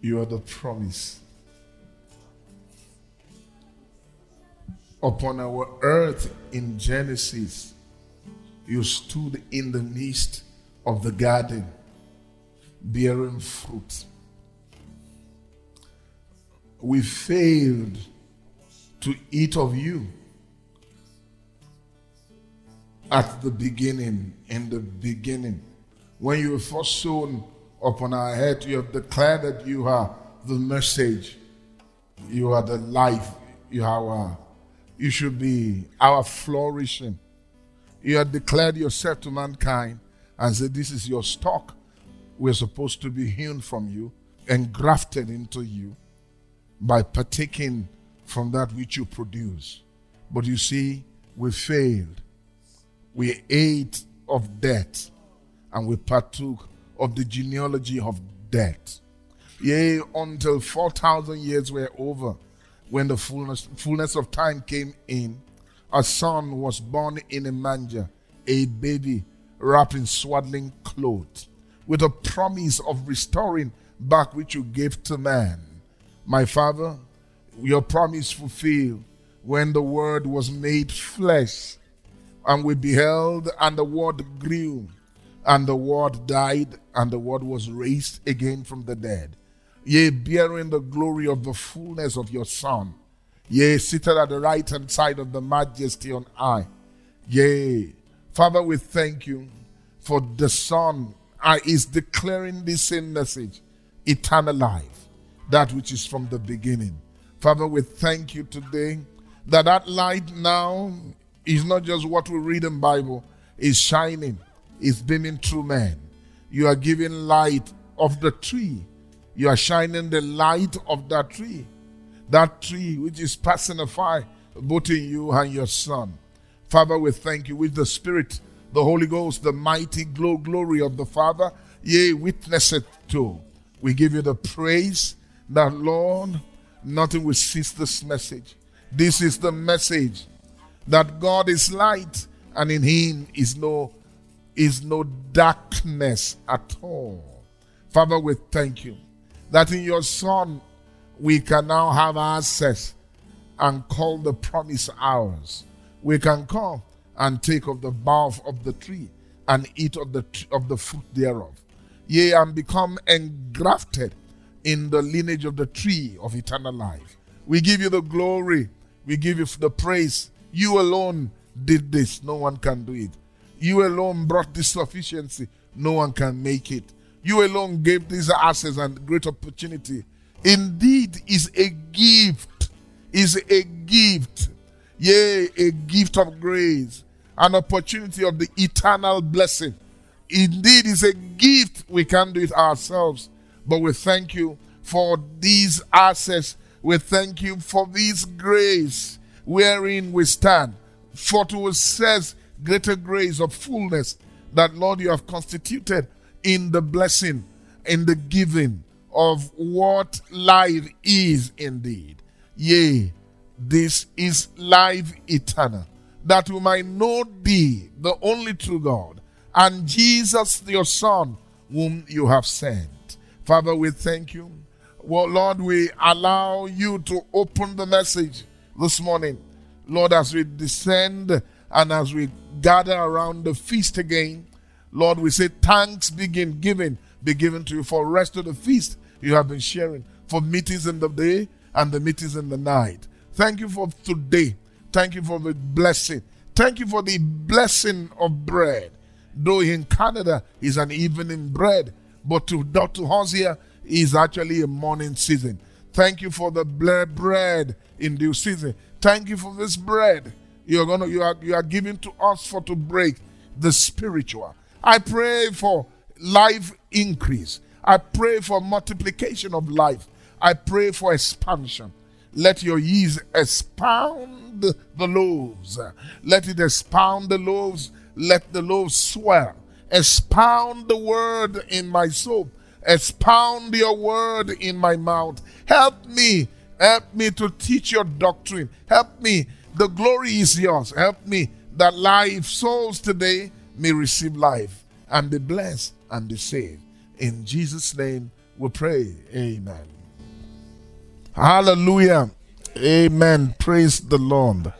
You are the promise. Upon our earth in Genesis, you stood in the midst of the garden bearing fruit. We failed to eat of you at the beginning, in the beginning. When you were first sown upon our head, you have declared that you are the message, you are the life, you are you should be our flourishing. You have declared yourself to mankind and said, This is your stock. We're supposed to be hewn from you and grafted into you by partaking from that which you produce. But you see, we failed. We ate of death and we partook of the genealogy of death. Yea, until 4,000 years were over, when the fullness, fullness of time came in, a son was born in a manger, a baby wrapped in swaddling clothes, with a promise of restoring back which you gave to man. My father, your promise fulfilled when the word was made flesh and we beheld and the word grew and the word died and the word was raised again from the dead. Yea bearing the glory of the fullness of your son. Yea seated at the right hand side of the majesty on high. Yea father we thank you for the son uh, is declaring this same message eternal life that which is from the beginning. Father we thank you today that that light now is not just what we read in Bible, is shining, is beaming through men. You are giving light of the tree. You are shining the light of that tree. That tree which is personified both in you and your son. Father, we thank you with the Spirit, the Holy Ghost, the mighty glow, glory of the Father, yea, witness it too. We give you the praise that, Lord, nothing will cease this message. This is the message that God is light and in him is no is no darkness at all. Father, we thank you that in your son we can now have access and call the promise ours. We can come and take of the bough of the tree and eat of the of the fruit thereof. Yea, and become engrafted in the lineage of the tree of eternal life. We give you the glory, we give you the praise you alone did this. No one can do it. You alone brought this sufficiency. No one can make it. You alone gave these access and great opportunity. Indeed, is a gift. Is a gift. Yea, a gift of grace. An opportunity of the eternal blessing. Indeed, is a gift. We can't do it ourselves. But we thank you for these access. We thank you for this grace wherein we stand. For to us says greater grace of fullness that Lord you have constituted in the blessing, in the giving of what life is indeed. Yea, this is life eternal, that we might know thee, the only true God, and Jesus your Son, whom you have sent. Father, we thank you. Well, Lord, we allow you to open the message this morning. Lord, as we descend and as we gather around the feast again, Lord, we say thanks begin giving be given to you for the rest of the feast you have been sharing, for meetings in the day and the meetings in the night. Thank you for today. Thank you for the blessing. Thank you for the blessing of bread. Though in Canada is an evening bread, but to Dr. us here is actually a morning season. Thank you for the bread in due season. Thank you for this bread you're gonna you are you are giving to us for to break the spiritual. I pray for life increase. I pray for multiplication of life. I pray for expansion. Let your yeast expound the loaves. Let it expound the loaves. Let the loaves swell. Expound the word in my soul. Expound your word in my mouth. Help me Help me to teach your doctrine. Help me. The glory is yours. Help me that life souls today may receive life and be blessed and be saved. In Jesus' name We pray. Amen. Hallelujah. Amen. Praise the Lord.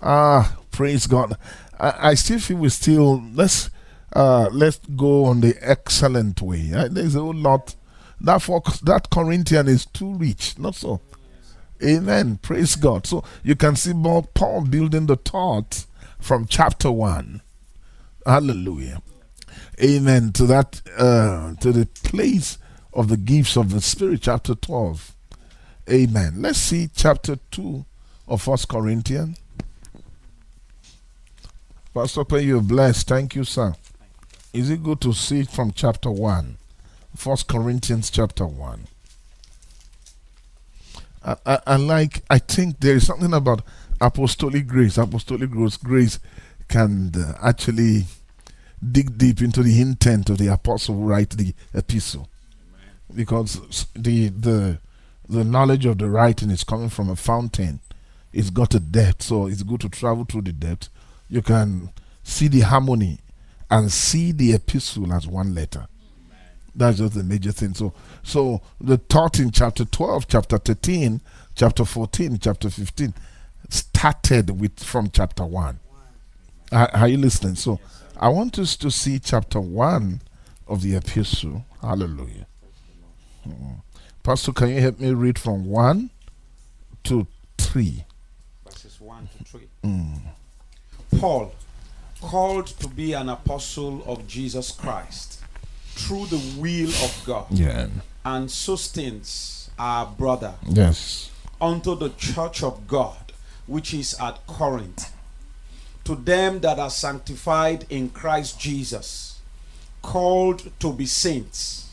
Ah, praise God. I, I still feel we still let's uh let's go on the excellent way. Uh, there's a whole lot that for that Corinthian is too rich, not so. Amen. Praise God. So you can see Paul building the thought from chapter one. Hallelujah. Amen. To that uh to the place of the gifts of the Spirit, chapter 12. Amen. Let's see chapter 2 of First Corinthians. Pastor Pay, you're blessed. Thank you, sir. Is it good to see from chapter 1? First Corinthians chapter 1. I, I, like, I think there is something about apostolic grace. Apostolic grace, grace can uh, actually dig deep into the intent of the apostle who write the epistle. Because the, the, the knowledge of the writing is coming from a fountain. It's got a depth, so it's good to travel through the depth. You can see the harmony and see the epistle as one letter. That's just the major thing. So, so the thought in chapter 12, chapter 13, chapter 14, chapter 15 started with from chapter 1. Are, are you listening? So, I want us to see chapter 1 of the epistle. Hallelujah. Mm. Pastor, can you help me read from 1 to 3? Verses 1 to 3. Mm. Paul, called to be an apostle of Jesus Christ through the will of God. Yeah. And Sosthenes our brother. Yes. Unto the church of God, which is at Corinth. To them that are sanctified in Christ Jesus, called to be saints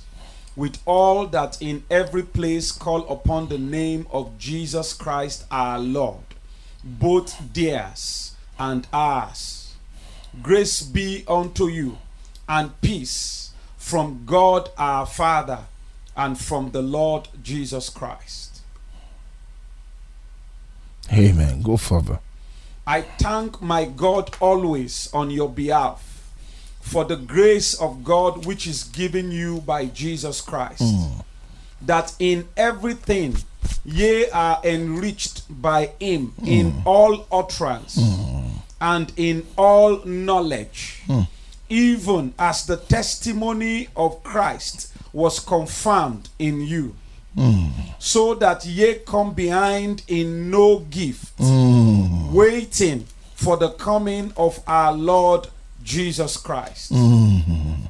with all that in every place call upon the name of Jesus Christ our Lord, both theirs and ours. Grace be unto you and peace from God our Father and from the Lord Jesus Christ. Amen. Go further. I thank my God always on your behalf for the grace of God which is given you by Jesus Christ, mm. that in everything ye are enriched by him mm. in all utterance mm. and in all knowledge, hmm. Even as the testimony of Christ was confirmed in you. Hmm. So that ye come behind in no gift, hmm. waiting for the coming of our Lord Jesus Christ, mm-hmm.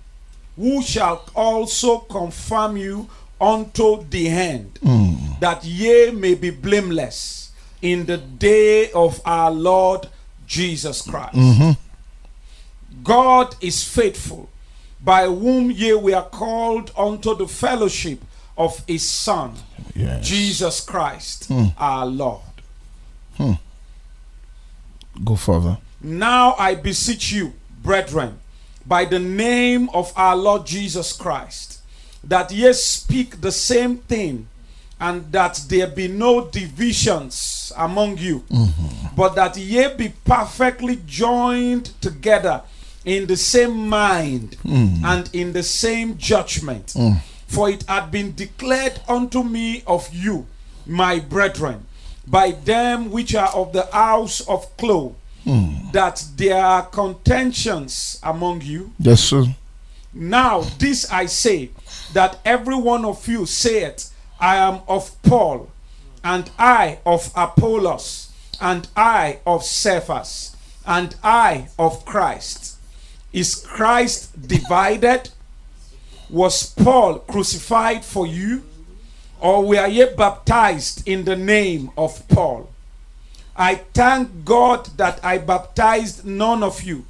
who shall also confirm you unto the end, mm. that ye may be blameless in the day of our Lord Jesus Christ. Mm-hmm. God is faithful, by whom ye were called unto the fellowship of his Son, yes. Jesus Christ, mm. our Lord. Hmm. Go further. Now I beseech you brethren, by the name of our Lord Jesus Christ, that ye speak the same thing, and that there be no divisions among you, mm-hmm. but that ye be perfectly joined together in the same mind mm. and in the same judgment. Mm. For it had been declared unto me of you, my brethren, by them which are of the house of Chloe mm. that there are contentions among you. Yes, sir. Now, this I say that every one of you saith, I am of Paul, and I of Apollos, and I of Cephas, and I of Christ. Is Christ divided? Was Paul crucified for you? Or were ye baptized in the name of Paul? I thank God that I baptized none of you,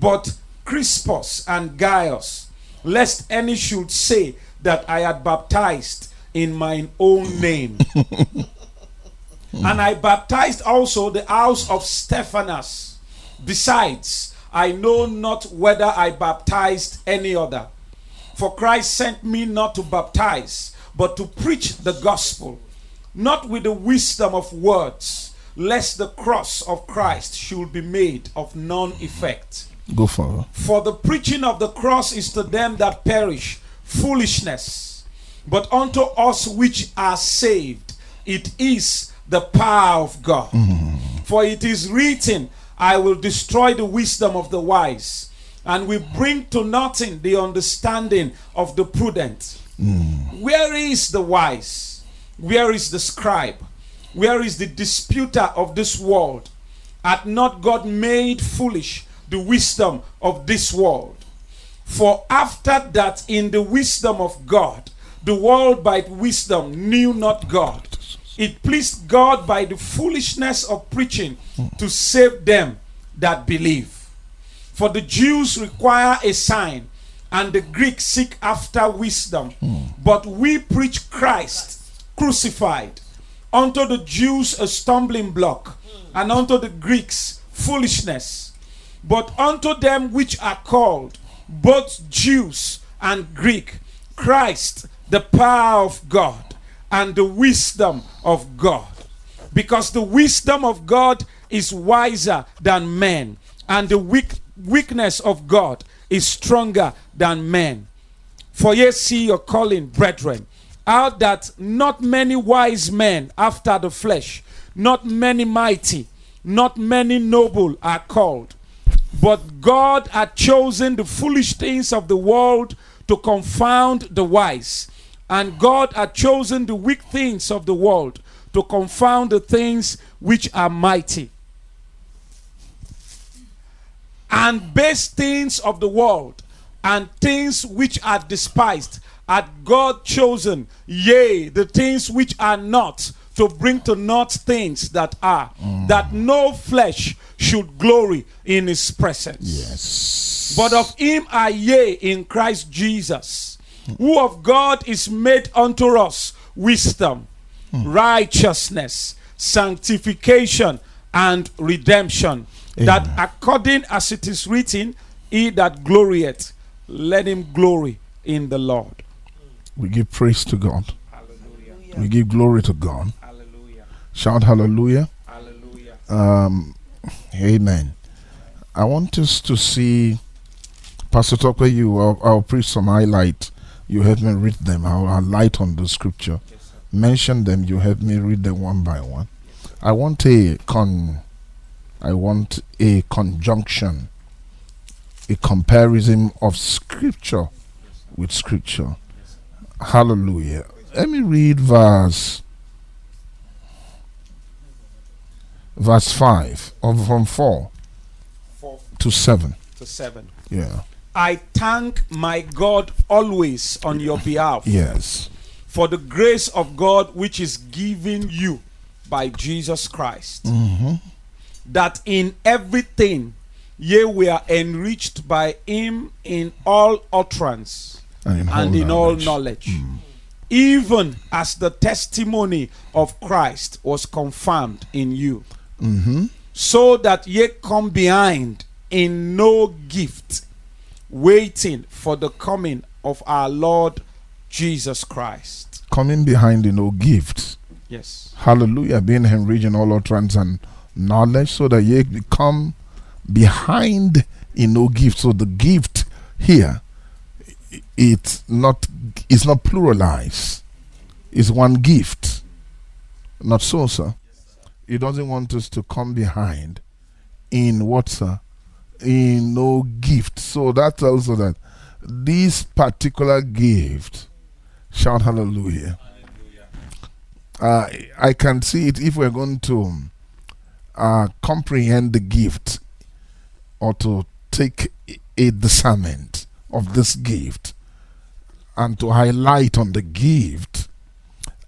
but Crispus and Gaius, lest any should say that I had baptized in mine own name. and I baptized also the house of Stephanas. Besides, I know not whether I baptized any other. For Christ sent me not to baptize, but to preach the gospel, not with the wisdom of words lest the cross of Christ should be made of none effect. Go for For the preaching of the cross is to them that perish foolishness, But unto us which are saved, it is the power of God. Mm-hmm. For it is written, I will destroy the wisdom of the wise, and will bring to nothing the understanding of the prudent. Hmm. Where is the wise? Where is the scribe? Where is the disputer of this world? Hath not God made foolish the wisdom of this world? For after that, in the wisdom of God, the world by wisdom knew not God. It pleased God by the foolishness of preaching to save them that believe. For the Jews require a sign, and the Greeks seek after wisdom. But we preach Christ crucified, unto the Jews a stumbling block, and unto the Greeks foolishness. But unto them which are called, both Jews and Greek, Christ, the power of God and the wisdom of God. Because the wisdom of God is wiser than men, and the weak, weakness of God is stronger than men. For ye see your calling, brethren, out that not many wise men after the flesh, not many mighty, not many noble are called. But God had chosen the foolish things of the world to confound the wise. And God had chosen the weak things of the world to confound the things which are mighty. And base things of the world and things which are despised had God chosen, yea, the things which are not, to bring to naught things that are, that no flesh should glory in his presence. Yes. But of him are ye in Christ Jesus, who of God is made unto us wisdom, righteousness, sanctification, and redemption. That according as it is written, he that glorieth, let him glory in the Lord. we give praise to God. Hallelujah. We give glory to God. Hallelujah. Shout hallelujah. Hallelujah. Um, amen. I want us to see, Pastor Tokwe, you, I'll, I'll preach some highlight. You help me read them. I'll light on the scripture. Yes. Mention them. You help me read them one by one. I want a con. I want a conjunction, a comparison of scripture with scripture. Hallelujah. Let me read verse verse 5 or from 4 Four to 7 to seven. yeah I thank my God always on your behalf. yes for the grace of God which is given you by Jesus Christ, that in everything ye were enriched by him in all utterance and in, and all in all knowledge. knowledge, even as the testimony of Christ was confirmed in you, Mhm. so that ye come behind in no gift, waiting for the coming of our Lord Jesus Christ. coming behind in no gifts. Yes. hallelujah. Being enriched in all utterance and knowledge so that ye come behind in no gift so the gift here it's not it's not pluralized. It's one gift. Not so sir. He doesn't want us to come behind in what sir in no gift so that tells us that this particular gift shout hallelujah uh, I can see it if we're going to uh, comprehend the gift or to take a discernment of this gift and to highlight on the gift.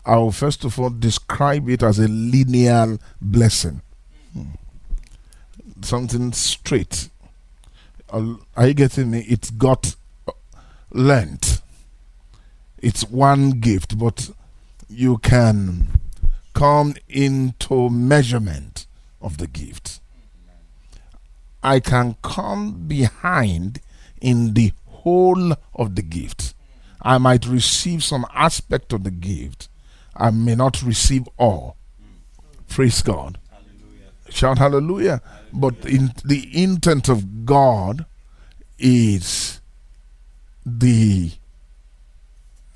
I will first of all describe it as a linear blessing, Hmm. something straight. Are you getting me? It's got uh, length. It's one gift, but you can come into measurement of the gift. I can come behind in the whole of the gift. I might receive some aspect of the gift. I may not receive all. Praise God. Shout hallelujah. But in the intent of God is the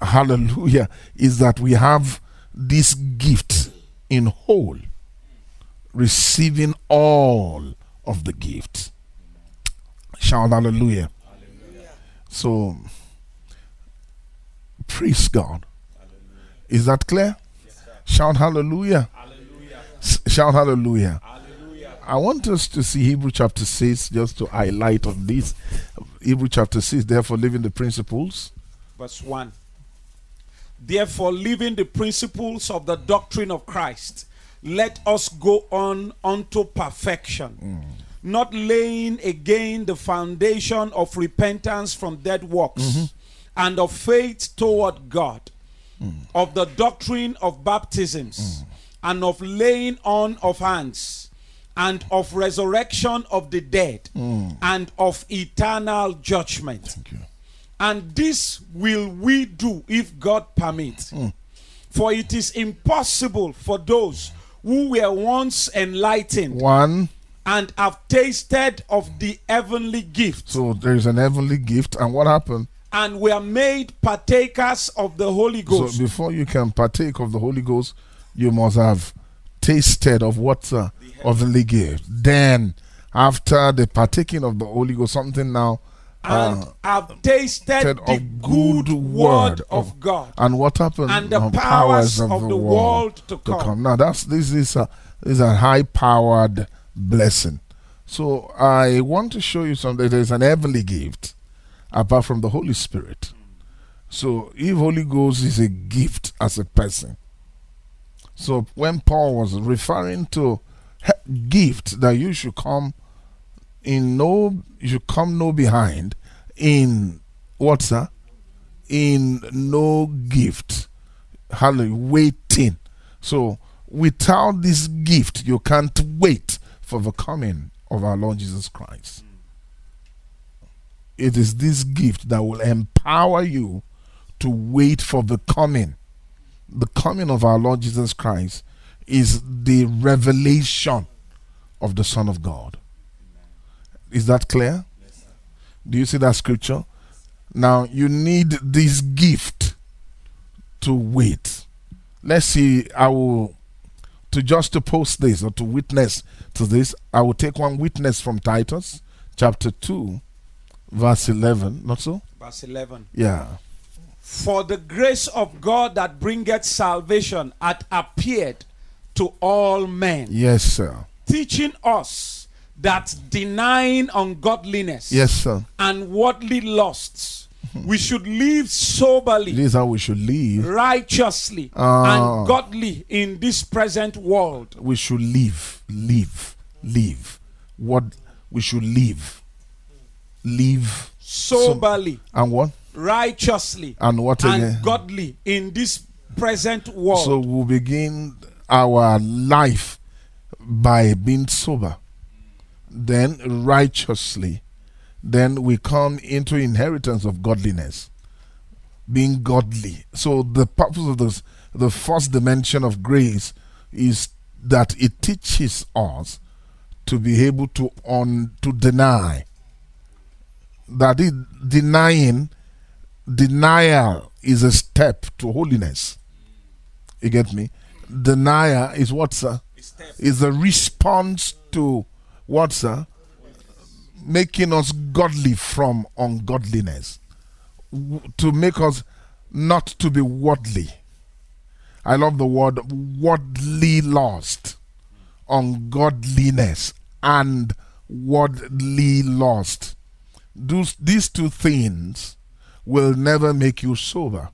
hallelujah, is that we have this gift in whole, receiving all of the gift. Shout hallelujah. So, praise God. Is that clear? Shout hallelujah. Shout hallelujah. I want us to see Hebrew chapter 6 just to highlight on this. Hebrew chapter 6, therefore, living the principles. Verse 1. Therefore, leaving the principles of the doctrine of Christ, let us go on unto perfection, mm. not laying again the foundation of repentance from dead works mm-hmm. and of faith toward God, mm. of the doctrine of baptisms, mm. and of laying on of hands, and of resurrection of the dead, and of eternal judgment. Thank you. And this will we do if God permits. For it is impossible for those who were once enlightened One, and have tasted of the heavenly gift so there is an heavenly gift, and what happened? and were made partakers of the Holy Ghost. So before you can partake of the Holy Ghost, you must have tasted of what uh, of the gift. Then, after the partaking of the Holy Ghost, something now. and Uh, have tasted the good word of of- God and what happened? and the Uh, powers of the world to come. Now that's this is a this is a high powered blessing. So I want to show you something. There is an heavenly gift apart from the Holy Spirit. So if Holy Ghost is a gift as a person. So when Paul was referring to gift that you should come in no you should come no behind in what sir In no gift. Hallelujah. Waiting. So without this gift, you can't wait for the coming of our Lord Jesus Christ. It is this gift that will empower you to wait for the coming. The coming of our Lord Jesus Christ is the revelation of the Son of God. Is that clear? Do you see that scripture? Now you need this gift to wait. Let's see. I will to just to post this or to witness to this. I will take one witness from Titus chapter two, verse eleven. Not so? Verse 11. Yeah. For the grace of God that bringeth salvation hath appeared to all men, Yes, sir. teaching us that denying ungodliness Yes, sir. and worldly lusts, we should live soberly, This is how we should live. righteously, Ah. and godly in this present world. We should live, live, live. What we should live, live, Soberly, and what righteously, and what again? and godly in this present world. So we'll begin our life by being sober, then righteously, then we come into inheritance of godliness, being godly. So the purpose of this, the first dimension of grace is that it teaches us to be able to on to deny. That is denying denial is a step to holiness. You get me? Denial is what, sir? Is a response to what, sir? Making us godly from ungodliness. To make us not to be worldly. I love the word worldly lost, ungodliness, and worldly lost. These two things will never make you sober.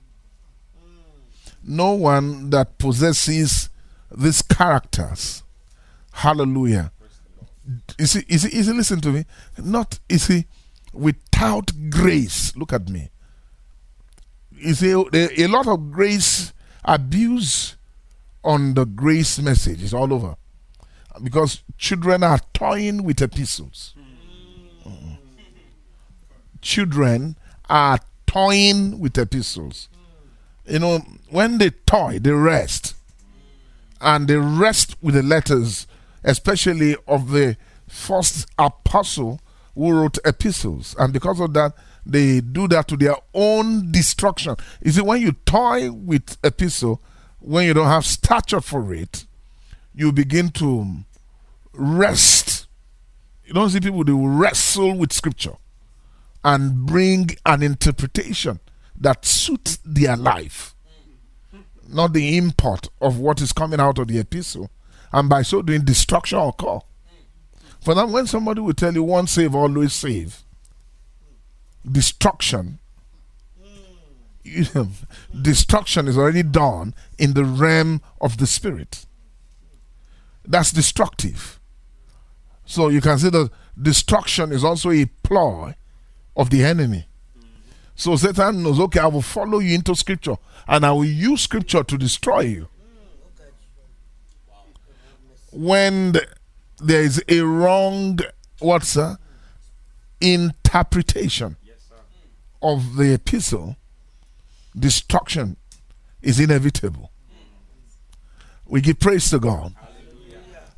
No one that possesses these characters, hallelujah. You see, you see, listen to me. Not, you see, without grace, look at me. You see, a lot of grace abuse on the grace message is all over. Because children are toying with epistles. Mm. Children are toying with epistles. You know, when they toy, they wrest. And they wrest with the letters, especially of the first apostle who wrote epistles. And because of that, they do that to their own destruction. You see, when you toy with epistle, when you don't have stature for it, you begin to wrest. You don't see people they wrestle with scripture and bring an interpretation that suits their life, not the import of what is coming out of the epistle. And by so doing, destruction occur. For that, when somebody will tell you once save, always save, destruction, destruction is already done in the realm of the spirit. That's destructive. So you can see that destruction is also a ploy of the enemy. So Satan knows, okay, I will follow you into scripture and I will use scripture to destroy you. When the, there is a wrong, what's that? Interpretation of the epistle, destruction is inevitable. We give praise to God.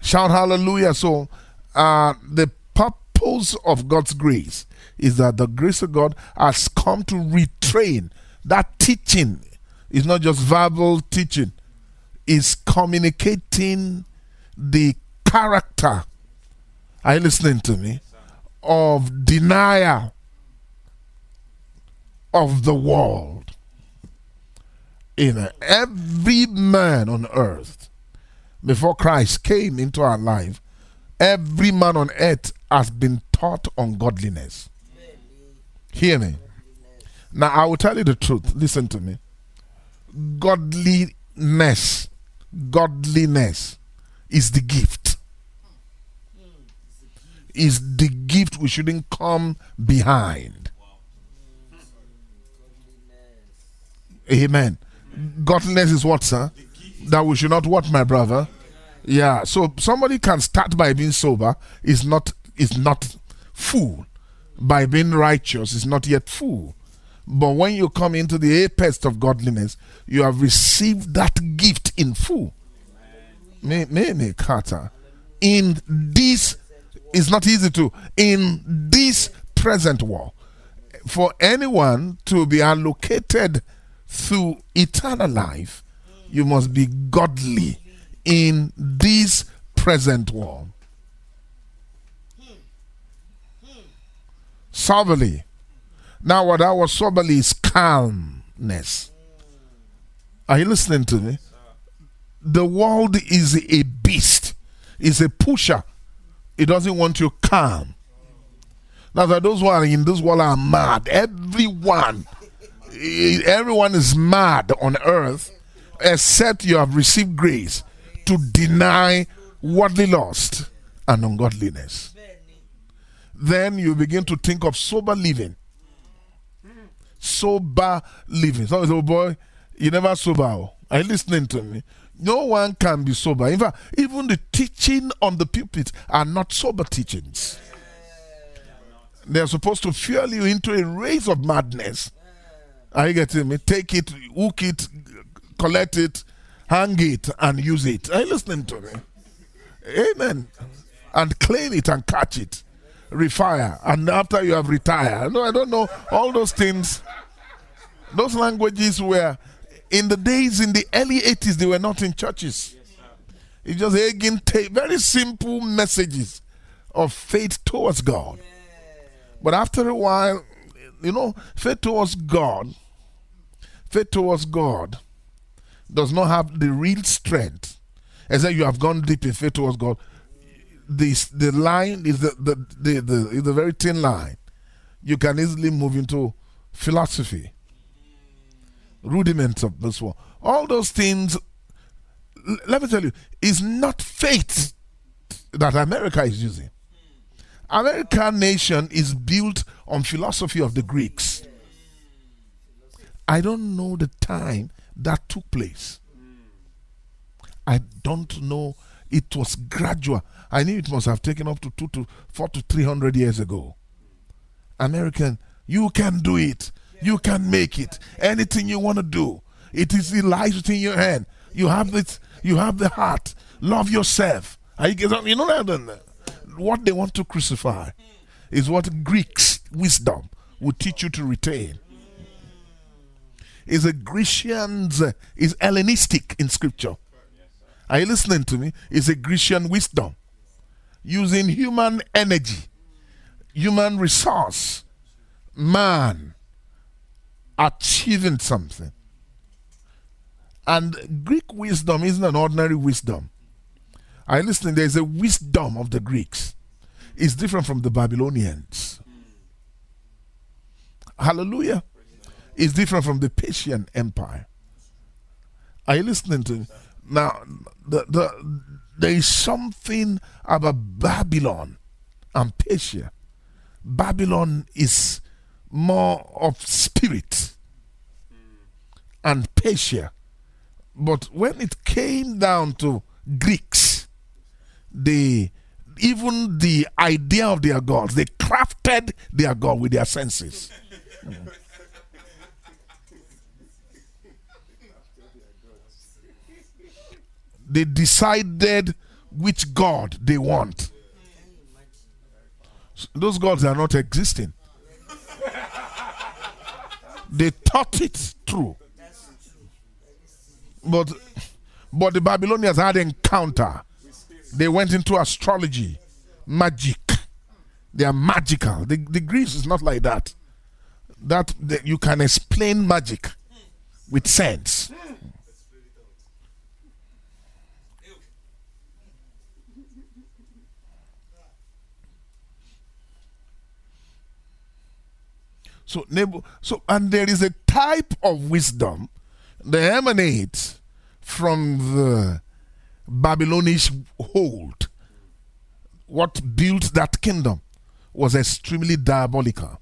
Shout hallelujah. So, uh, the purpose of God's grace is that the grace of God has come to retrain that teaching. Is not just verbal teaching, is communicating the character. Are you listening to me? Of denial of the world. In every man on earth, before Christ came into our life, every man on earth has been taught ungodliness. Hear me. Now, I will tell you the truth. Listen to me. Godliness, godliness is the gift. Is the gift we shouldn't come behind. Amen. Godliness is what, sir? That we should not what, my brother? Yeah. So somebody can start by being sober, is not is not fool. By being righteous, is not yet full. But when you come into the apex of godliness, you have received that gift in full. In this, it's not easy to, in this present world, for anyone to be allocated through eternal life, you must be godly in this present world. Soberly. Now, what I was soberly is calmness. Are you listening to me? The world is a beast, it's a pusher. It doesn't want you calm. Now, that those who are in this world are mad. Everyone, everyone is mad on earth except you have received grace to deny worldly lust and ungodliness. Then you begin to think of sober living. Sober living. So, oh boy, you never sober. Oh. Are you listening to me? No one can be sober. In fact, even the teaching on the pulpit are not sober teachings. They are supposed to fuel you into a race of madness. Are you getting me? Take it, hook it, collect it, hang it, and use it. Are you listening to me? Amen. And claim it and catch it. Refire. And after you have retired. No, I don't know. All those things, those languages were in the days in the early 80s, they were not in churches. It's just again very simple messages of faith towards God. But after a while, you know, faith towards God, faith towards God does not have the real strength. As you have gone deep in faith towards God, this the line is the the, the, the is a very thin line. You can easily move into philosophy, rudiments of this one. All those things, let me tell you, is not faith that America is using. American nation is built on philosophy of the Greeks. I don't know the time that took place. I don't know. It was gradual. I knew it must have taken up to two to four to three hundred years ago. American, you can do it. You can make it. Anything you want to do, it is it lies within your hand. You have it. You have the heart. Love yourself. Are you, you know? What they want to crucify is what Greeks wisdom will teach you to retain. Is a Grecian's is Hellenistic in scripture. Are you listening to me? Is a Grecian wisdom using human energy, human resource, man achieving something. And Greek wisdom isn't an ordinary wisdom. You listening? There's a wisdom of the Greeks. It's different from the Babylonians. Hallelujah. It's different from the Persian Empire. Are you listening to me? Now, the, the, there is something about Babylon and Persia. Babylon is more of spirit and Persia. But when it came down to Greeks, they even the idea of their gods, they crafted their God with their senses. they decided which God they want. Those gods are not existing. they thought it through. But but the Babylonians had encounter. They went into astrology, magic. They are magical. The, the Greece is not like that. That, that you can explain magic with sense. So, so, and there is a type of wisdom that emanates from the Babylonish hold. What built that kingdom was extremely diabolical.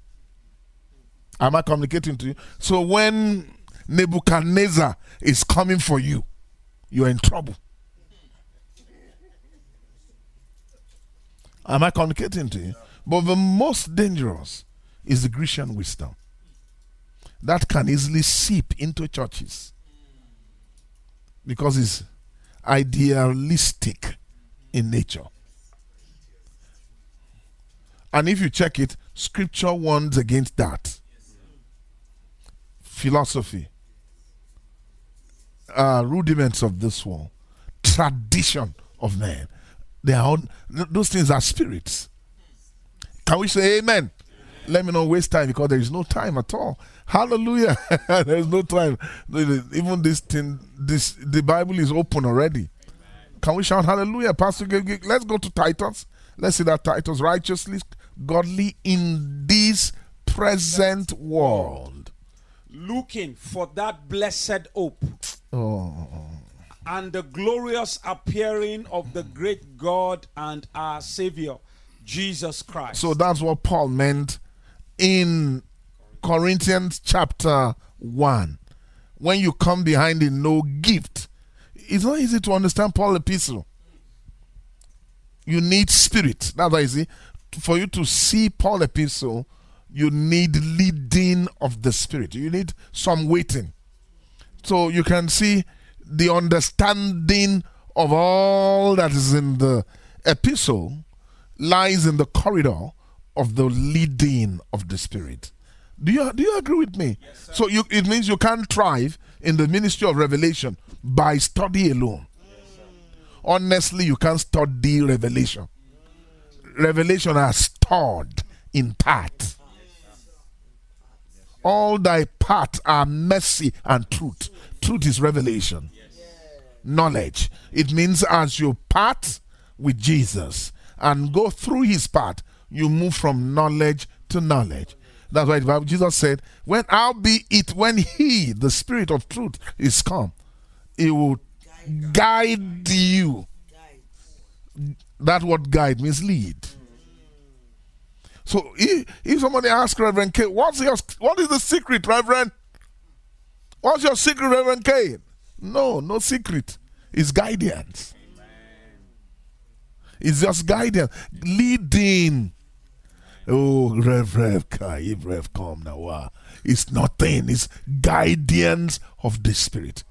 Am I communicating to you? So when Nebuchadnezzar is coming for you, you're in trouble. Am I communicating to you? But the most dangerous is the Grecian wisdom that can easily seep into churches because it's idealistic in nature. And if you check it, scripture warns against that. Philosophy, uh, rudiments of this world, tradition of man. They are those things are spirits. Can we say amen? Let me not waste time because there is no time at all. Hallelujah. there is no time. Even this thing, this the Bible is open already. Can we shout hallelujah? Pastor, let's go to Titus. Let's see that Titus righteously, godly in this present world. Looking for that blessed hope. Oh. And the glorious appearing of the great God and our Savior, Jesus Christ. So that's what Paul meant in Corinthians chapter 1. When you come behind in no gift, it's not easy to understand Paul epistle. You need spirit. That's why you see, for you to see Paul epistle, you need leading of the spirit. You need some waiting. So you can see the understanding of all that is in the epistle lies in the corridor of the leading of the spirit. Do you do you agree with me? Yes, so you, it means you can't thrive in the ministry of revelation by study alone. Yes, Honestly, you can't study revelation. Revelation are stored in part. All thy part are mercy and truth. Truth is revelation. Knowledge. It means as you part with Jesus and go through his part, you move from knowledge to knowledge. That's why Jesus said, When I'll be it, when He, the Spirit of truth, is come, He will guide you. That word guide means lead. So if, if somebody asks Reverend K, what's your what is the secret, Reverend? What's your secret, Reverend K? No, no secret. It's guidance. It's just guidance, leading. Oh, Rev, Rev, if Rev, come now. Ah. It's nothing. It's guidance of the Spirit.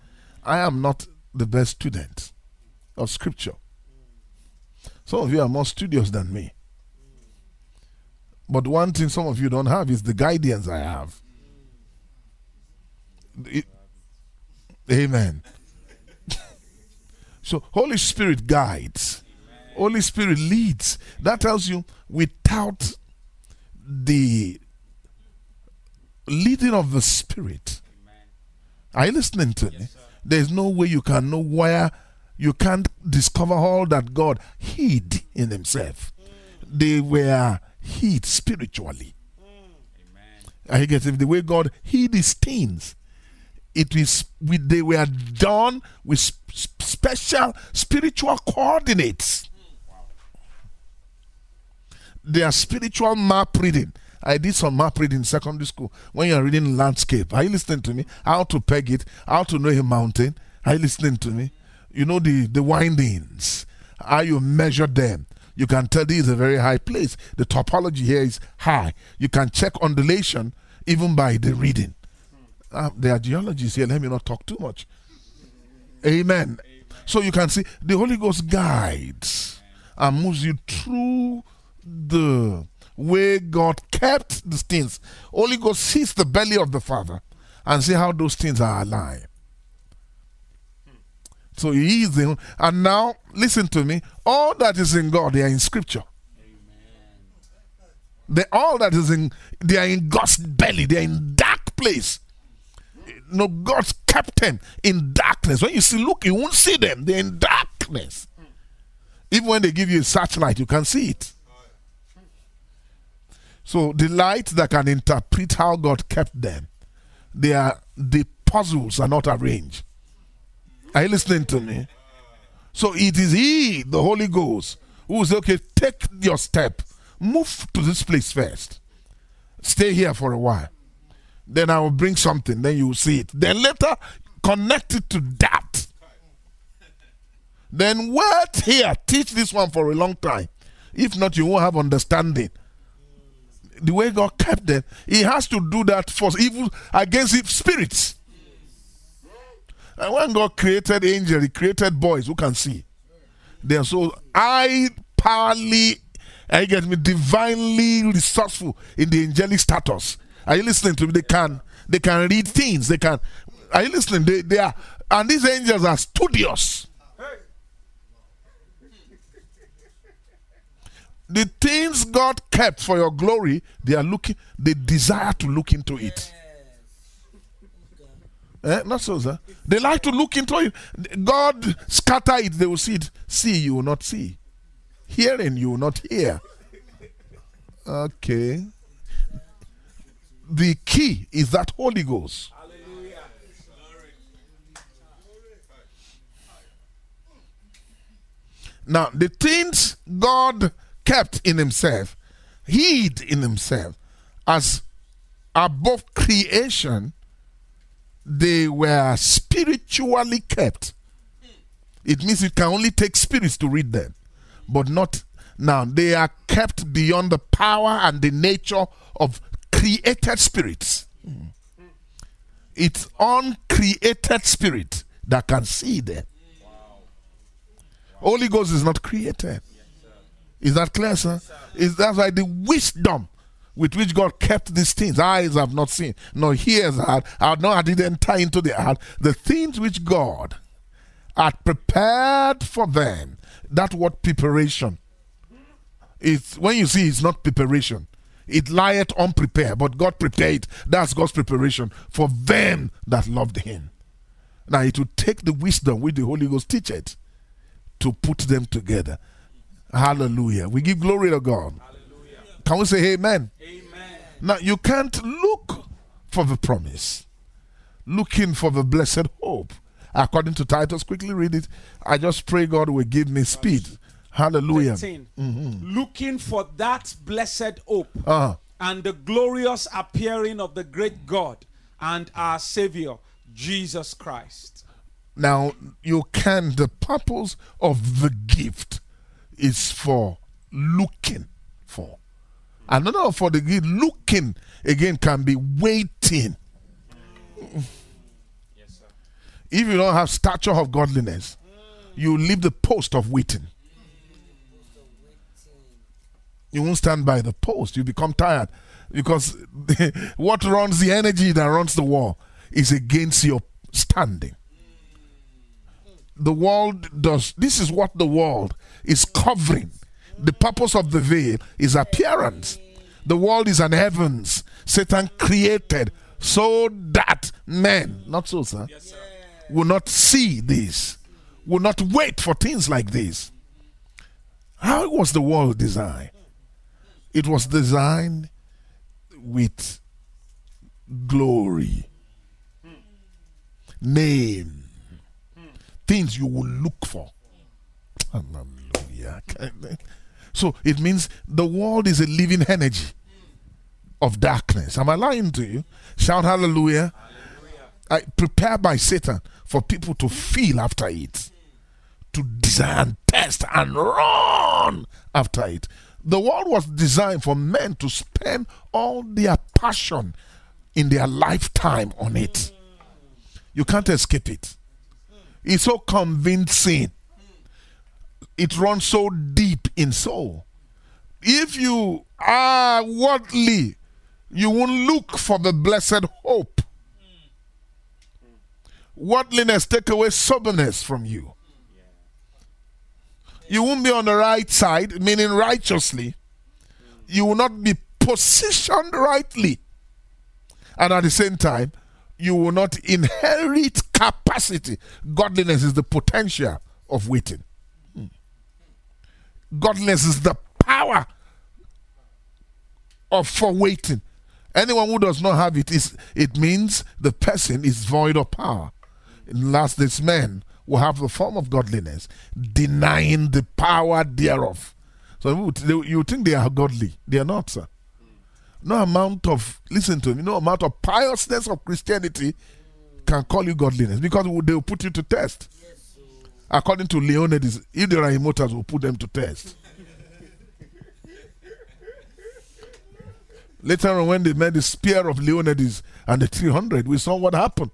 I am not the best student of Scripture. Some of you are more studious than me. But one thing some of you don't have is the guidance I have. It- amen. so, Holy Spirit guides, Holy Spirit leads. That tells you without the leading of the Spirit. Are you listening to me? There's no way you can know where you can't discover all that God hid in Himself. Mm. They were hid spiritually. I guess if the way God hid His things? It is with they were done with sp- special spiritual coordinates. They are spiritual map reading. I did some map reading in secondary school when you're reading landscape. Are you listening to me? How to peg it, how to know a mountain. Are you listening to me? You know the, the windings, how you measure them. You can tell this is a very high place. The topology here is high. You can check undulation even by the reading. Uh, there are geologists here. Let me not talk too much. Amen. So you can see the Holy Ghost guides and moves you through the way God kept these things. Holy Ghost sees the belly of the Father and see how those things are alive. So he is in, and now listen to me. All that is in God, they are in Scripture. They all that is in, they are in God's belly. They are in dark place. No, God's kept them in darkness. When you see, look, you won't see them. They're in darkness. Even when they give you a searchlight, you can see it. So the light that can interpret how God kept them, they are the puzzles are not arranged. Are you listening to me? So it is He, the Holy Ghost, who will okay, take your step, move to this place first, stay here for a while. Then I will bring something, then you will see it. Then later, connect it to that. Then wait here, teach this one for a long time. If not, you won't have understanding. The way God kept them, He has to do that for evil against evil spirits. And when God created angels, He created boys who can see. They are so I powerly, I get me, divinely resourceful in the angelic status. Are you listening to me? They can they can read things. They can. Are you listening? They, they are, and these angels are studious. The things God kept for your glory, they are looking. They desire to look into it. Eh? Not so, sir. They like to look into it. God scatter it, they will see it. See, you will not see. Hearing, you will not hear. Okay. The key is that Holy Ghost. Now, the things God kept in Himself, hid in Himself, as above creation, they were spiritually kept. It means it can only take spirits to read them, but not now. They are kept beyond the power and the nature of created spirits. It's uncreated spirit that can see them. Holy Ghost is not created. Is that clear, sir? Is that why the wisdom with which God kept these things, eyes have not seen, nor ears had, had not did enter into the heart, the things which God had prepared for them. That word preparation. It's when you see it's not preparation. It lieth unprepared, but God prepared. That's God's preparation for them that loved Him. Now it will take the wisdom which the Holy Ghost teacheth to put them together. Hallelujah. We give glory to God. Can we say amen? Amen. Now you can't look for the promise, looking for the blessed hope. According to Titus, quickly read it. I just pray God will give me speed. Hallelujah. 13. Looking for that blessed hope Uh-huh. and the glorious appearing of the great God and our Savior, Jesus Christ. Now you can. The purpose of the gift is for looking for. Another for the gift, looking again can be waiting. Yes, sir. If you don't have stature of godliness, you leave the post of waiting. You won't stand by the post. You become tired because what runs the energy that runs the wall is against your standing. The world does, this is what the world is covering. The purpose of the veil is appearance. The world is an heavens Satan created so that men, not so, sir, yes, sir, will not see this, will not wait for things like this. How was the world designed? It was designed with glory, name, things you will look for. Hmm. So it means the world is a living energy of darkness. Am I lying to you? Shout hallelujah. hallelujah. I, prepared by Satan for people to feel after it, to desire and test and run after it. The world was designed for men to spend all their passion in their lifetime on it. Mm. You can't escape it. It's so convincing. It runs so deep in soul. If you are worldly, you won't look for the blessed hope. Worldliness take away soberness from you. You won't be on the right side, meaning righteously. You will not be positioned rightly. And at the same time, you will not inherit capacity. Godliness is the potential of waiting. Godliness is the power of for waiting. Anyone who does not have it is it means the person is void of power. In last men will have the form of godliness, denying the power thereof. So you think they are godly. They are not, sir. No amount of, listen to me, no amount of piousness of Christianity can call you godliness because they will put you to test. According to Leonidas, if there are immortals, will put them to test. Later on, when they made the spear of Leonidas and the 300, we saw what happened.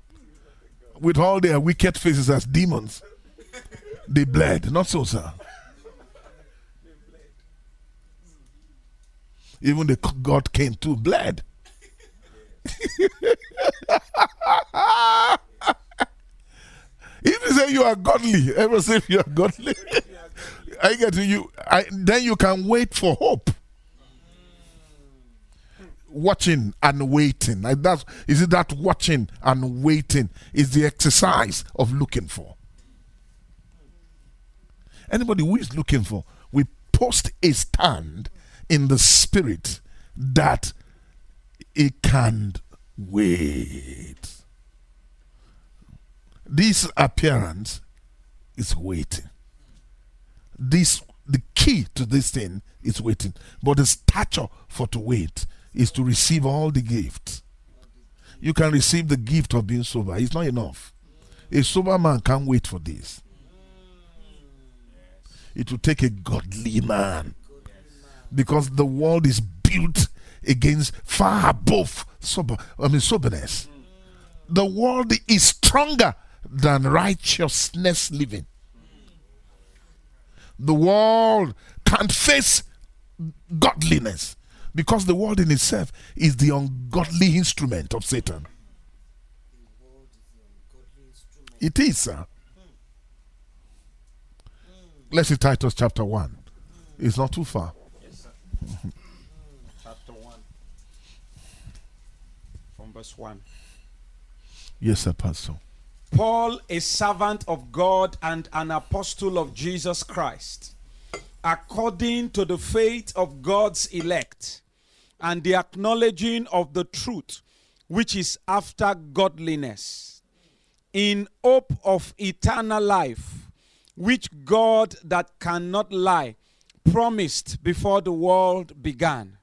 With all their wicked faces as demons, they bled. Not so, sir. Even the God came to bled. if you say you are godly, ever say you are godly, I get to you. I, then you can wait for hope watching and waiting. Like that's, is it that watching and waiting is the exercise of looking for? Anybody who is looking for, we post a stand in the spirit that it can wait. This appearance is waiting. This the key to this thing is waiting, but the stature for to wait is to receive all the gifts. You can receive the gift of being sober. It's not enough. A sober man can't wait for this. It will take a godly man. Because the world is built against far above sober, I mean soberness. The world is stronger than righteousness living. The world can't face godliness because the world in itself is the ungodly instrument of Satan. It is, sir. Let's see Titus chapter 1. It's not too far. Yes, sir. chapter 1. From verse 1. Yes, sir, Pastor. Paul, a servant of God and an apostle of Jesus Christ, according to the faith of God's elect and the acknowledging of the truth, which is after godliness, in hope of eternal life, which God that cannot lie promised before the world began.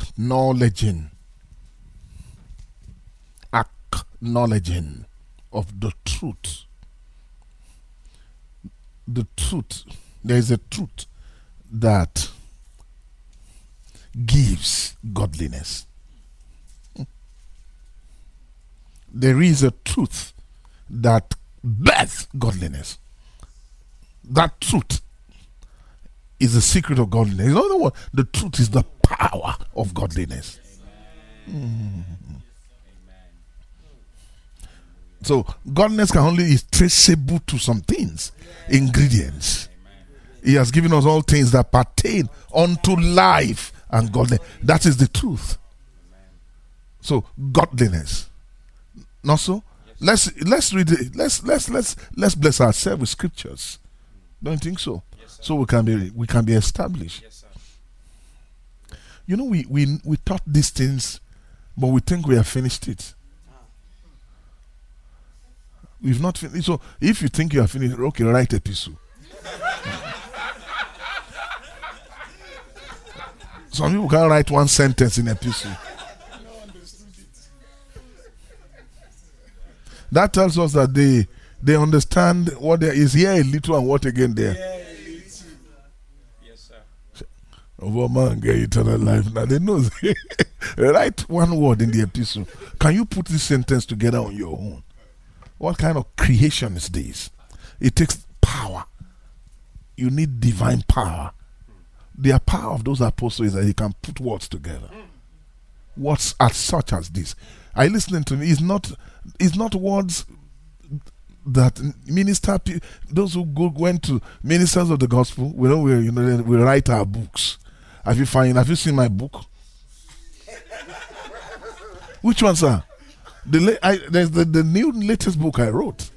Acknowledging, acknowledging of the truth. The truth, there is a truth that gives godliness. There is a truth that births godliness. That truth is the secret of godliness. In other words, the truth is the power of godliness. Mm. So godliness can only is traceable to some things, ingredients. He has given us all things that pertain unto life and godliness. That is the truth. So godliness. Not so? Let's let's read it. Let's let's let's let's bless ourselves with scriptures. Don't you think so? Yes, So we can be we can be established. Yes, sir. You know, we we we taught these things, but we think we have finished it. We've not finished. So if you think you have finished, okay, write epistle. Some people can write one sentence in epistle. That tells us that they they understand what there is here a little and what again there. Yes, sir. Over man get eternal life. Now they know. Write one word in the epistle. Can you put this sentence together on your own? What kind of creation is this? It takes power. You need divine power. The power of those apostles is that they can put words together. Words as such as this. Are you listening to me? It's not. It's not words that minister those who go went to ministers of the gospel we know we you know we write our books have you find have you seen my book which one sir the I, there's the, the new latest book i wrote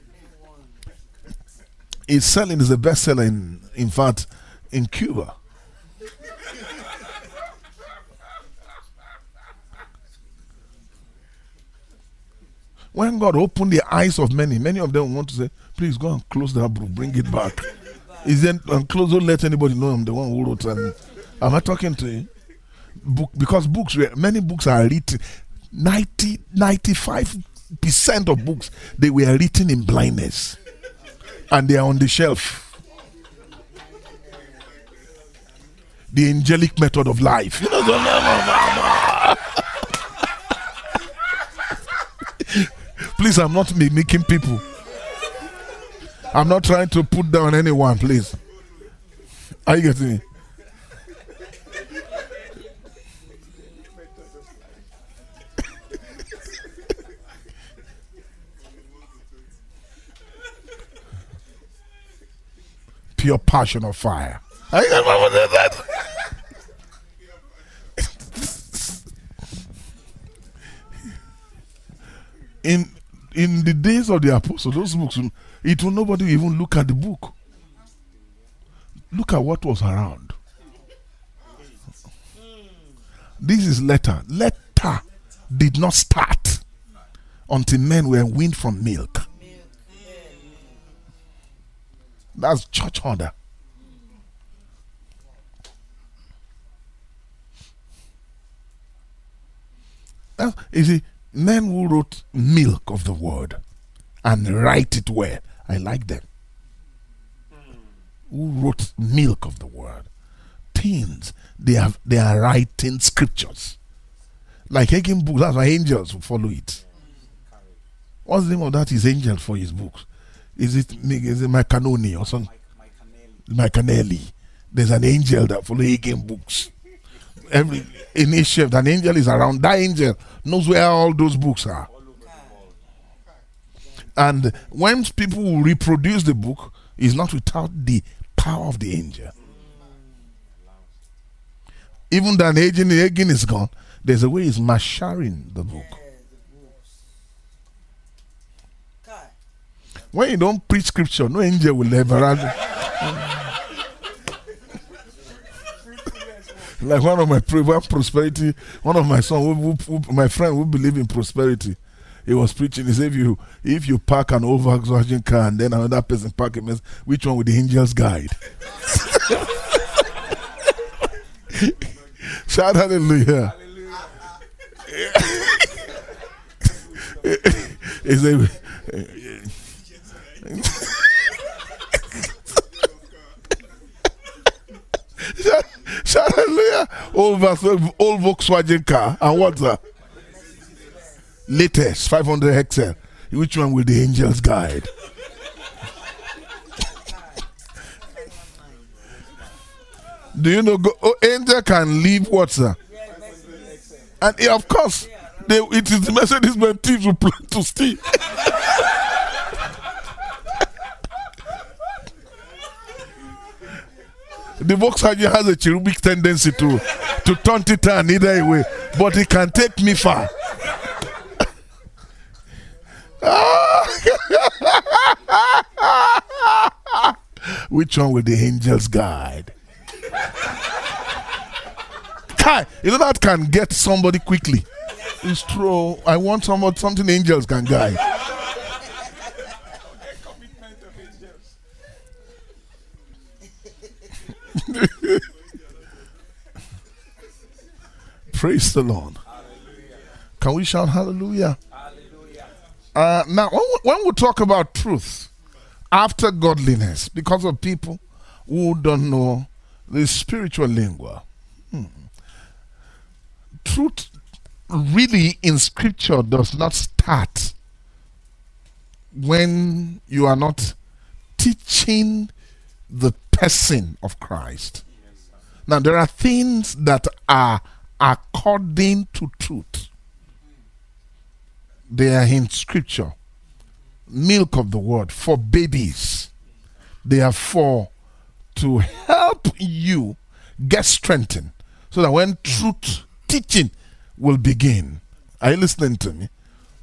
it's selling is a bestseller in in fact in cuba when God opened the eyes of many, many of them want to say, please go and close that book, bring it back. Is then and close, don't let anybody know I'm the one who wrote and am I talking to you? Book because books were many books are written 90 95 percent of books they were written in blindness and they are on the shelf. The angelic method of life. Please, I'm not mimicking people. I'm not trying to put down anyone, please. Are you getting me? Pure passion of fire. Are you getting what in in the days of the apostle, those books, it will nobody even look at the book. Look at what was around. This is letter. Letter did not start until men were weaned from milk. That's church order. You see, men who wrote milk of the word and write it well, I like them. Who wrote milk of the word? Teens, they have they are writing scriptures. Like Hagin books, that's why angels will follow it. What's the name of that? His angel for his books. Is it is it Macanoni or something? Mike, Mike Canelli. Macanelli. There's an angel that follow Hagin books. Every initiative, an angel is around. That angel knows where all those books are. And when people reproduce the book, it's not without the power of the angel. Even that agent again is gone, there's a way he's marshalling the book. When you don't preach scripture, no angel will ever. like one of my one prosperity, one of my son, who, who, who- my friend who believe in prosperity, he was preaching. He said, if you if you park an Volkswagen car and then another person park mess, which one with the angel's guide? Shout hallelujah! he said, hallelujah! Old, old Volkswagen car and what's that? latest 500 XL. Which one will the angels guide? Do you know go, oh, angel can leave what, sir? And yeah, of course, they, it is the Mercedes Benz thieves who plan to steal. the Volkswagen has a cherubic tendency to to turn it on either way, but it can take me far. Which one will the angels guide? Kai, you know that can get somebody quickly. It's true. I want somebody, something angels can guide. Praise the Lord. Can we shout hallelujah? Uh, now, when we, when we talk about truth after godliness, because of people who don't know the spiritual lingua, hmm, truth really in scripture does not start when you are not teaching the person of Christ. Now, there are things that are according to truth they are in scripture. Milk of the word for babies. They are for to help you get strengthened so that when truth teaching will begin, are you listening to me?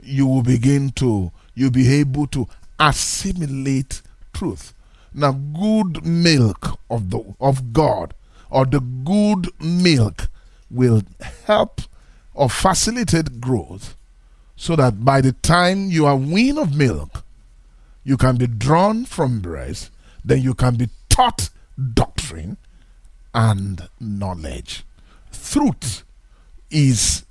You will begin to, you'll be able to assimilate truth. Now, good milk of the of God or the good milk will help or facilitate growth so that by the time you are weaned of milk, you can be drawn from breast, then you can be taught doctrine and knowledge. Truth is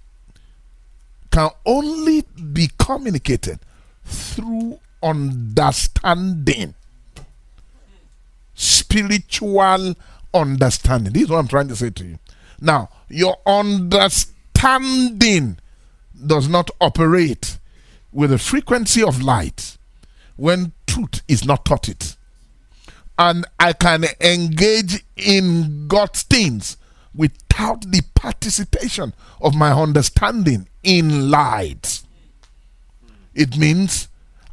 can only be communicated through understanding. Spiritual understanding. This is what I'm trying to say to you. Now, your understanding does not operate with the frequency of light when truth is not taught it. And I can engage in God's things without the participation of my understanding in light. It means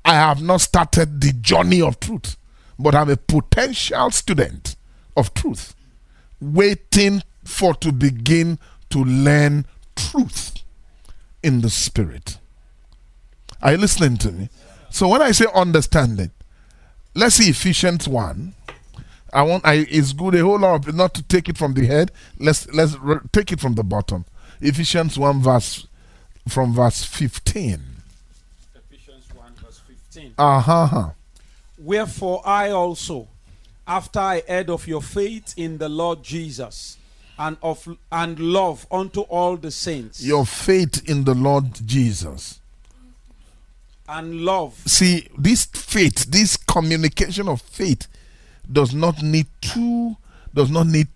I have not started the journey of truth, but I'm a potential student of truth, waiting for to begin to learn truth in the spirit. Are you listening to me? So when I say understanding, let's see Ephesians 1. I want I it's good a whole lot of, not to take it from the head. Let's let's re- take it from the bottom. Ephesians 1 verse from verse 15. Ephesians 1 verse 15. Uh-huh. Wherefore I also, after I heard of your faith in the Lord Jesus, and of and love unto all the saints, Your faith in the Lord Jesus. and love See, this faith, this communication of faith does not need two, does not need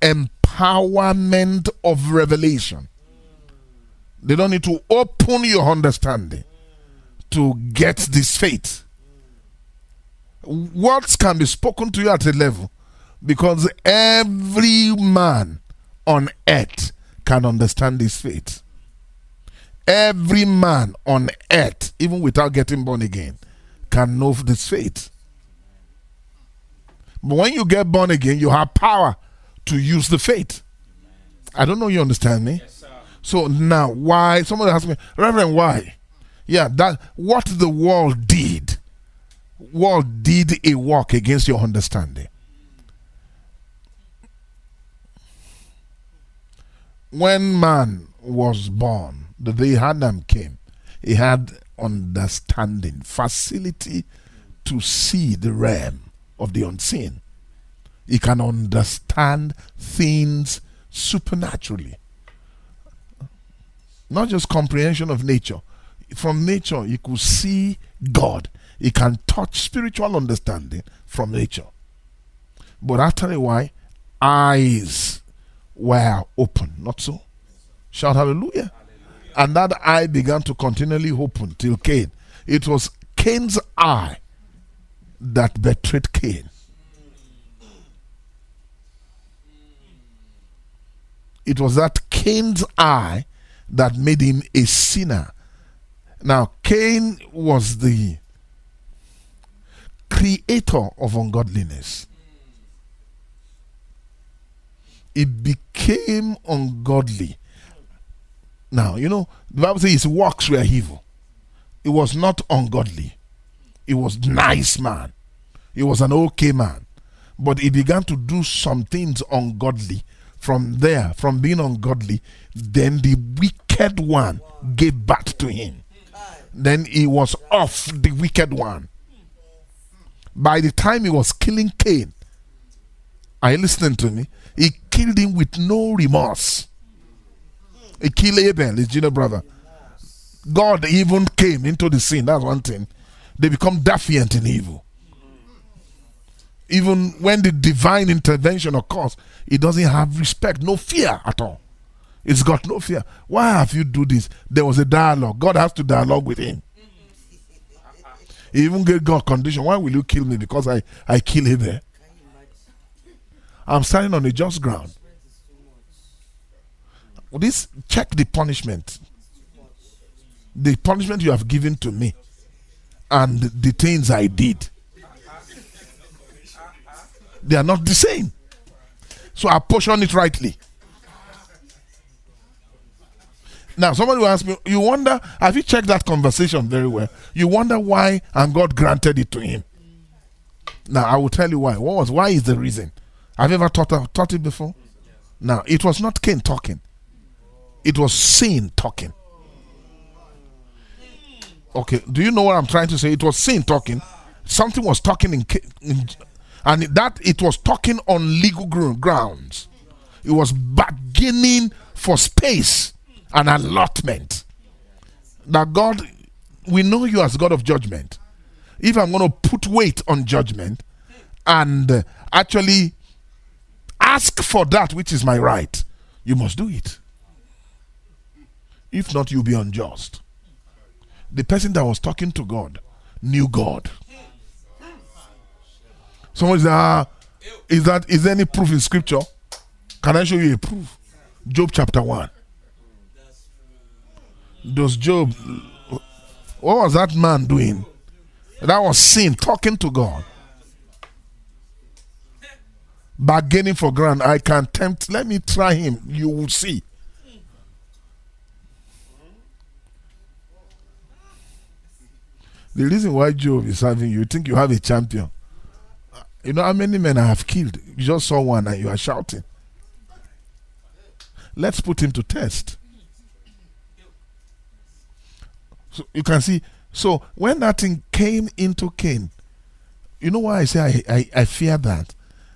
empowerment of revelation. They don't need to open your understanding to get this faith. Words can be spoken to you at a level because every man on earth can understand this faith. Every man on earth, even without getting born again, can know this faith. But when you get born again, you have power to use the faith. I don't know you understand me. So now, why? Somebody asked me, Reverend, why? Yeah, that what the world did, world did a work against your understanding. When man was born, the day Adam came, he had understanding, facility to see the realm of the unseen. He can understand things supernaturally. Not just comprehension of nature. From nature, he could see God. He can touch spiritual understanding from nature. But after a while, eyes were open, not so? Shout hallelujah. And that eye began to continually open till Cain. It was Cain's eye that betrayed Cain. It was that Cain's eye that made him a sinner. Now, Cain was the creator of ungodliness. It became ungodly. Now, you know, the Bible says his works were evil. It was not ungodly. It was nice man. He was an okay man. But he began to do some things ungodly. From there, from being ungodly, then the wicked one gave birth to him. Then he was off the wicked one. By the time he was killing Cain, are you listening to me? He killed him with no remorse. He killed Abel, his junior brother. God even came into the scene. That's one thing. They become defiant in evil. Even when the divine intervention occurs, it doesn't have respect, no fear at all. It's got no fear. Why have you do this? There was a dialogue. God has to dialogue with him. He even get God condition. Why will you kill me? Because I, I kill him there. I'm standing on a just ground. This check the punishment. The punishment you have given to me and the things I did. They are not the same. So I portion it rightly. Now, somebody will ask me, you wonder, have you checked that conversation very well? You wonder why and God granted it to him. Now, I will tell you why. What was, why is the reason? Have you ever thought, uh, thought it before? Now, it was not Cain talking, it was sin talking. Okay, do you know what I'm trying to say? It was sin talking. Something was talking in, in and that it was talking on legal grounds. It was bargaining for space and allotment. That God, we know you as God of judgment. If I'm going to put weight on judgment and actually ask for that which is my right, you must do it. If not, you'll be unjust. The person that was talking to God knew God. Someone said, ah, is that is there any proof in scripture? Can I show you a proof? Job chapter 1. Does Job what was that man doing? That was sin, talking to God. Bargaining for ground. I can tempt. Let me try him. You will see. The reason why Job is having you think you have a champion. You know how many men I have killed? You just saw one and you are shouting. Let's put him to test. So you can see. So when that thing came into Cain, you know why I say I, I, I fear that?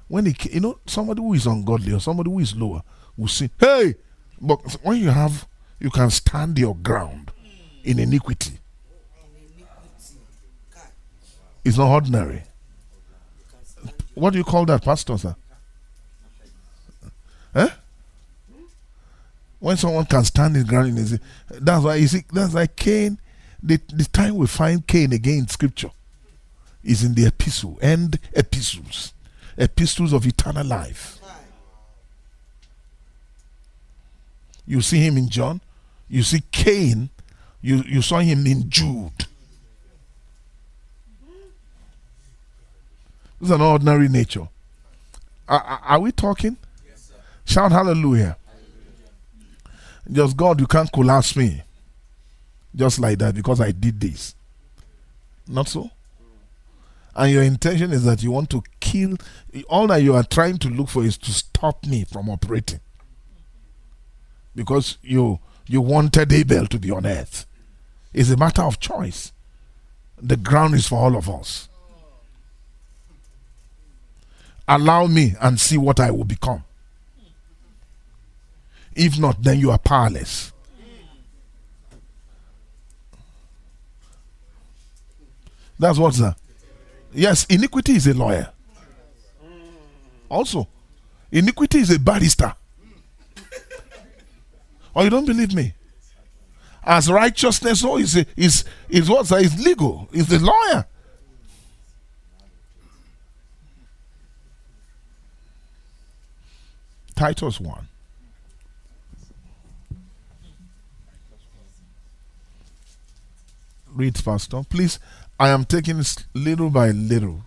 When he, you know, somebody who is ungodly or somebody who is lower will say, hey, but when you have, you can stand your ground in iniquity. It's not ordinary. What do you call that, Pastor, sir? Eh? When someone can stand his ground in his that's why you see that's why Cain the, the time we find Cain again in scripture is in the epistle and epistles. Epistles of eternal life. You see him in John, you see Cain, you, you saw him in Jude. This is an ordinary nature. Are, are we talking? Yes, Shout hallelujah. hallelujah. Just God, you can't collapse me. Just like that because I did this. Not so? And your intention is that you want to kill. All that you are trying to look for is to stop me from operating. Because you you wanted Abel to be on earth. It's a matter of choice. The ground is for all of us. Allow me and see what I will become. If not, then you are powerless. That's what's there. Yes, iniquity is a lawyer. Also, iniquity is a barrister. or oh, you don't believe me? As righteousness, oh, is, a, is, is what's sir? Is legal. Is the lawyer. Titus 1. Read, Pastor. Please, I am taking it little by little.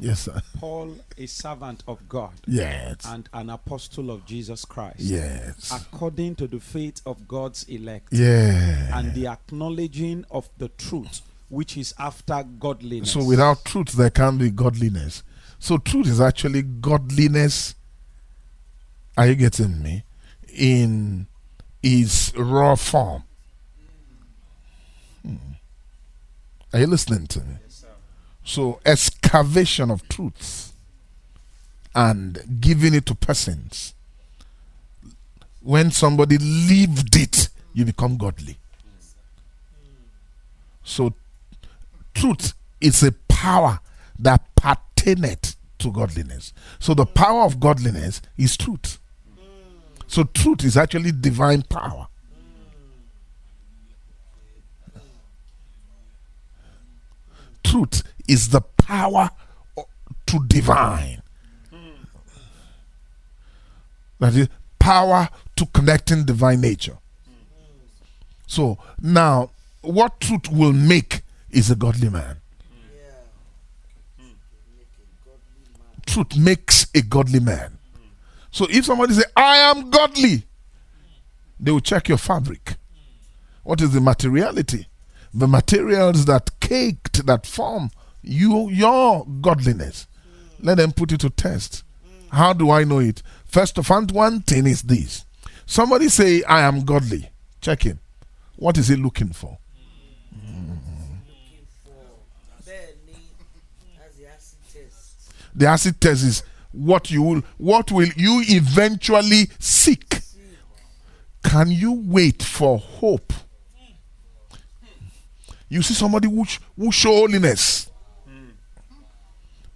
Yes, sir. Paul, a servant of God Yes. and an apostle of Jesus Christ, Yes. according to the faith of God's elect Yeah. and the acknowledging of the truth which is after godliness. So without truth, there can't be godliness. So truth is actually godliness. Are you getting me? In its raw form. Hmm. Are you listening to me? So excavation of truth and giving it to persons. When somebody lived it, you become godly. So truth is a power that pertaineth to godliness. So the power of godliness is truth. So truth is actually divine power. Truth is the power to divine. That is power to connecting divine nature. So now, what truth will make is a godly man. Truth makes a godly man. So if somebody say, "I am godly," they will check your fabric. What is the materiality? The materials that caked that form you your godliness. Let them put it to test. How do I know it? First of all, one thing is this. Somebody say, I am godly. Check him. What is he looking for? The acid test is what you will what will you eventually seek. Can you wait for hope? You see somebody who, who show holiness.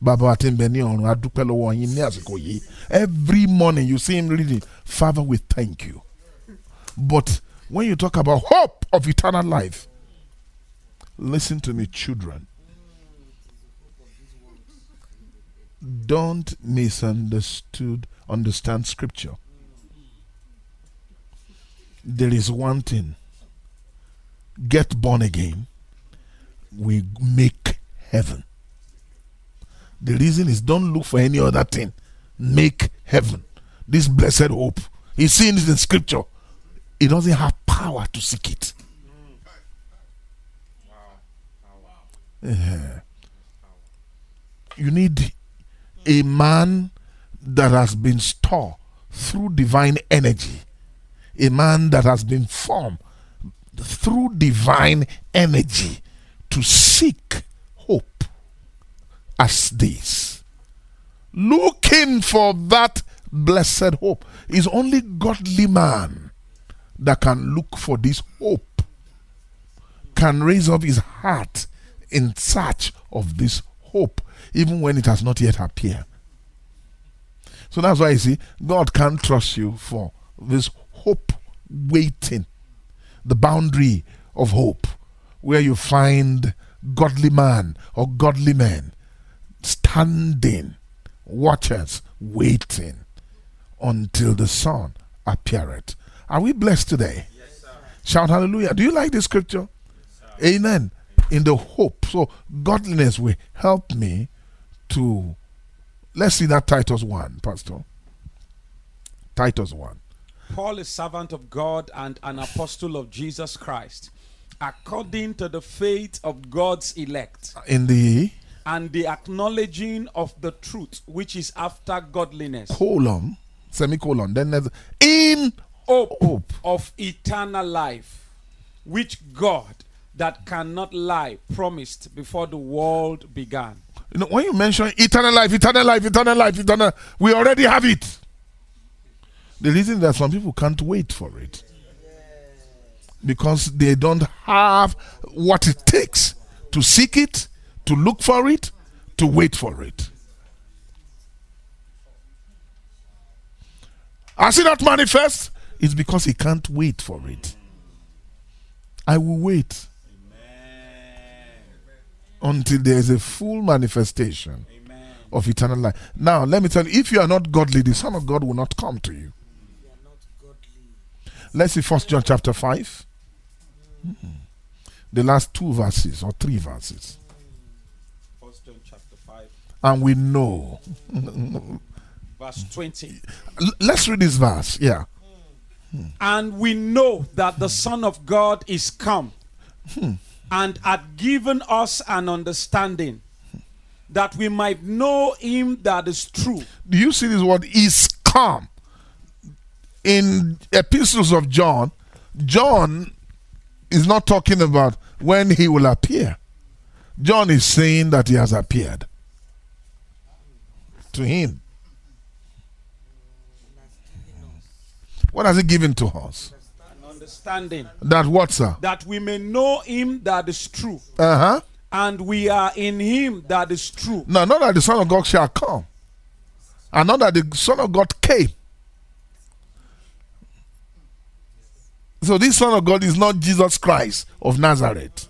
Ọ̀run adúpẹ́ lọ́wọ́ yín ní àsìkò. Every morning you see him reading, Father, we thank you. But when you talk about hope of eternal life, listen to me, children. Don't misunderstood understand scripture. There is one thing. Get born again. We make heaven. The reason is don't look for any other thing. Make heaven. This blessed hope. He's seeing it in scripture. He doesn't have power to seek it. You need a man that has been stored through divine energy, a man that has been formed through divine energy to seek hope as this. Looking for that blessed hope is only godly man that can look for this hope, can raise up his heart in search of this hope, even when it has not yet appeared. So that's why you see, God can't trust you for this hope waiting, the boundary of hope, where you find godly man or godly men standing, watchers, waiting until the sun appeareth. Are we blessed today? Shout hallelujah. Do you like the scripture? Amen. In the hope. So godliness will help me to let's see that Titus 1, Pastor. Titus 1. Paul is servant of God and an apostle of Jesus Christ, according to the faith of God's elect In the and the acknowledging of the truth which is after godliness, colon, semicolon, then there's in hope, hope. of eternal life, which God that cannot lie promised before the world began. You know, when you mention eternal life, eternal life, eternal life, eternal, we already have it. The reason that some people can't wait for it because they don't have what it takes to seek it, to look for it, to wait for it. As it not manifest, it's because he can't wait for it. I will wait until there is a full manifestation of eternal life. Now, let me tell you, if you are not godly, the Son of God will not come to you. Let's see First John chapter 5. The last two verses or three verses. First John chapter 5, And we know. verse 20. L- let's read this verse. Yeah. Hmm. And we know that the Son of God is come hmm. and had given us an understanding that we might know him that is true. Do you see this word is come? In epistles of John, John is not talking about when he will appear. John is saying that he has appeared to him. What has he given to us? An understanding That what, sir? that we may know him that is true. Uh huh. And we are in him that is true. Now, not that the Son of God shall come, and not that the Son of God came. So, this Son of God is not Jesus Christ of Nazareth.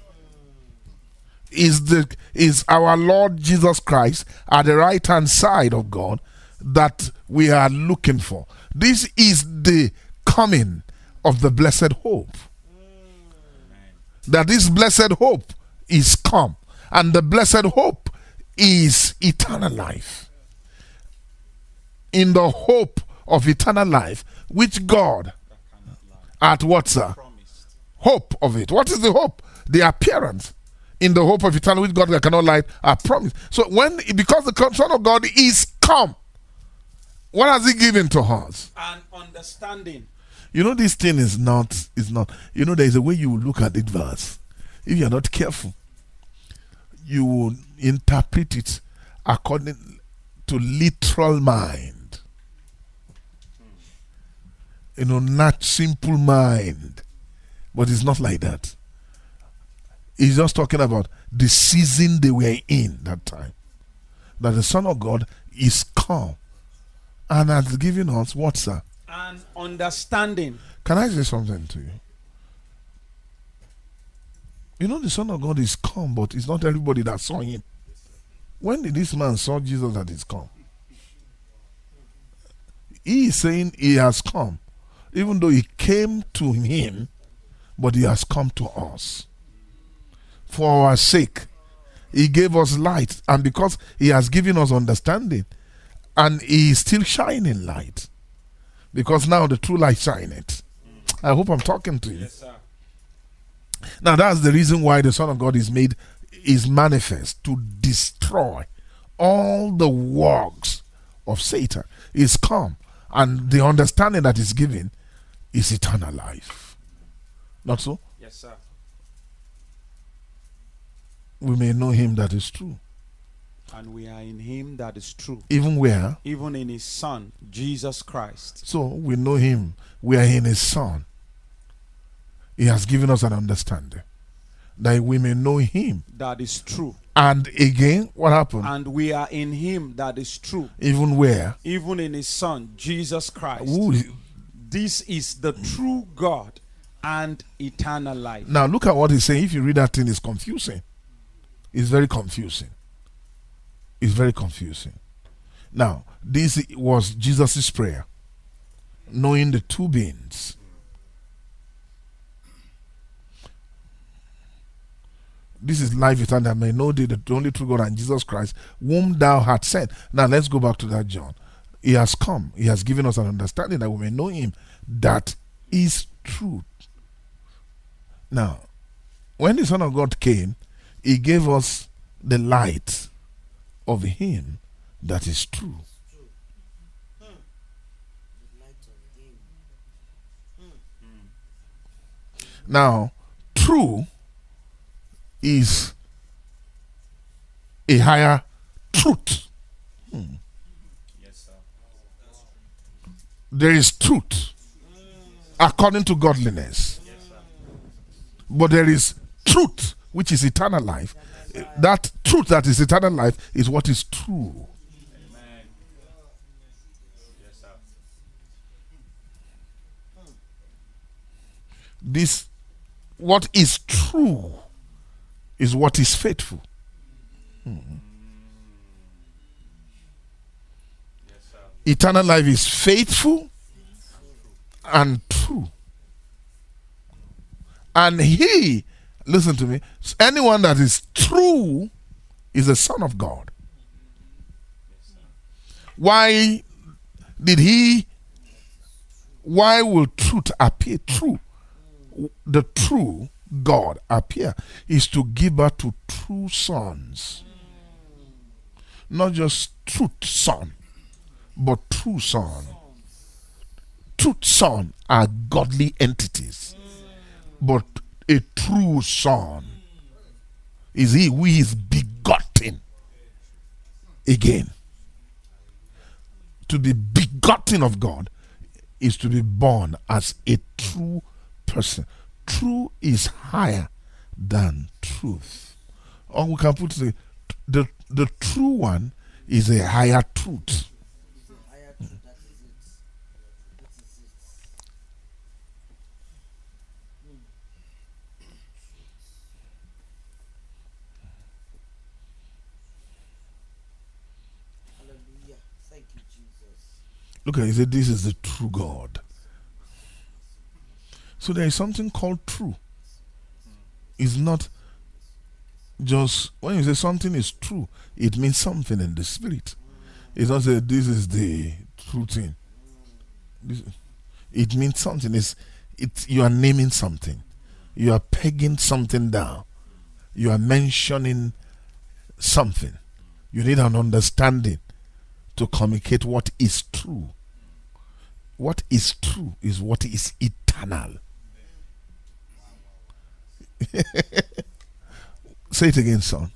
Is the is our Lord Jesus Christ at the right hand side of God that we are looking for. This is the coming of the blessed hope that this blessed hope is come, and the blessed hope is eternal life. In the hope of eternal life, which God at what, sir? Hope of it. What is the hope? The appearance in the hope of eternal, which God that cannot lie, are promised. So when because the Son of God is come, what has He given to us? An understanding. You know, this thing is not, is not, you know, there is a way you will look at it verse. If you are not careful, you will interpret it according to literal mind. You know, not simple mind. But it's not like that. He's just talking about the season they were in that time. That the Son of God is come and has given us what, sir? An understanding. Can I say something to you? You know, the Son of God is come, but it's not everybody that saw him. When did this man saw Jesus that is come? He is saying he has come, even though he came to him, but he has come to us. For our sake, he gave us light, and because he has given us understanding, and he is still shining light because now the true light shineth. I hope I'm talking to you. Yes, sir. Now that's the reason why the Son of God is made is manifest to destroy all the works of Satan. Is come, and the understanding that is given is eternal life. Not so? Yes, sir. We may know him that is true. And we are in him that is true. Even where? Even in his Son, Jesus Christ. So we know him. We are in his Son. He has given us an understanding that we may know him. That is true. And again, what happened? And we are in him that is true. Even where? Even in his Son, Jesus Christ. Who This is the true God and eternal life. Now look at what he's saying. If you read that thing, it's confusing. It's very confusing. It's very confusing. Now, this was Jesus' prayer, knowing the two beings. This is life eternal that may know thee, the only true God and Jesus Christ, whom thou hast sent. Now let's go back to that John. He has come, he has given us an understanding that we may know him. That is truth. Now, when the Son of God came, He gave us the light of Him that is true. Now, true is a higher truth. Yes, sir. There is truth according to godliness. But there is truth, which is eternal life. That truth that is eternal life is what is true. This, what is true, is what is faithful. Yes, Eternal life is faithful and true. And he, listen to me, anyone that is true is a son of God. Why did he, why will truth appear true? The true God appear is to give birth to true sons. Not just truth son, but true son. True son are godly entities, but a true son is he who is begotten again. To be begotten of God is to be born as a true person. True is higher than truth. Or we can put it the, the true one is a higher truth. Look at it, he said, This is the true God. So there is something called true. It's not just when you say something is true, it means something in the spirit. It's not that this is the true thing. This, it means something. It's it you are naming something. You are pegging something down. You are mentioning something. You need an understanding to communicate what is true. What is true is what is eternal. Say it again, son.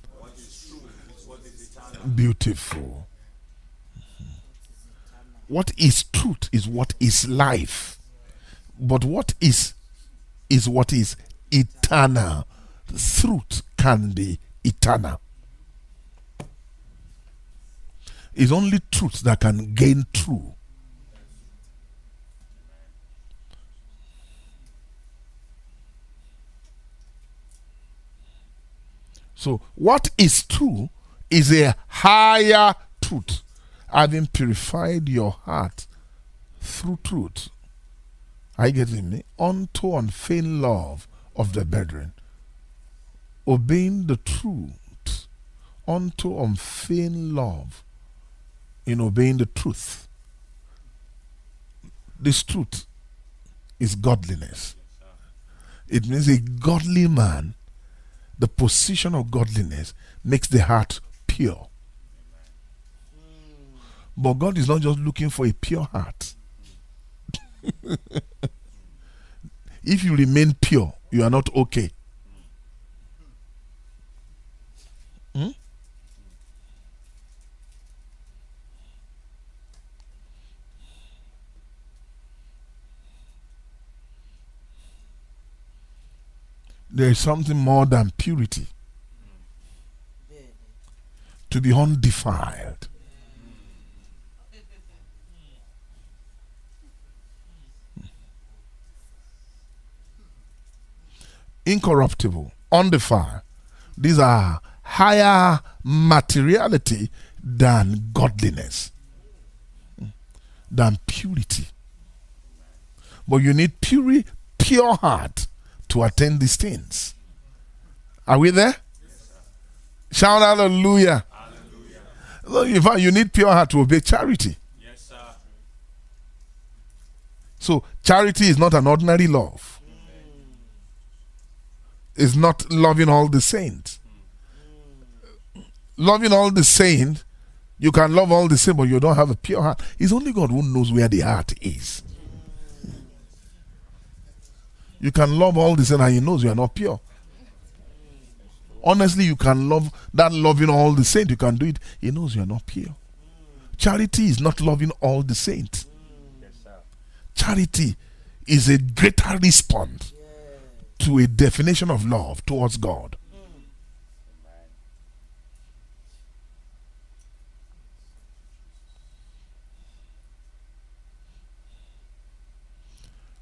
Beautiful. What is truth is what is life. But what is is what is eternal. Truth can be eternal. It's only truth that can gain true. So, what is true is a higher truth, having purified your heart through truth. Are you getting me? Unto unfeigned love of the brethren, obeying the truth, unto unfeigned love in obeying the truth. This truth is godliness. It means a godly man the position of godliness makes the heart pure. But God is not just looking for a pure heart. if you remain pure, you are not okay. There is something more than purity. To be undefiled. Incorruptible, undefiled. These are higher materiality than godliness, than purity. But you need pure, pure heart to attain these things. Are we there? Shout hallelujah. hallelujah. In fact, you need pure heart to obey charity. Yes, sir. So, charity is not an ordinary love. It's not loving all the saints. Mm. Loving all the saints, you can love all the saints, but you don't have a pure heart. It's only God who knows where the heart is. You can love all this and he knows you are not pure. Honestly, you can love that loving all the saints. You can do it. He knows you are not pure. Charity is not loving all the saints. Charity is a greater response to a definition of love towards God.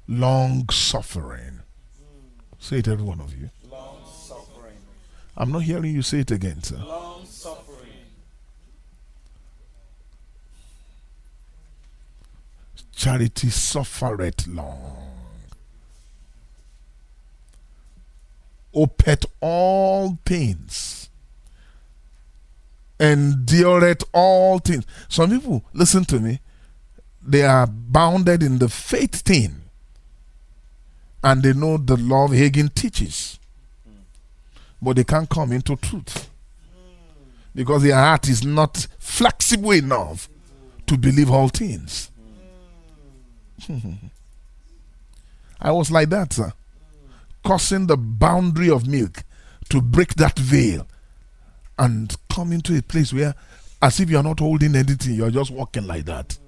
Long suffering. Say it, every one of you. Long suffering. I'm not hearing you say it again, sir. Long suffering. Charity suffereth long. hopeth all things, endureth all things. Some people, listen to me, they are bounded in the faith thing and they know the love Hagin teaches, but they can't come into truth because their heart is not flexible enough to believe all things. I was like that, sir. Crossing the boundary of milk to break that veil and come into a place where, as if you're not holding anything, you're just walking like that.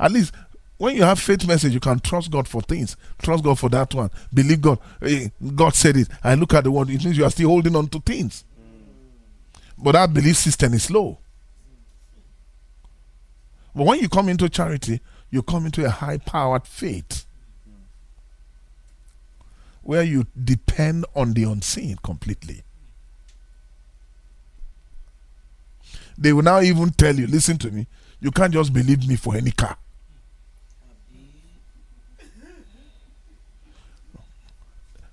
At least when you have faith message, you can trust God for things. Trust God for that one. Believe God. God said it. I look at the word. It means you are still holding on to things. But that belief system is low. But when you come into charity, you come into a high powered faith where you depend on the unseen completely. They will now even tell you, listen to me, you can't just believe me for any car.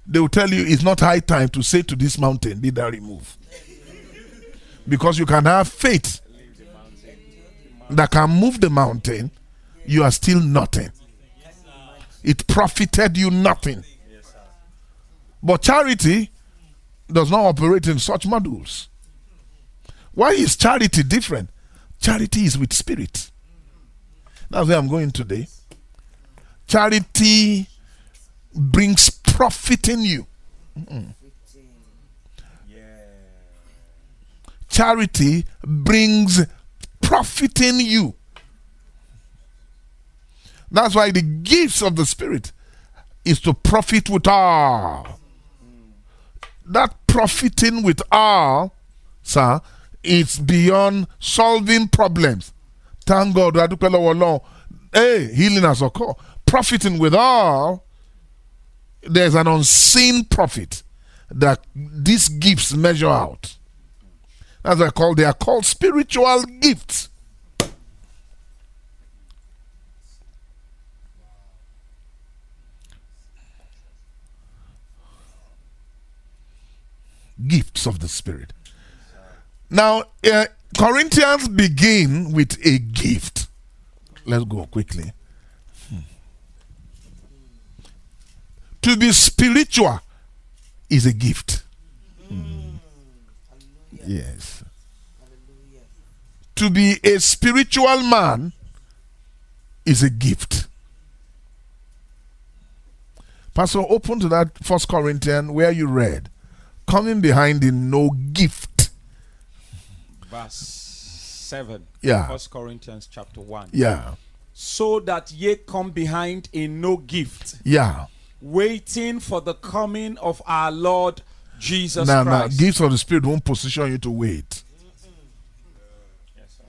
They will tell you it's not high time to say to this mountain, be thou removed. Because you can have faith that can move the mountain, you are still nothing. It profited you nothing. But charity does not operate in such models. Why is charity different? Charity is with spirit. That's where I'm going today. Charity brings profit in you. Charity brings profiting you. That's why the gifts of the Spirit is to profit with all. That profiting with all, sir, it's beyond solving problems. Thank God, hey, healing has occurred. Profiting with all, there's an unseen profit that these gifts measure out. As I call, they are called spiritual gifts. Gifts of the Spirit. Now, uh, Corinthians begin with a gift. Let's go quickly. To be spiritual is a gift. Hmm. Yes. To be a spiritual man is a gift. Pastor, open to that First Corinthians where you read, coming behind in no gift. Verse 7. Yeah. First Corinthians chapter 1. Yeah. So that ye come behind in no gift, Yeah. Waiting for the coming of our Lord Jesus now, now, gifts of the Spirit won't position you to wait. Yes.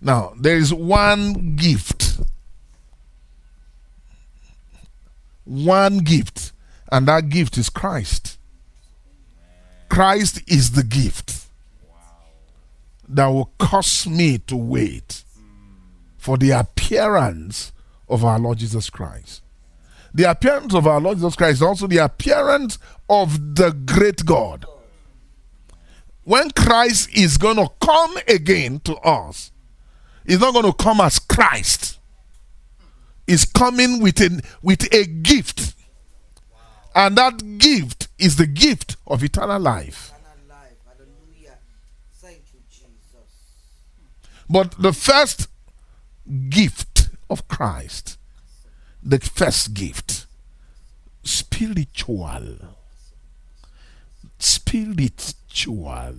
Now, there is one gift. One gift. And that gift is Christ. Christ is the gift that will cause me to wait for the appearance of our Lord Jesus Christ. The appearance of our Lord Jesus Christ is also the appearance of the great God. When Christ is going to come again to us, He's not going to come as Christ. He's coming with a, with a gift. And that gift is the gift of eternal life. But the first gift of Christ, the first gift, spiritual. Spiritual.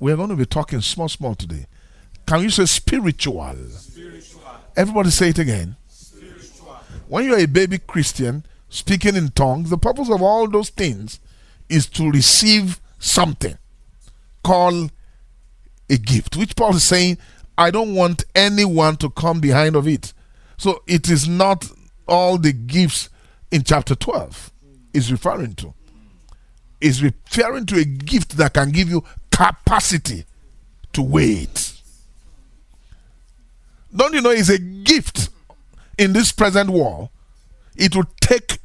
We're going to be talking small, small today. Can you say spiritual? spiritual. Everybody say it again. spiritual. When you're a baby Christian speaking in tongues, the purpose of all those things is to receive something called a gift, which Paul is saying, I don't want anyone to come behind of it. So it is not all the gifts in chapter 12 is referring to. Is referring to a gift that can give you capacity to wait. Don't you know it's a gift in this present world? It will take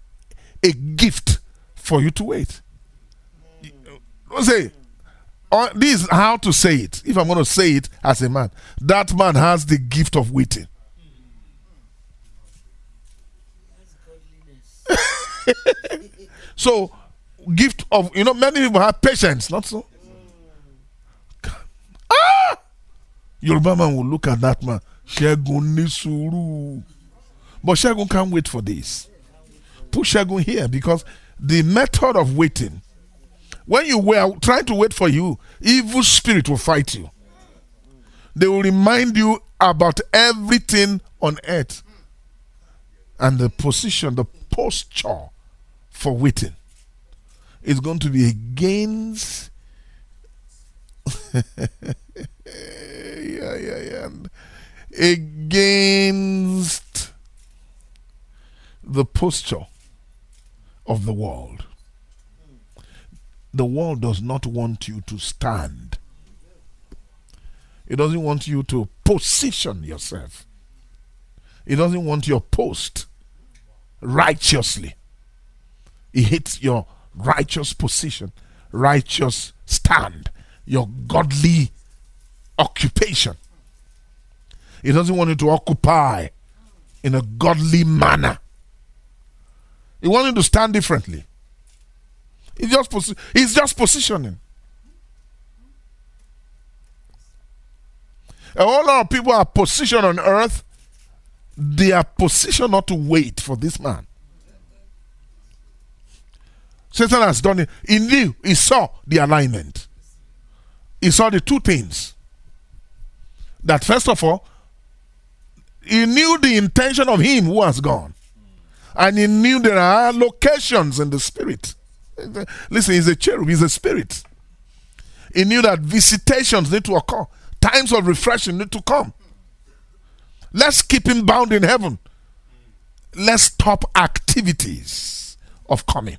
a gift for you to wait. Don't say, oh, this is how to say it. If I'm going to say it as a man, that man has the gift of waiting. So, gift of, you know, many people have patience, not so? Ah! Yoruba man will look at that man. Shegun ni sùúrù. But Shegun can't wait for this. Put Shegun here because the method of waiting, when you were trying to wait for you, evil spirit will fight you. They will remind you about everything on earth and the position, the posture for waiting is going to be against yeah, yeah, yeah. Against the posture of the world. The world does not want you to stand. It doesn't want you to position yourself. It doesn't want your post righteously. It hates your righteous position, righteous stand, your godly occupation. He doesn't want you to occupy in a godly manner. He wants you to stand differently. He's just, posi- it's just positioning. A whole lot of people are positioned on earth. They are positioned not to wait for this man. Satan has done it. He knew, he saw the alignment. He saw the two things. That first of all, he knew the intention of him who has gone. And he knew there are locations in the spirit. Listen, he's a cherub, he's a spirit. He knew that visitations need to occur, times of refreshing need to come. Let's keep him bound in heaven. Let's stop activities of coming.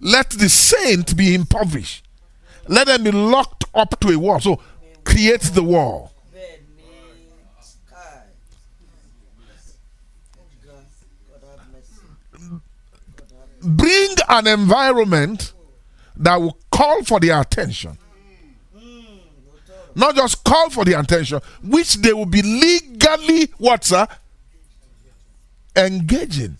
Let the saint be impoverished. Let them be locked up to a wall. So create the wall. Bring an environment that will call for their attention. Not just call for the attention, which they will be legally what, sir? Engaging.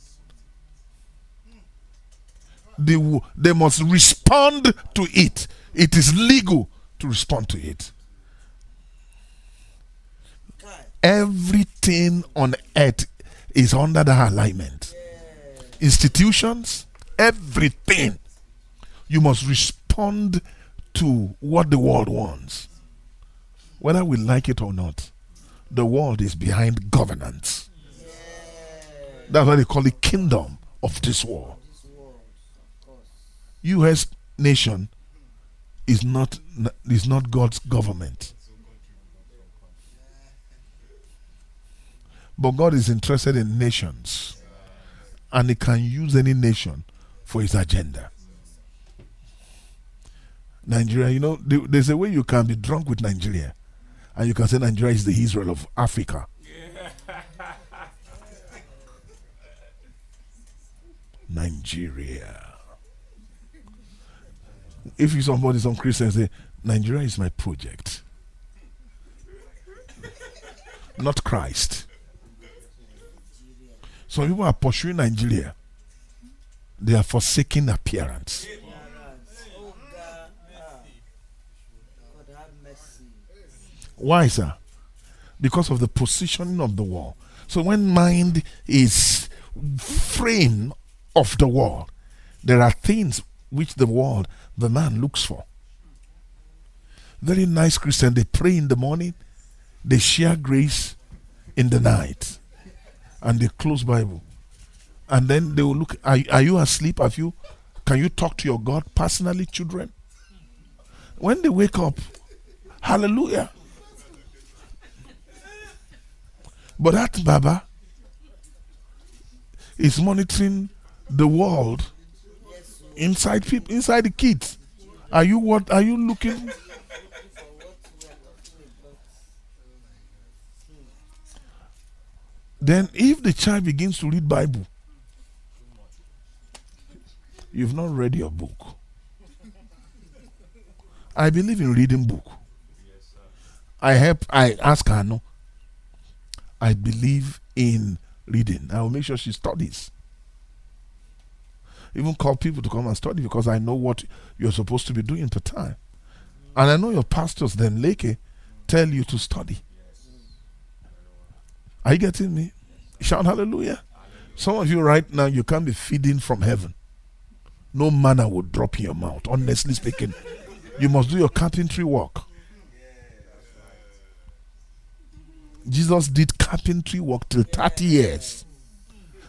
They, they must respond to it. It is legal to respond to it. Everything on earth is under the alignment. Institutions, everything. You must respond to what the world wants. Whether we like it or not, the world is behind governance. That's why they call it kingdom of this world. US nation is not is not God's government. But God is interested in nations and he can use any nation for his agenda. Nigeria, you know, there's a way you can be drunk with Nigeria and you can say Nigeria is the Israel of Africa. Nigeria. If you somebody, some Christians say, Nigeria is my project. Not Christ. Some people are pursuing Nigeria. They are forsaking appearance. Oh God, ah. God have mercy. Why, sir? Because of the positioning of the wall. So when mind is frame of the world, there are things which the world, the man looks for. Very nice Christian, they pray in the morning, they share grace in the night, and they close Bible. And then they will look, are, are you asleep? Have you can you talk to your God personally, children? When they wake up, hallelujah. But that Baba is monitoring the world inside people, inside the kids. Are you what? Are you looking? Then if the child begins to read Bible, you've not read your book. I believe in reading book. I help I ask her no. I believe in reading. I will make sure she studies. Even call people to come and study because I know what you're supposed to be doing at the time. And I know your pastors, then Leke, tell you to study. Are you getting me? Shout hallelujah. Some of you right now, you can't be feeding from heaven. No manna will drop in your mouth, honestly speaking. You must do your carpentry work. Jesus did carpentry work till 30 years.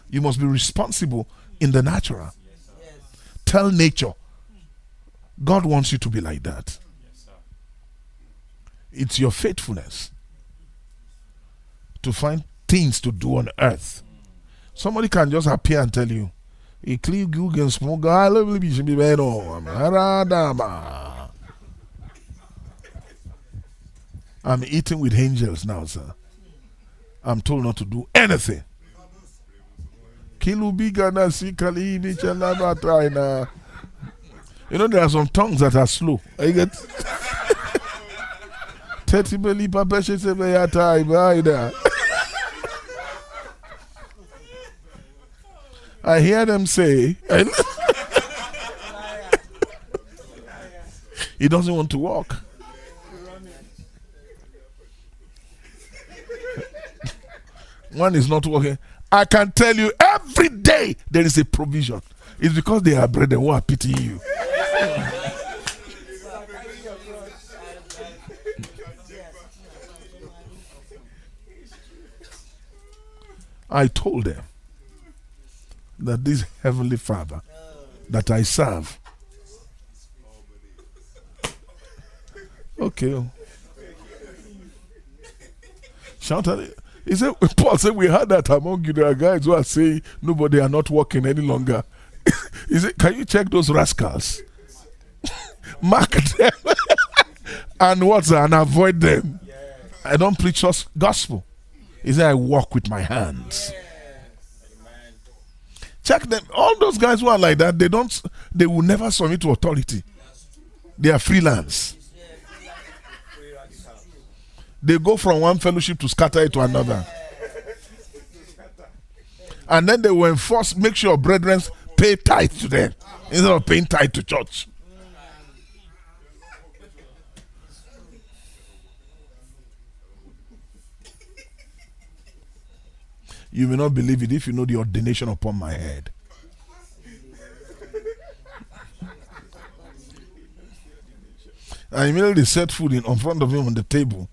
You must be responsible in the natural. Tell nature. God wants you to be like that. It's your faithfulness to find things to do on earth. Somebody can just appear and tell you, I'm eating with angels now, sir. I'm told not to do anything. You know, there are some tongues that are slow. I get. I hear them say, he doesn't want to walk. One is not working. I can tell you every day there is a provision. It's because they are brethren who are pitying you. I told them that this heavenly Father that I serve. Okay. Shout. He said, Paul said, We heard that among you there are guys who are saying nobody are not working any longer. he said, Can you check those rascals? Mark them and what's and avoid them. I don't preach gospel. He said, I walk with my hands. Check them. All those guys who are like that, they don't they will never submit to authority. They are freelance. They go from one fellowship to scatter it to another. And then they will enforce, make sure brethren pay tithe to them instead of paying tithe to church. You may not believe it if you know the ordination upon my head. I immediately set food in, in front of him on the table.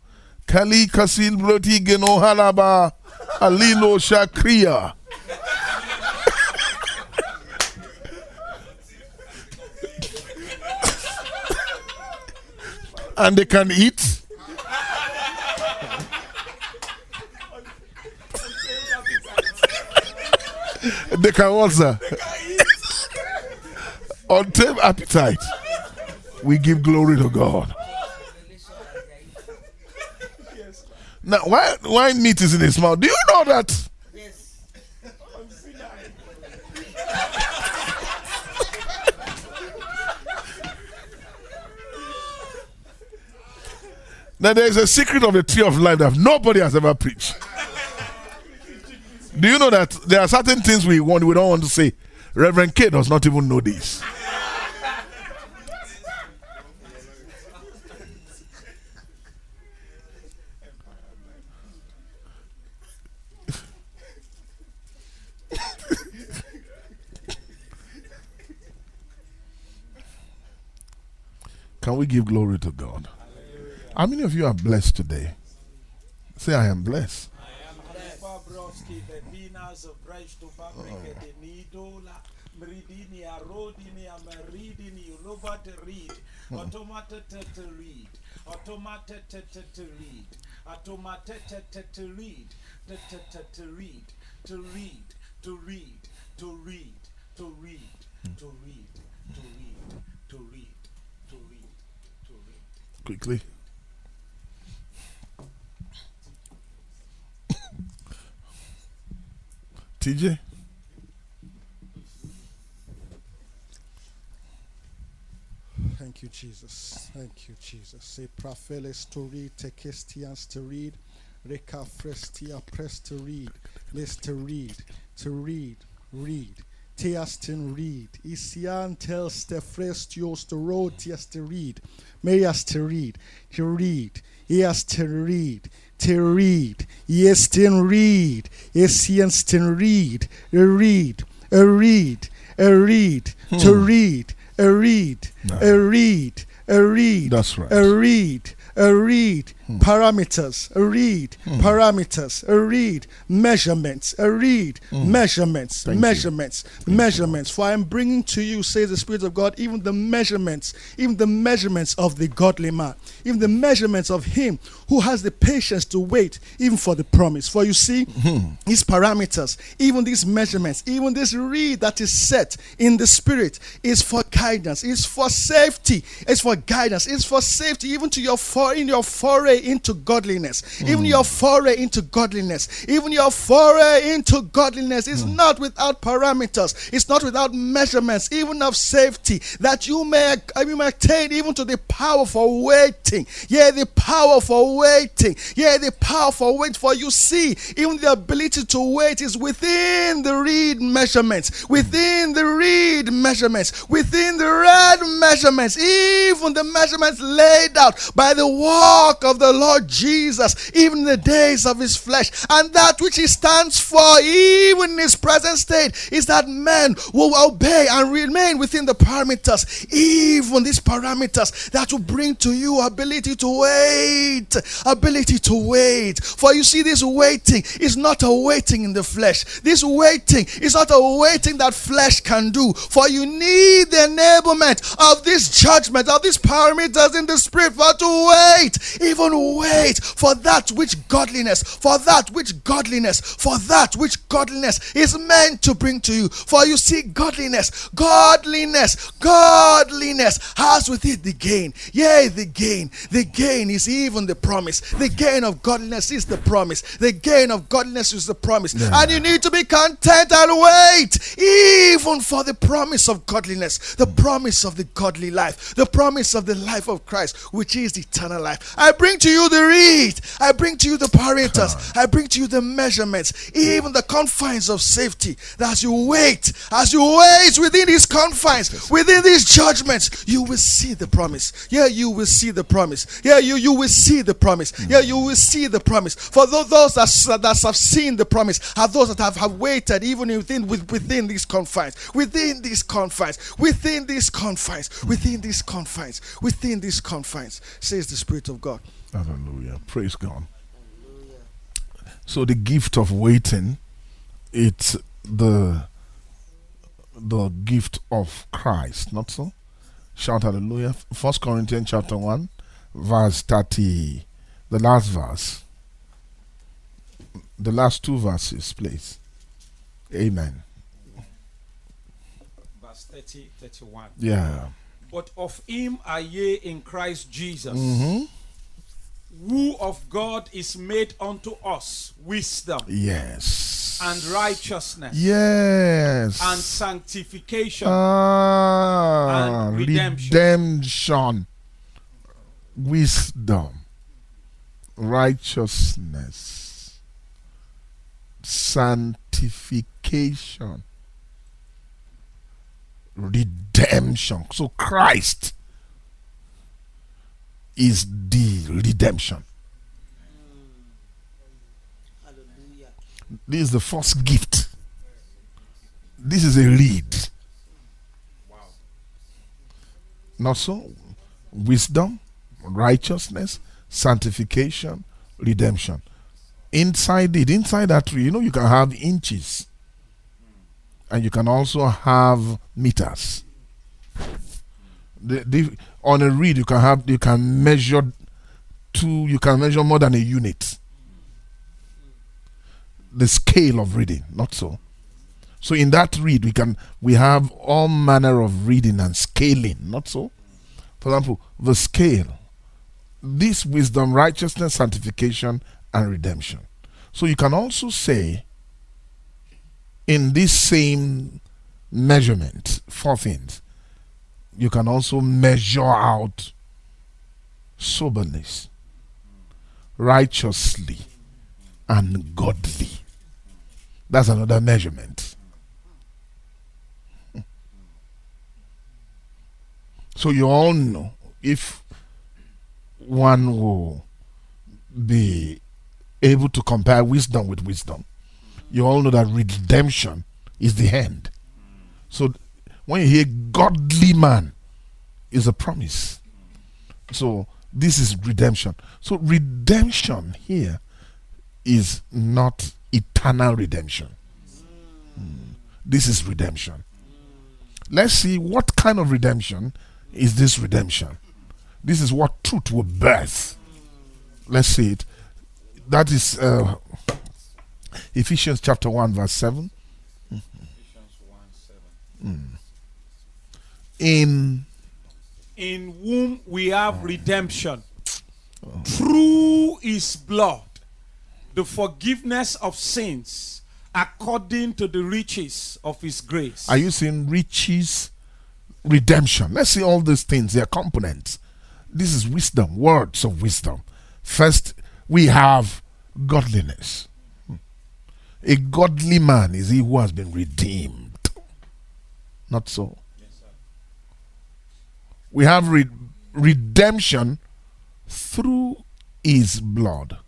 Kali kasil broti geno halaba alilo shakria. and they can eat. they can also untamed appetite. We give glory to God. Now, why why meat is in his mouth? Do you know that? Yes. Now there is a secret of the tree of life that nobody has ever preached. Do you know that there are certain things we want we don't want to say? Reverend K does not even know this. Can we give glory to God? How many of you are blessed today? Say, I am blessed. Fabroski, the Vinas of Brecht to Fabrike, the Nidola, Mridini, Arodini, Ameridini, Ulova to read, to read, to read, to read, to read, Quickly. TJ. Thank you, Jesus. Thank you, Jesus. Se prafeles to read, tekestians to read, reka frestia press to read, list to read, to read, read. Teastin read, Isian tells the frestios to road, tias to read, Marias to read, to read, yes to read, to read, yes to read, Isians to read, a read, a read, a read, to hmm. read, a read, a read, a read, That's right. a read, a read, parameters, a read, hmm. parameters, a read, measurements, a read, hmm. measurements, Thank you. measurements, measurements. For I am bringing to you, says the Spirit of God, even the measurements, even the measurements of the godly man, even the measurements of him who has the patience to wait, even for the promise. For you see, hmm. these parameters, even these measurements, even this reed that is set in the Spirit is for guidance, is for safety, it's for guidance, it's for safety, even to your for in your foray into godliness, even your foray into godliness, even your foray into godliness is hmm. not without parameters, it's not without measurements, even of safety, that you may uh, you may attain even to the power for waiting. Yeah, the power for waiting. Yeah, the power for wait. For you see, even the ability to wait is within the reed measurements, within the reed measurements, within the red measurements, even the measurements laid out by the walk of the Lord Jesus, even the days of his flesh. And that which he stands for, even in his present state, is that men will obey and remain within the parameters, even these parameters that will bring to you ability to wait, ability to wait. For you see, this waiting is not a waiting in the flesh. This waiting is not a waiting that flesh can do. For you need the enablement of this judgment, of these parameters in the spirit, for to wait, even wait for that which godliness, for that which godliness, for that which godliness is meant to bring to you. For you see, godliness, godliness, godliness has with it the gain. Yea, the gain. The gain is even the promise. The gain of godliness is the promise. The gain of godliness is the promise. And you need to be content and wait, even for the promise of godliness, the promise of the godly life, the promise of the life of Christ, which is eternal life. I bring to you the reed. I bring to you the parameters. I bring to you the measurements, even the confines of safety. That as you wait, as you wait within these confines, within these judgments, you will see the promise. Yeah, you will see the promise. Yeah, you, you will see the promise. Hmm. Yeah, you will see the promise. For tho- those that, that have seen the promise are those that have, have waited even within with, within these confines, within these confines, within these confines, within these confines, within these confines, says the Spirit of God. Hallelujah. Praise God. So the gift of waiting, it's the the gift of Christ, not so? Shout hallelujah. First Corinthians chapter one, verse thirty, the last verse. The last two verses, please. Amen. Verse 30, 31. Yeah. But of him are ye in Christ Jesus, Mhm. Who of God is made unto us wisdom Yes. and righteousness Yes. and sanctification Ah, and redemption. redemption, wisdom, righteousness, sanctification, redemption. So Christ is the redemption. This is the first gift. This is a lead. Not so? Wisdom, righteousness, sanctification, redemption. Inside it, inside that tree, you know, you can have inches. And you can also have meters. The, the, on a reed, you can have you can measure two, you can measure more than a unit the scale of reading, not so. So in that reed, we can we have all manner of reading and scaling, not so. For example, the scale, this wisdom, righteousness, sanctification, and redemption. So you can also say in this same measurement, four things, you can also measure out soberness, righteously, and godly. That's another measurement. So you all know if one will be able to compare wisdom with wisdom, you all know that redemption is the end. So when you hear godly man, is a promise. So this is redemption. So redemption here is not eternal redemption. Hmm. This is redemption. Let's see what kind of redemption is this redemption. This is what truth will birth. Let's see it. That is uh, Ephesians chapter 1, verse 7. In in whom we have redemption through his blood, the forgiveness of sins according to the riches of his grace. Are you seeing riches, redemption? Let's see all these things, their components. This is wisdom, words of wisdom. First, we have godliness. A godly man is he who has been redeemed. Not so. We have re- redemption through his blood.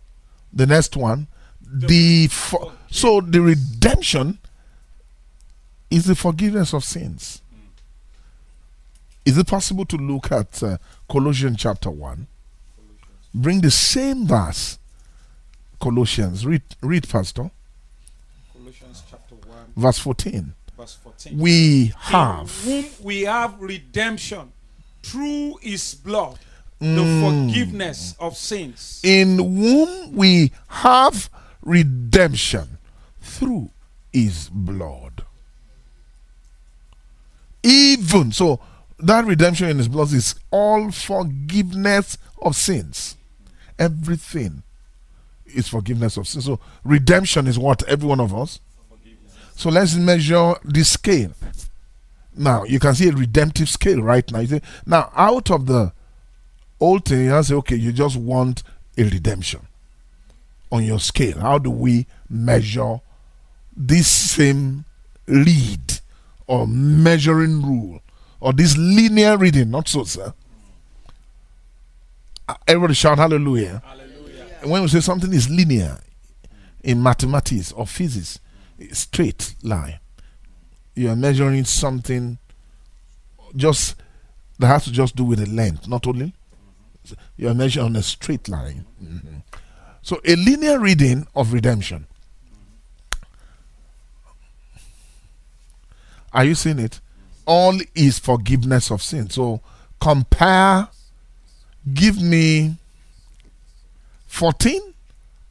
The next one, the for- so the redemption is the forgiveness of sins. Is it possible to look at uh, Colossians chapter 1? Bring the same verse. Colossians. Read, read, Pastor. Colossians chapter 1, Verse 14. verse 14. We have. In whom we have redemption through his blood, the Mm. forgiveness of sins. in whom we have redemption through his blood. Even so, that redemption in his blood is all forgiveness of sins. Everything is forgiveness of sins. So, redemption is what? Every one of us. So, let's measure the scale. Now, you can see a redemptive scale right now. You say, now, out of the old thing, you say, okay, you just want a redemption on your scale. How do we measure this same lead or measuring rule or this linear reading? Not so, sir. Uh, Everybody shout hallelujah. Hallelujah. And when we say something is linear in mathematics or physics, it's straight line. You are measuring something just that has to just do with the length, not only. You are measuring on a straight line. Mhm. So a linear reading of redemption. Are you seeing it? All is forgiveness of sin. So compare, give me 14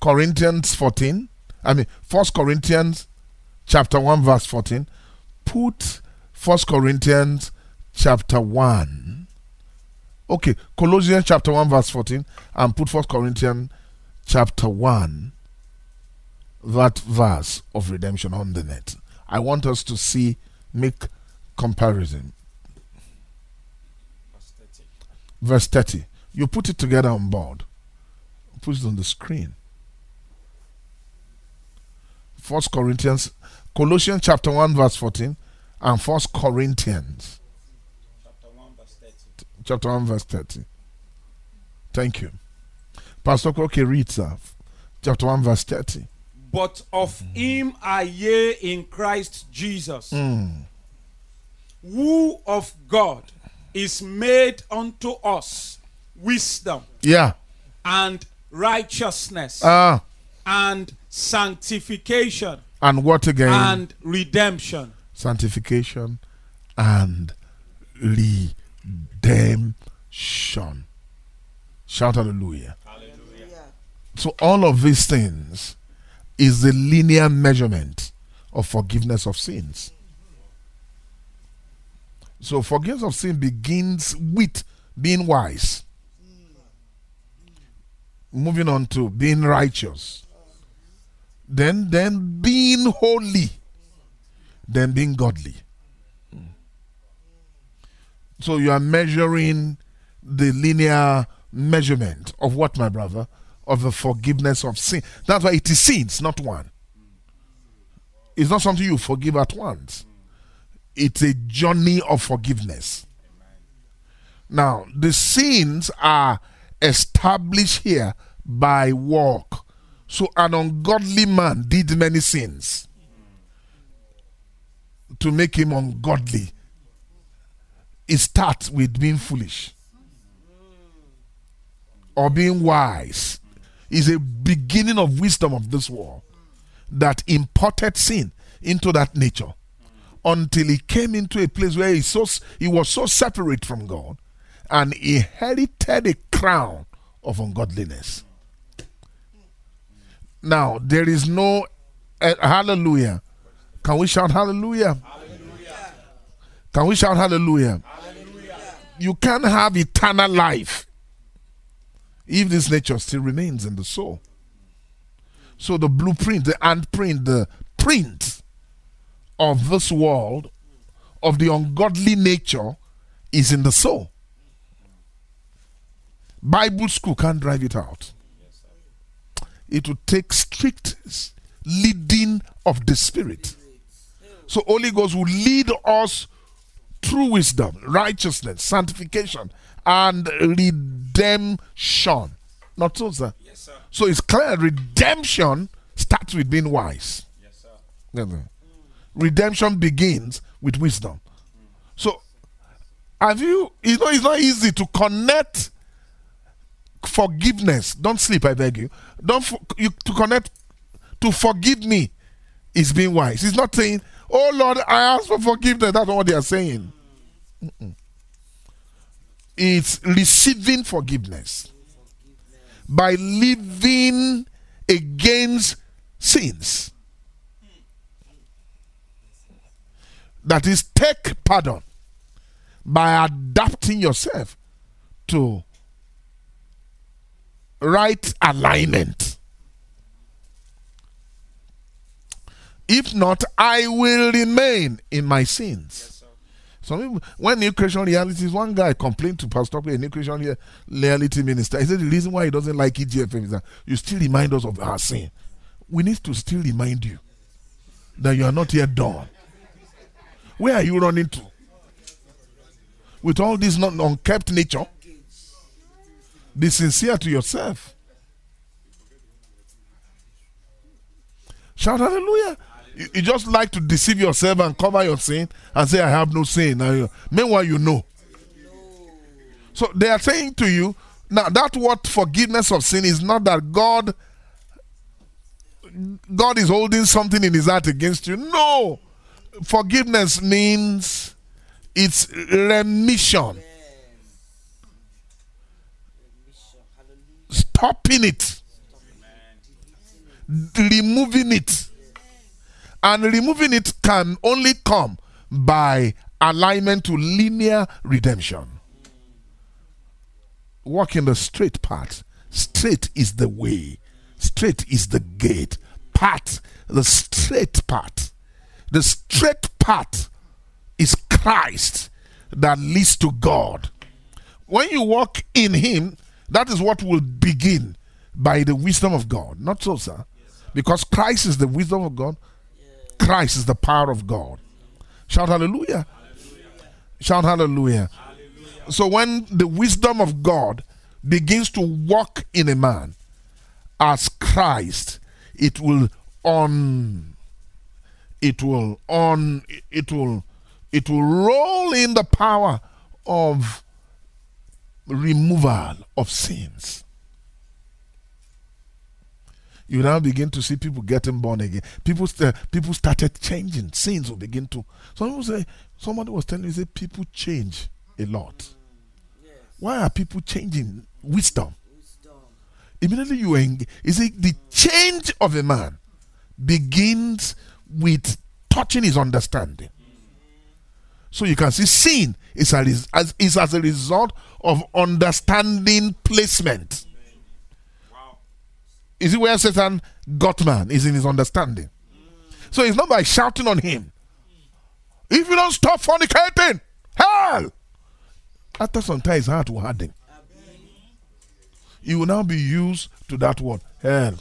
Corinthians 14. I mean, First Corinthians chapter 1, verse 14. Put First Corinthians chapter 1. Okay, Colossians chapter 1, verse 14, and put First Corinthians chapter 1, that verse of redemption on the net. I want us to see, make comparison. Verse 30. Verse 30. You put it together on board. Put it on the screen. First Corinthians, Colossians chapter 1, verse 14, and First Corinthians Chapter 1, verse 30. chapter 1, verse 30. Thank you. Pastor Koke reads uh, chapter 1, verse 30. But of him are ye in Christ Jesus, who of God is made unto us wisdom Yeah. and righteousness Ah, and sanctification and what again? and redemption. Sanctification and redemption. Shout hallelujah. Yeah. So all of these things is the linear measurement of forgiveness of sins. So forgiveness of sin begins with being wise. Mm. Moving on to being righteous. Then then being holy. than being godly. So you are measuring the linear measurement of what, my brother? Of the forgiveness of sin. That's why it is sins, not one. It's not something you forgive at once. It's a journey of forgiveness. Now, the sins are established here by work. So, an ungodly man did many sins to make him ungodly. It starts with being foolish or being wise. Is a beginning of wisdom of this world that imported sin into that nature until he came into a place where he, so, he was so separate from God and inherited a crown of ungodliness. Now, there is no uh, hallelujah. Can we shout hallelujah? hallelujah? Can we shout hallelujah? hallelujah? You can't have eternal life if this nature still remains in the soul. So the blueprint, the handprint, the print of this world, of the ungodly nature, is in the soul. Bible school can't drive it out. It will take strict leading of the Spirit. So Holy Ghost will lead us through wisdom, righteousness, sanctification, and redemption. Not so, sir. Yes, sir. So it's clear redemption starts with being wise. Yes, sir. Redemption begins with wisdom. So, have you, you know, it's not easy to connect forgiveness. Don't sleep, I beg you. Don't you to connect to forgive me is being wise. He's not saying, "Oh Lord, I ask for forgiveness." That's not what they are saying. Mm-mm. It's receiving forgiveness by living against sins. That is, take pardon by adapting yourself to right alignment. If not, I will remain in my sins. Some people, when New Creation Realities, one guy complained to Pastor a New Creation Reality minister. He said the reason why he doesn't like EGFM is that you still remind us of our sin. We need to still remind you that you are not yet done. Where are you running to? With all this non unkept nature, be sincere to yourself. Shout hallelujah. You, you, just like to deceive yourself and cover your sin and say, I have no sin. Now, meanwhile, you know. So they are saying to you, now that what forgiveness of sin is not that God God is holding something in his heart against you. No. Forgiveness means it's remission. Stopping it. Removing it. And removing it can only come by alignment to linear redemption. Walk in the straight path. Straight is the way, straight is the gate. Path, the straight path. The straight path is Christ that leads to God. When you walk in Him, that is what will begin by the wisdom of God. Not so, sir. Because Christ is the wisdom of God, Christ is the power of God. Shout hallelujah. hallelujah. Shout hallelujah. hallelujah. So when the wisdom of God begins to walk in a man as Christ, it will on it will on it will it will roll in the power of removal of sins you now begin to see people getting born again. People, st- people started changing. Sins will begin to. Some people say, somebody was telling me, say, people change a lot. Why are people changing? Wisdom. Wisdom. Immediately you engage. You see, the change of a man begins with touching his understanding. So you can see sin is, a, as, is as a result of understanding placement. Is it where Satan got man? Is in his understanding. So it's not by shouting on him If you don't stop fornicating, hell. After some time, it's hard to harden. You will now be used to that word, hell.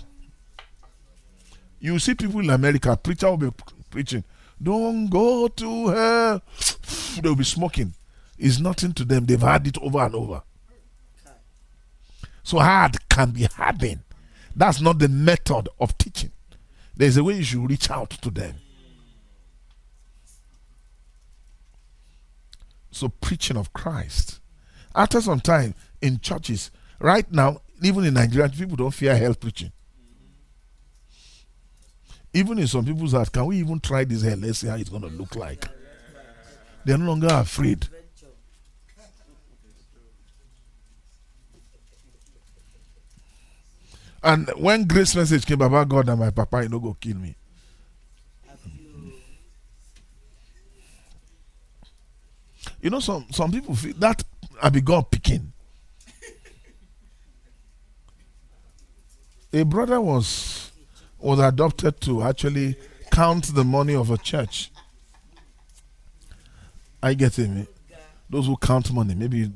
You see people in America, preacher will be preaching, don't go to hell. They'll be smoking. It's nothing to them. They've had it over and over. So hard can be hardened. That's not the method of teaching. There's a way you should reach out to them. So preaching of Christ. After some time in churches, right now, even in Nigeria, people don't fear hell preaching. Even in some people's heart, can we even try this hell? Let's see how it's going to look like. They're no longer afraid. And when grace message came about God and my papa, you know, go kill me. You You know, some some people feel that I be God picking. A brother was was adopted to actually count the money of a church. I get it. Those who count money, maybe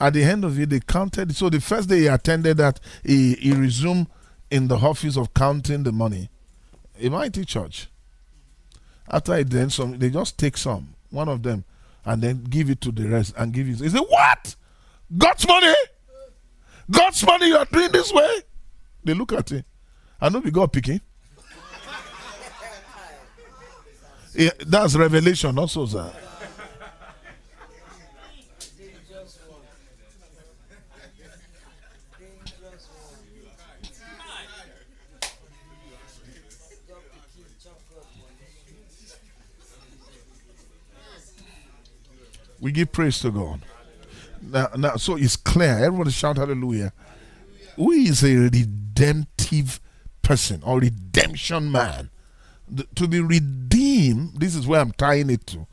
at the end of it, they counted. So the first day he attended that, he, he resumed in the office of counting the money. A mighty church. After it then some they just take some, one of them, and then give it to the rest and give it. He said, What? God's money? God's money you are doing this way? They look at it. I know we got picking. Yeah, that's revelation also, sir. We give praise to God. Now, now, so it's clear. Everybody shout hallelujah. Who is a redemptive person or redemption man? The- to be redeemed, this is where I'm tying it to,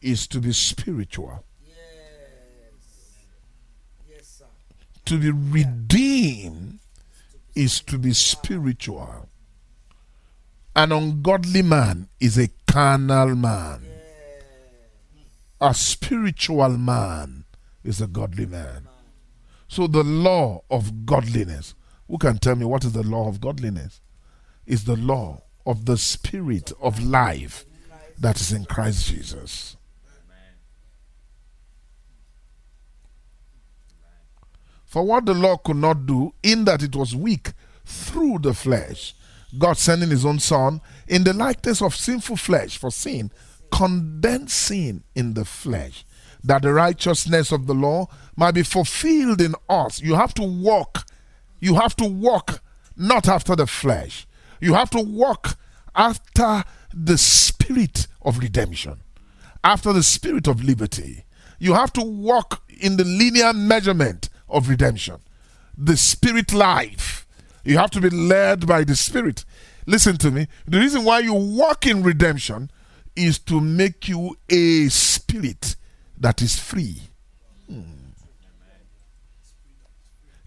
is to be spiritual. Yes. Yes, sir. To be redeemed is to be spiritual. An ungodly man is a carnal man. A spiritual man is a godly man. So the law of godliness. Who can tell me what is the law of godliness? Is the law of the spirit of life that is in Christ Jesus. For what the law could not do, in that it was weak through the flesh, God sending his own Son in the likeness of sinful flesh for sin, condemned sin in the flesh, that the righteousness of the law might be fulfilled in us. You have to walk. You have to walk not after the flesh. You have to walk after the spirit of redemption, after the spirit of liberty. You have to walk in the linear measurement of redemption, the spirit life. You have to be led by the spirit. Listen to me. The reason why you walk in redemption is to make you a spirit that is free. Hmm.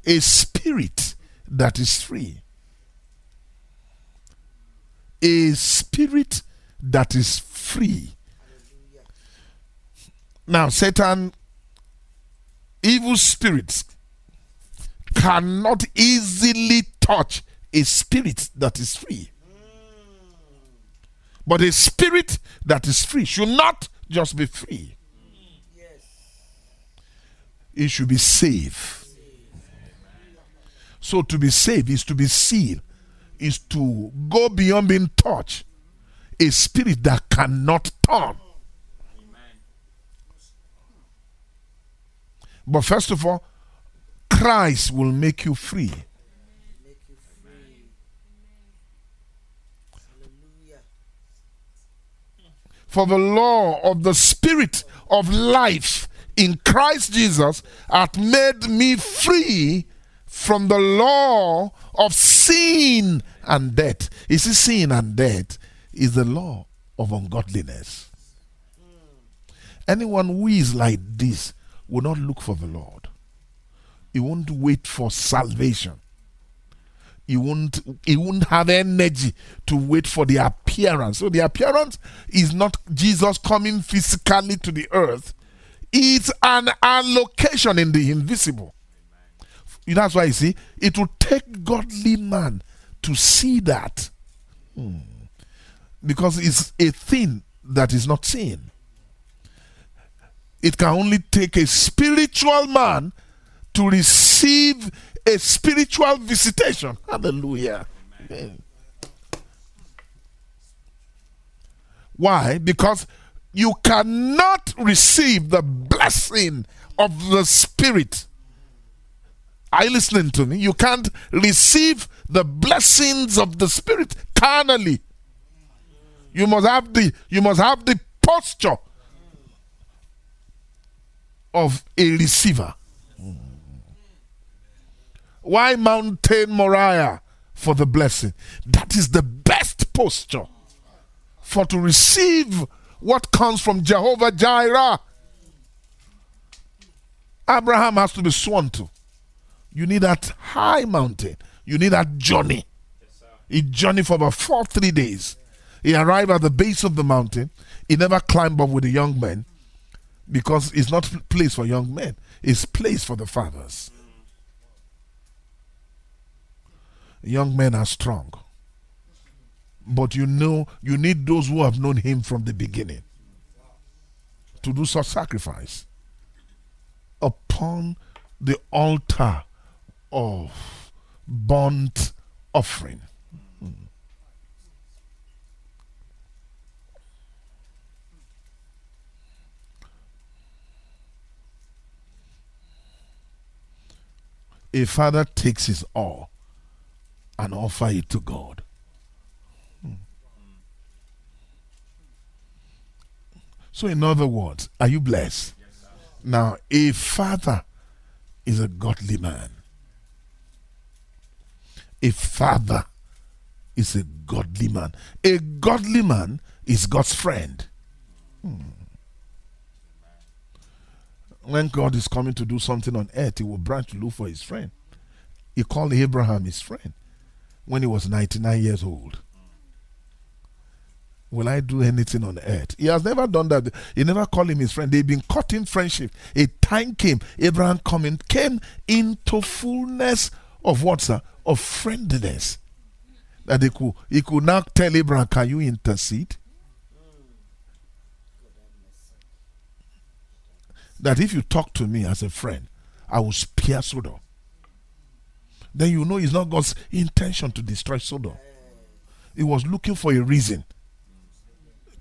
A spirit that is free. A spirit that is free. Now, Satan, evil spirits cannot easily touch a spirit that is free. But a spirit that is free should not just be free, Yes. it should be safe. So, to be safe is to be sealed, is to go beyond being touched. A spirit that cannot turn. But first of all, Christ will make you free. Make you free. Hallelujah. For the law of the Spirit of life in Christ Jesus hath made me free from the law of sin and death. You see, sin and death is the law of ungodliness. Anyone who is like this will not look for the Lord. He won't wait for salvation. He won't he won't have energy to wait for the appearance. So the appearance is not Jesus coming physically to the earth. It's an allocation in the invisible. That's why you see it will take godly man to see that. Hmm. Because it's a thing that is not seen. It can only take a spiritual man to receive a spiritual visitation. Hallelujah. Amen. Why? Because you cannot receive the blessing of the Spirit. Are you listening to me? You can't receive the blessings of the Spirit carnally. You must have the you must have the posture of a receiver. Why Mountain Moriah for the blessing? That is the best posture for to receive what comes from Jehovah Jireh. Abraham has to be sworn to. You need that high mountain. You need that journey. He journeyed for about four, three days. He arrived at the base of the mountain. He never climbed up with the young men because it's not place for young men. It's place for the fathers. Young men are strong. But you know, you need those who have known him from the beginning to do such sacrifice upon the altar of burnt offering. A father takes his all and offer it to God. Hmm. So, in other words, are you blessed? now, a father is a godly man. A father is a godly man. A godly man is God's friend. Hmm. When God is coming to do something on earth, he will branch to look for his friend. He called Abraham his friend when he was 99 years old. Will I do anything on earth? He has never done that. He never called him his friend. They've been cutting friendship. A time came, Abraham coming, came into fullness of what, sir? Of friendliness. That he could, he could now tell Abraham, Can you intercede? That if you talk to me as a friend, I will spare Sodom then you know it's not God's intention to destroy Sodom. He was looking for a reason.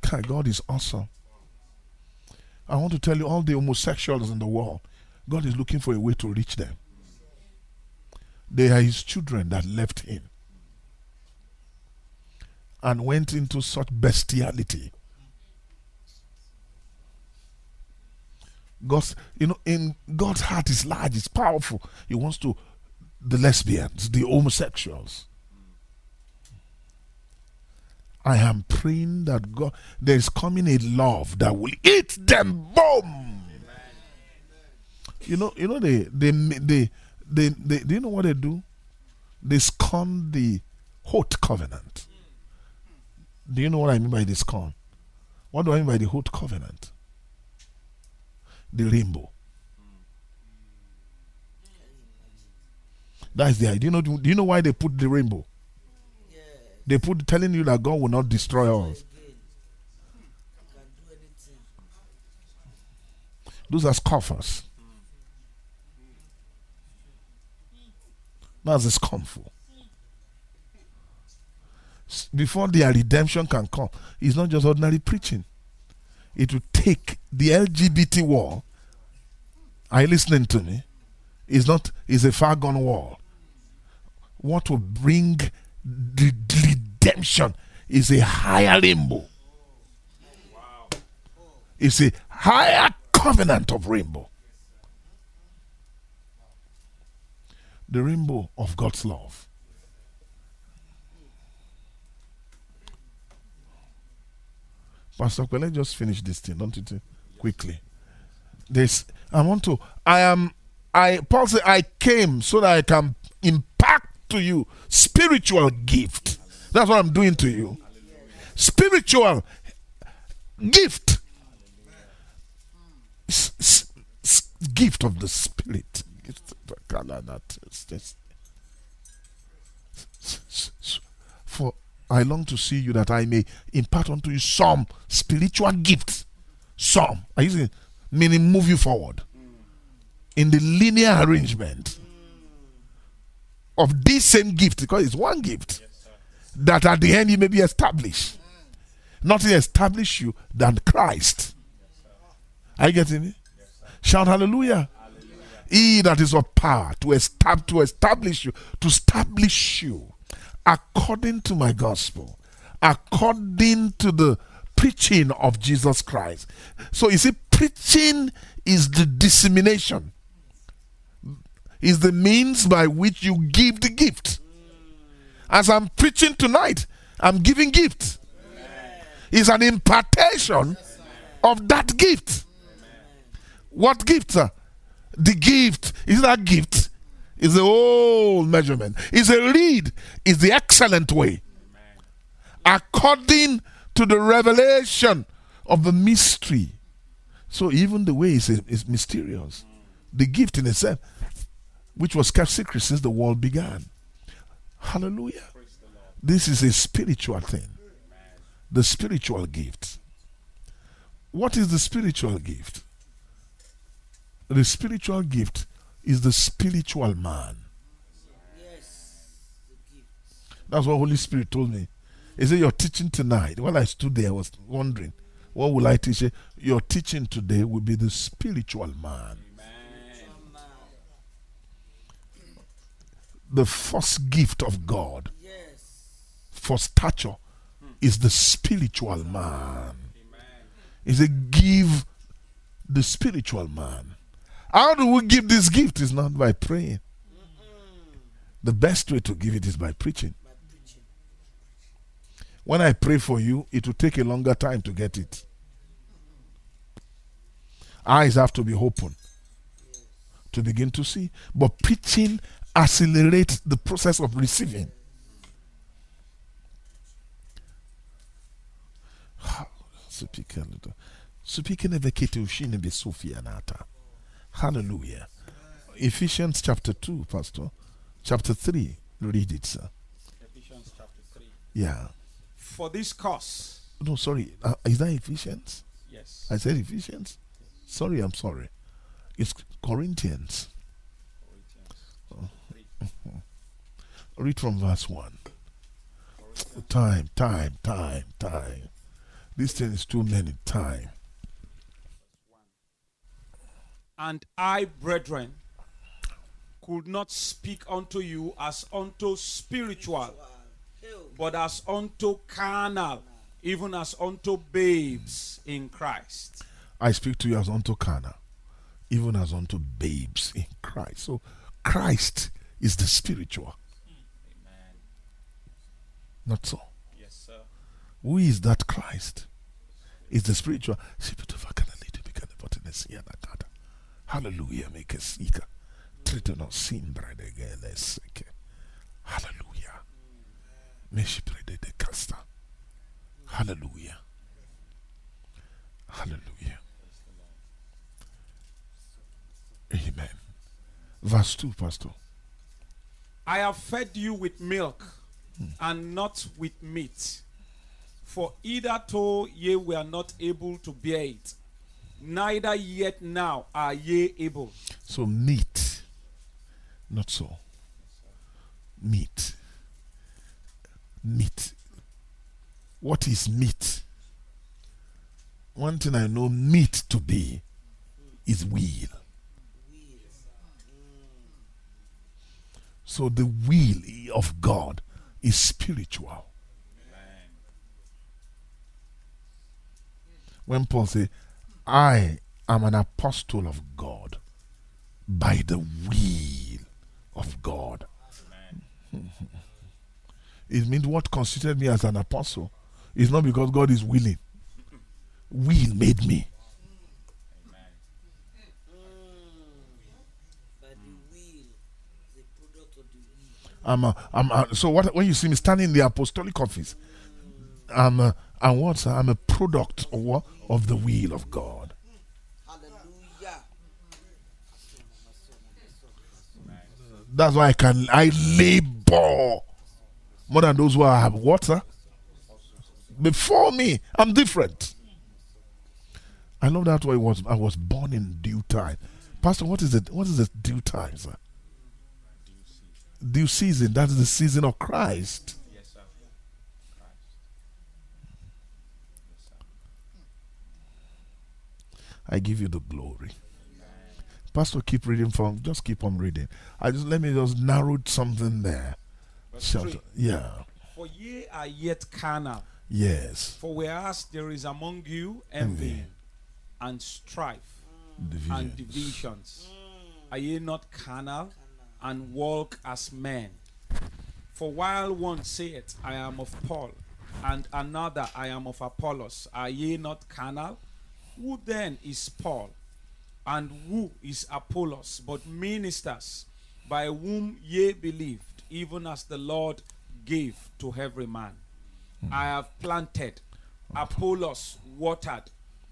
God, God is awesome. I want to tell you, all the homosexuals in the world, God is looking for a way to reach them. They are His children that left Him and went into such bestiality. God's, you know, in God's heart is large, it's powerful. He wants to the lesbians, the homosexuals. I am praying that God, there is coming a love that will eat them. Boom. You know, you know they they they they, they do you know what they do? They scorn the Hot covenant. Do you know what I mean by this scorn? What do I mean by the Hot covenant? The rainbow. That's the idea. Do you know, do you know why they put the rainbow? Yeah. They put telling you that God will not destroy us. Again. You can do anything. Those are scoffers. That's the scornful. Before their redemption can come, it's not just ordinary preaching. It will take the LGBT war. Are you listening to me? It's not. It's a far gone war. What will bring the redemption is a higher rainbow. It's a higher covenant of rainbow. The rainbow of God's love. Pastor, well, let's just finish this thing, don't you think? Quickly. This I want to I am I Paul said I came so that I can to you spiritual gift. That's what I'm doing to you. Spiritual gift. S- s- s- gift of the spirit. For I long to see you that I may impart unto you some spiritual gifts. Some. Are you saying? Meaning move you forward in the linear arrangement of this same gift, because it's one gift, that at the end you may be established. Nothing establish you than Christ. Are you getting it? Shout hallelujah. He that is of power to establish, to establish you, to establish you according to my gospel, according to the preaching of Jesus Christ. So you see, preaching is the dissemination, is the means by which you give the gift. As I'm preaching tonight, I'm giving gift. It's an impartation of that gift. What gift, sir? The gift is that gift is the whole measurement. Is a read is the excellent way. According to the revelation of the mystery. So even the way is, is mysterious. The gift in itself, which was kept secret since the world began. Hallelujah. This is a spiritual thing. The spiritual gift. What is the spiritual gift? The spiritual gift is the spiritual man. Yes. That's what Holy Spirit told me. He said, Your teaching tonight. While I stood there, I was wondering, what will I teach? you? Your teaching today will be the spiritual man. The first gift of God Yes. for stature is the spiritual man. Is said, Give the spiritual man. How do we give this gift? Is not by praying. The best way to give it is by preaching. By preaching. When I pray for you, it will take a longer time to get it. Eyes have to be open to begin to see. But preaching accelerates the process of receiving. Speaking of the Sophia Hallelujah. Ephesians chapter 2, Pastor. Chapter 3. Read it, sir. Ephesians chapter 3. Yeah. For this cause, No, sorry. Uh, is that Ephesians? yes. I said Ephesians. Sorry, I'm sorry. It's Corinthians. Read from verse 1. Time, time, time, time. This thing is too many. Time. And I, brethren, could not speak unto you as unto spiritual, but as unto carnal, even as unto babes in Christ. I speak to you as unto carnal, even as unto babes in Christ. So Christ is the spiritual. Not so. Yes, sir. Who is that Christ? Is the spiritual. Hallelujah. Make a seeker. Treat us sin, brother. Hallelujah. May she pray the caster. Hallelujah. Hallelujah. Amen. Verse 2, Pastor. I have fed you with milk and not with meat. For either though ye were not able to bear it, neither yet now are ye able. So meat, not so. Meat. Meat. What is meat? One thing I know meat to be is will. So the will of God is spiritual. When Paul says, I am an apostle of God by the will of God. It means what considered me as an apostle is not because God is willing. Will made me. By the will. The product of the will. I'm a, I'm a, so what when you see me standing in the apostolic office, I'm a, I'm what? I'm a product of what? Of the will of God. Hallelujah. That's why I can I labor more than those who have water. Before me, I'm different. I love that way was I was born in due time. Pastor, what is it? What is the due time, sir? Due season. That is the season of Christ. I give you the glory. Pastor, keep reading from. Just keep on reading. I just let me just narrow something there. Three. yeah. For ye are yet carnal. Yes. For whereas there is among you envy and strife and Division. divisions, are ye not carnal and walk as men? For while one saith, I am of Paul, and another, I am of Apollos, are ye not carnal? Who then is Paul? And who is Apollos, but ministers by whom ye believed, even as the Lord gave to every man? Hmm. I have planted, Apollos watered,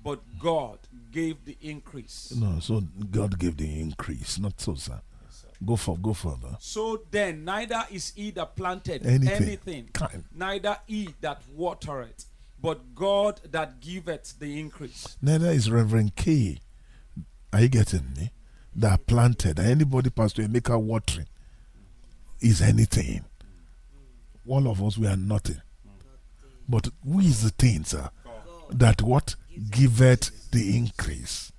but God gave the increase. No, so God gave the increase, not so, sir. Go for, go further. So then, neither is he that planted Anything. anything, neither he that watereth, but God that giveth the increase. Neither is Reverend K. Are you getting me? That planted. Anybody, Pastor Emeka watering is anything. All of us, we are nothing. But who is the thing, sir? That what? Giveth the increase.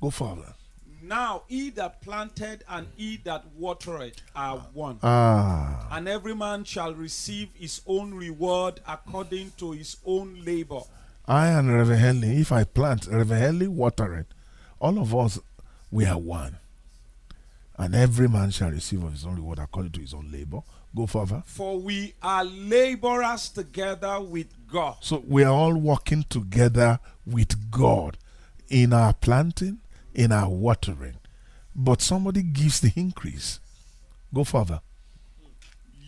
Go further. Now he that planted and he that watered are one. Ah. And every man shall receive his own reward according to his own labor. I and Reverend Henley, if I plant, Reverend Henley water it, all of us, we are one. And every man shall receive of his own reward according to his own labor. Go further. For we are laborers together with God. So we are all working together with God in our planting, in our watering. But somebody gives the increase. Go further.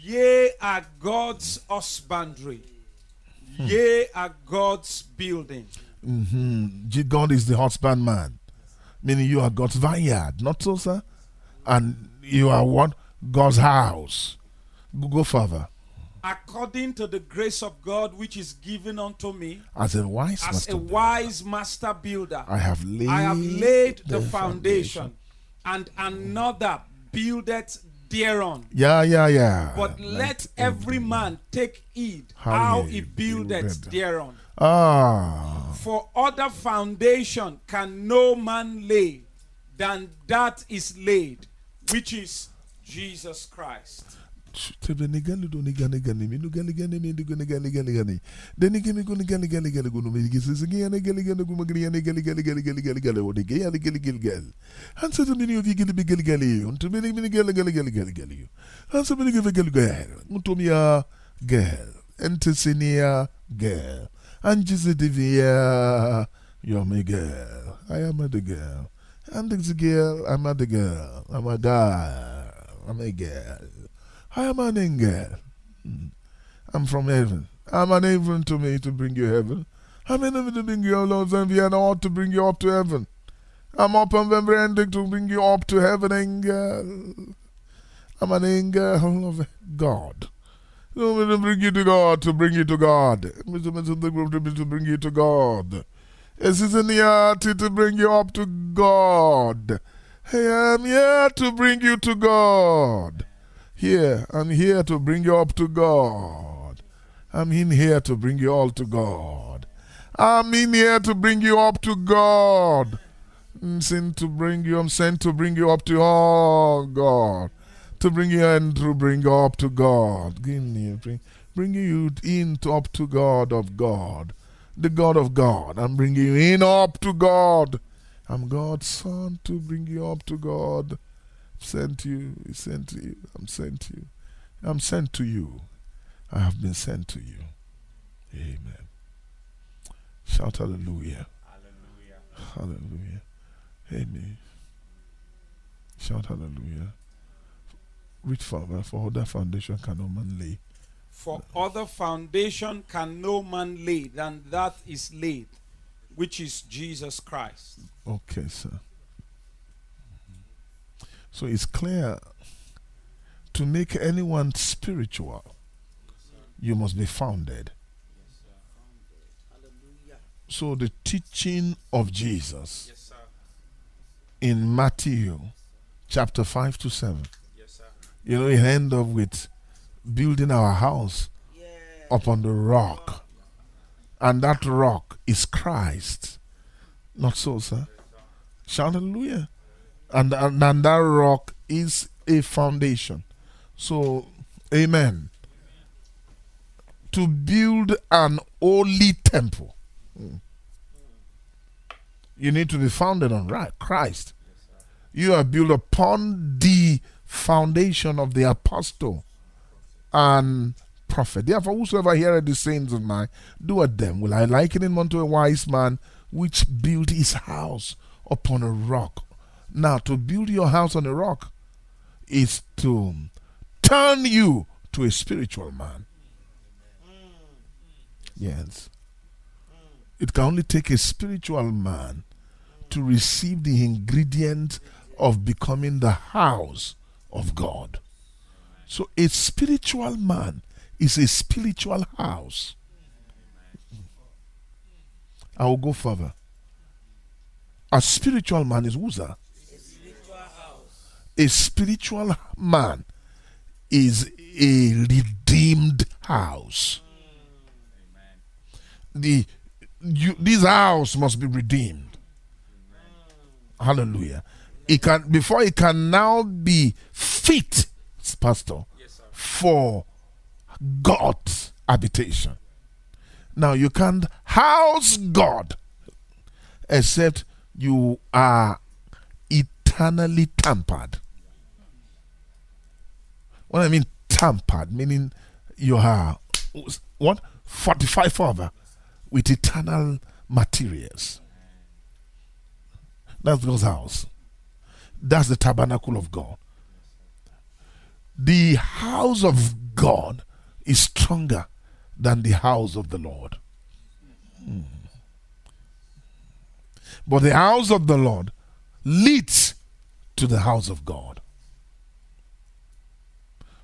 Ye are God's husbandry. Ye are God's building. hmm God is the husbandman, meaning you are God's vineyard, not so, sir? And you are what? God's house. Go- Go further. According to the grace of God which is given unto me, As a wise as master a builder, wise master builder, I have laid, I have laid the foundation, and another buildeth thereon. Yeah, yeah, yeah. But let every man take heed How he buildeth builded. thereon. Ah, For other foundation can no man lay than that is laid, which is Jesus Christ. tebe ni gani do ni gani gani mi nu gani gani mi du gani gani gani gani de ni gemi gani gani gani gani gunu mi gisi sigi yana gani gani guma gani yana gani gani gani gani gani gani wodi ge yana gani gani gani han sa to mi ni yogi gani bi gani gani yo to mi ni mi gani gani gani gani gani yo han sa mi ni gani gani gani mu to mi ya gel ente senia gel anjisi divya yo mi gel i am a girl and the girl i'm a girl i'm a guy i'm a girl I am an angel. Mm. I'm from heaven. I'm an heaven to me to bring you heaven. I'm in heaven to bring you Lord and Vienna ought to bring you up to heaven. I'm up the ending to bring you up to heaven, angel. I'm an angel of God. I'm to bring you to God, to bring you to God. To bring you to God. This is in the heart to bring you up to God. I'm here to bring you to God. Here, I'm here to bring you up to God. I'm in here to bring you all to God. I'm in here to bring you up to God. I'm sent to bring you, I'm sent to bring you up to all God. To bring you and to bring you up to God. Bring, bring you in to up to God of God. The God of God. I'm bringing you in up to God. I'm God's son to bring you up to God sent you, he sent you, I'm sent to you. I'm sent to you. I have been sent to you. Amen. Shout hallelujah. Hallelujah. Hallelujah. Amen. Shout hallelujah. Read further. For other foundation can no man lay. For other foundation can no man lay than that is laid, which is Jesus Christ. Okay, sir. So it's clear to make anyone spiritual, you must be founded. So the teaching of Jesus in Matthew chapter 5 to 7, you know, it end up with building our house upon the rock. And that rock is Christ. Not so, sir. Hallelujah. And, and, and that rock is a foundation. So, amen. To build an holy temple, mm, you need to be founded on right Christ. You are built upon the foundation of the apostle and prophet. Therefore, whosoever heareth the sayings of mine, do doeth them, will I liken him unto a wise man which built his house upon a rock. Now, to build your house on a rock is to turn you to a spiritual man. Yes. It can only take a spiritual man to receive the ingredient of becoming the house of God. So a spiritual man is a spiritual house. I will go further. A spiritual man is Uza. A spiritual man is a redeemed house. The you, this house must be redeemed. Hallelujah. It can before it can now be fit, pastor, for God's habitation. Now you can't house God except you are eternally tampered. When I mean tampered, meaning you are what fortified further with eternal materials. That's God's house. That's the tabernacle of God. The house of God is stronger than the house of the Lord. Hmm. But the house of the Lord leads to the house of God.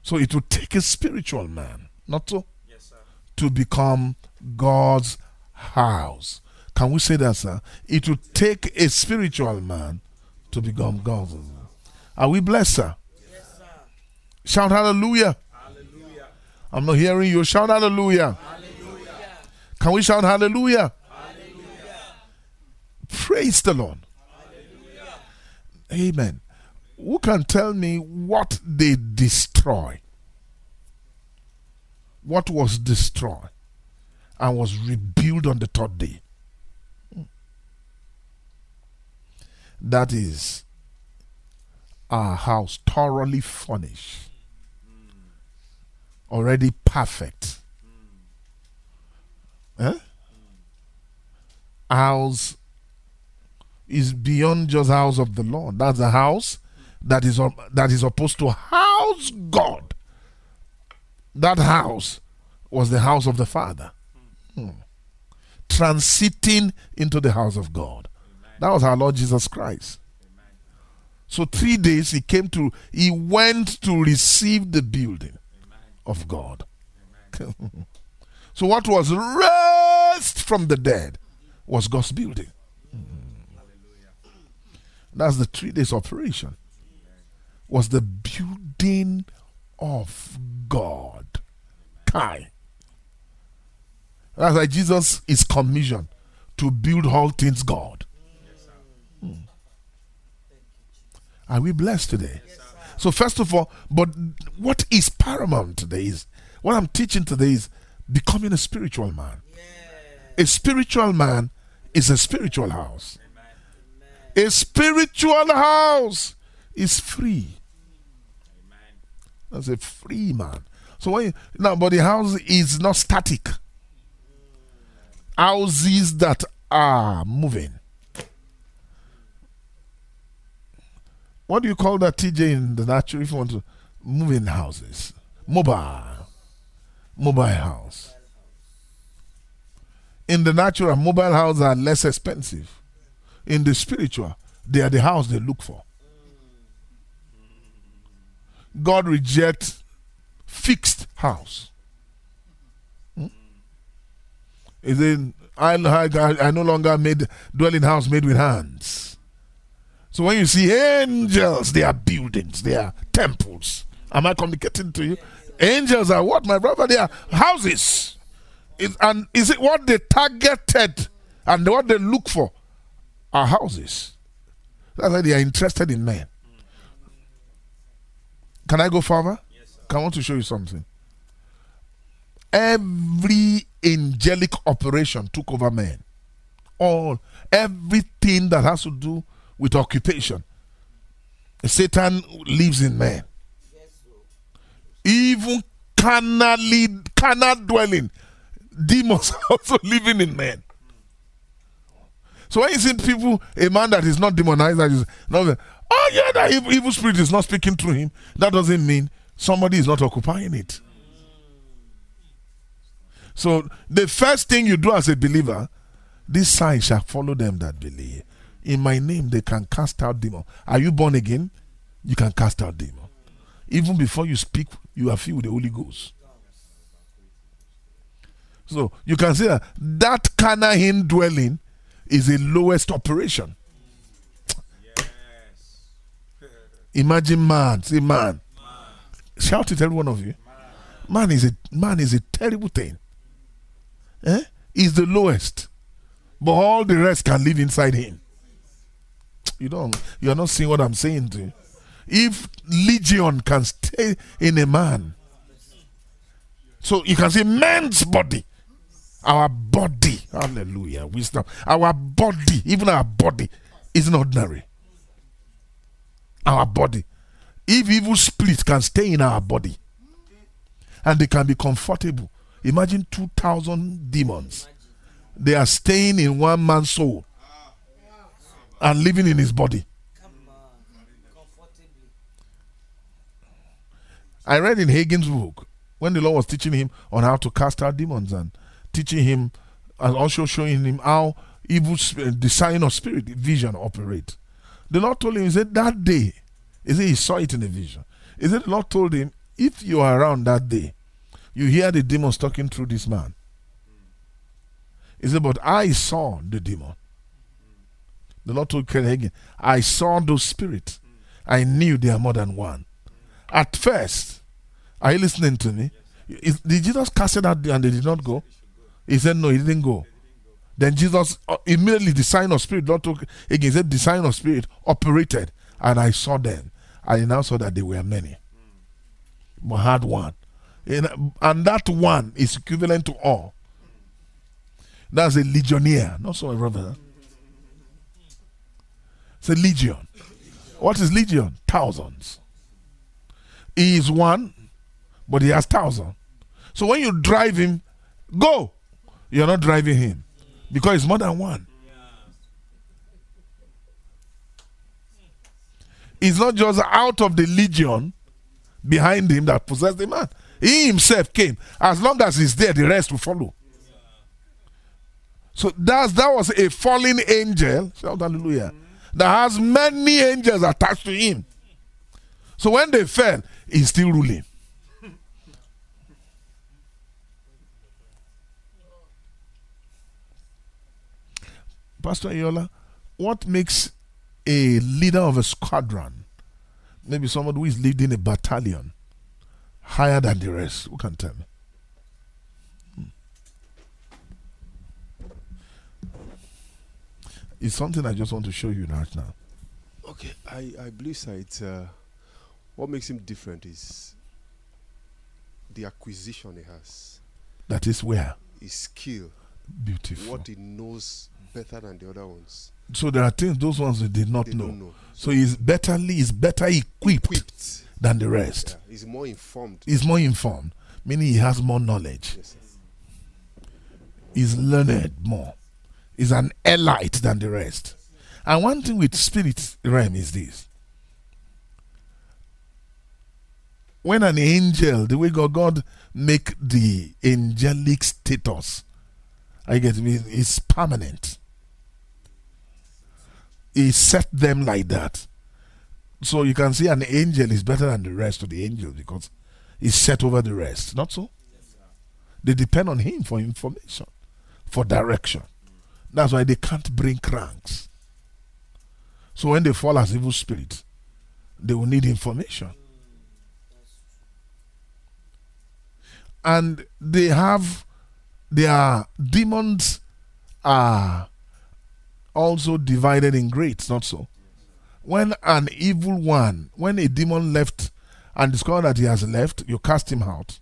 So it will take a spiritual man, not to, Yes, sir. to become God's house. Can we say that, sir? It will take a spiritual man to become God's. house. Are we blessed, sir? Yes, sir. Shout hallelujah. Hallelujah. I'm not hearing you. Shout hallelujah. Can we shout hallelujah? Praise the Lord. Amen. Who can tell me what they destroy? What was destroyed and was rebuilt on the third day? That is our house thoroughly furnished, already perfect. Eh? House is beyond just house of the Lord. That's a house that is that is supposed to house God. That house was the house of the Father, Hmm. transiting into the house of God. That was our Lord Jesus Christ. So three days he came to, he went to receive the building of God. so what was raised from the dead was God's building. That's the three days operation. Was the building of God. Kai. That's why Jesus is commissioned to build all things God. Hmm. Are we blessed today? So, first of all, but what is paramount today is what I'm teaching today is becoming a spiritual man. A spiritual man is a spiritual house. A spiritual house is free. That's a free man. So when you, now, but the house is not static. Houses that are moving. What do you call that TJ in the natural? If you want to moving houses, mobile, mobile house. In the natural, mobile houses are less expensive. In the spiritual, they are the house they look for. God rejects fixed house. Hmm? Is it I, I, I no longer made dwelling house made with hands. So when you see angels, they are buildings, they are temples. Am I communicating to you? Angels are what, my brother? They are houses. Is, and is it what they targeted and what they look for are houses? That's why they are interested in men. Can I go further? Yes, sir. I want to show you something. Every angelic operation took over men. All, everything that has to do with occupation. Satan lives in man. Even carnally, carnal dwelling, demons also living in men. So when you see people, a man that is not demonized, that is not, oh yeah, that evil, evil spirit is not speaking through him, that doesn't mean somebody is not occupying it. So the first thing you do as a believer, this sign shall follow them that believe. In my name, they can cast out demons. Are you born again? You can cast out demons. Even before you speak, you are filled with the Holy Ghost. So you can see that that carnal indwelling is the lowest operation. Yes. Imagine man, say man. Shout it, every one of you. Man. man is a man is a terrible thing. Eh? Is the lowest, but all the rest can live inside him. You don't. You are not seeing what I'm saying to you. If legion can stay in a man, so you can see man's body our body, hallelujah, wisdom. Our body, even our body, isn't ordinary. Our body. If evil spirits can stay in our body and they can be comfortable, imagine 2,000 demons. They are staying in one man's soul and living in his body. I read in Hagin's book when the Lord was teaching him on how to cast out demons and teaching him and also showing him how evil the sign of spirit vision operate. The Lord told him, He said, that day, he said he saw it in a vision. He said, the Lord told him, if you are around that day, you hear the demons talking through this man. He said, but I saw the demon. The Lord told Ken Hagin, I saw those spirits. I knew they are more than one. At first, are you listening to me? Did Jesus cast it out and they did not go? He said, No, he didn't go. Then Jesus uh, immediately the sign of spirit, Lord told Hagin said the sign of spirit operated, and I saw them. and I now saw that they were many. But had one. And, and that one is equivalent to all. That's a legionnaire, not so a brother. It's a legion. What is legion? Thousands. He is one, but he has thousand. So when you drive him, go. You're not driving him because it's more than one. It's not just out of the legion behind him that possessed the man. He himself came. As long as he's there, the rest will follow. So that's that was a fallen angel. Shout hallelujah. That has many angels attached to him. So when they fell, he's still ruling. Pastor Ayola, what makes a leader of a squadron, maybe someone who is leading a battalion, higher than the rest? Who can tell me? Hmm. It's something I just want to show you right now. Okay, I, I believe so. It's, uh, what makes him different is the acquisition he has. That is where? His skill. Beautiful. What he knows better than the other ones. So there are things those ones they did not they know. know. So he's betterly is better equipped, equipped, than the rest. Yeah, he's more informed. He's more informed, meaning he has more knowledge. Yes, he's learned more. He's an elite than the rest. And one thing with spirit realm is this. when an angel, the way God, God make the angelic status, I get me, is permanent. He set them like that. So you can see an angel is better than the rest of the angels because he's set over the rest. Not so? They depend on him for information, for direction. That's why they can't bring cranks. So when they fall as evil spirits, they will need information. And they have their demons are also divided in grades, not so? When an evil one, when a demon left and discover that he has left, you cast him out.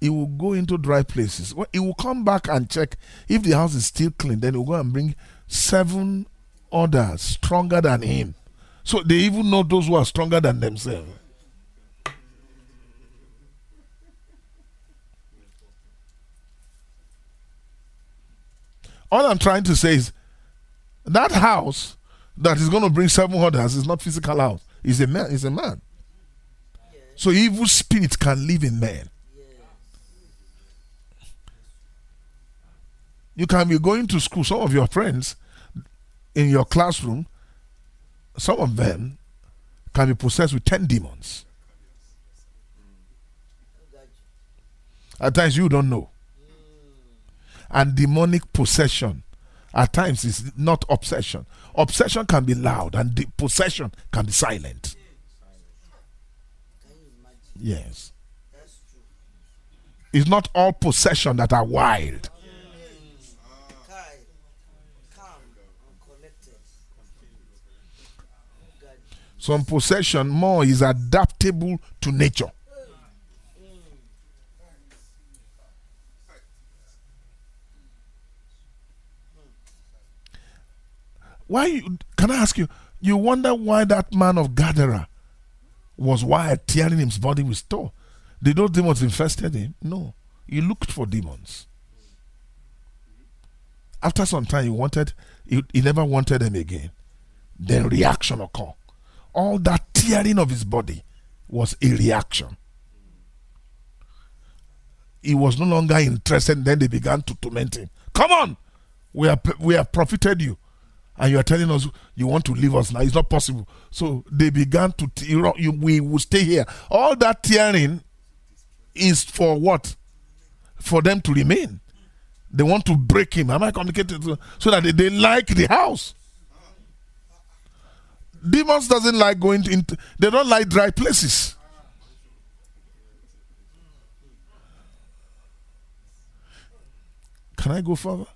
He will go into dry places. He will come back and check if the house is still clean. Then he will go and bring seven others stronger than him. So they even know those who are stronger than themselves. All I'm trying to say is that house that is going to bring seven is not physical house. It's a man. It's a man. So evil spirit can live in man. You can be going to school. Some of your friends in your classroom, some of them can be possessed with 10 demons. At times you don't know. And demonic possession at times is not obsession. Obsession can be loud and the possession can be silent. Yes. It's not all possession that are wild. Some possession more is adaptable to nature. Why you, can I ask you? You wonder why that man of Gadara was wired tearing his body with store. Did those demons infested him? No. He looked for demons. After some time, he wanted, he, he never wanted them again. Then reaction occurred. All that tearing of his body was a reaction. He was no longer interested. Then they began to torment him. Come on, we have we have profited you, and you are telling us you want to leave us now. It's not possible. So they began to t- you we will stay here. All that tearing is for what? For them to remain. They want to break him. Am I communicating so that they, they like the house? Demons doesn't like going to, into. They don't like dry places. Can I go further?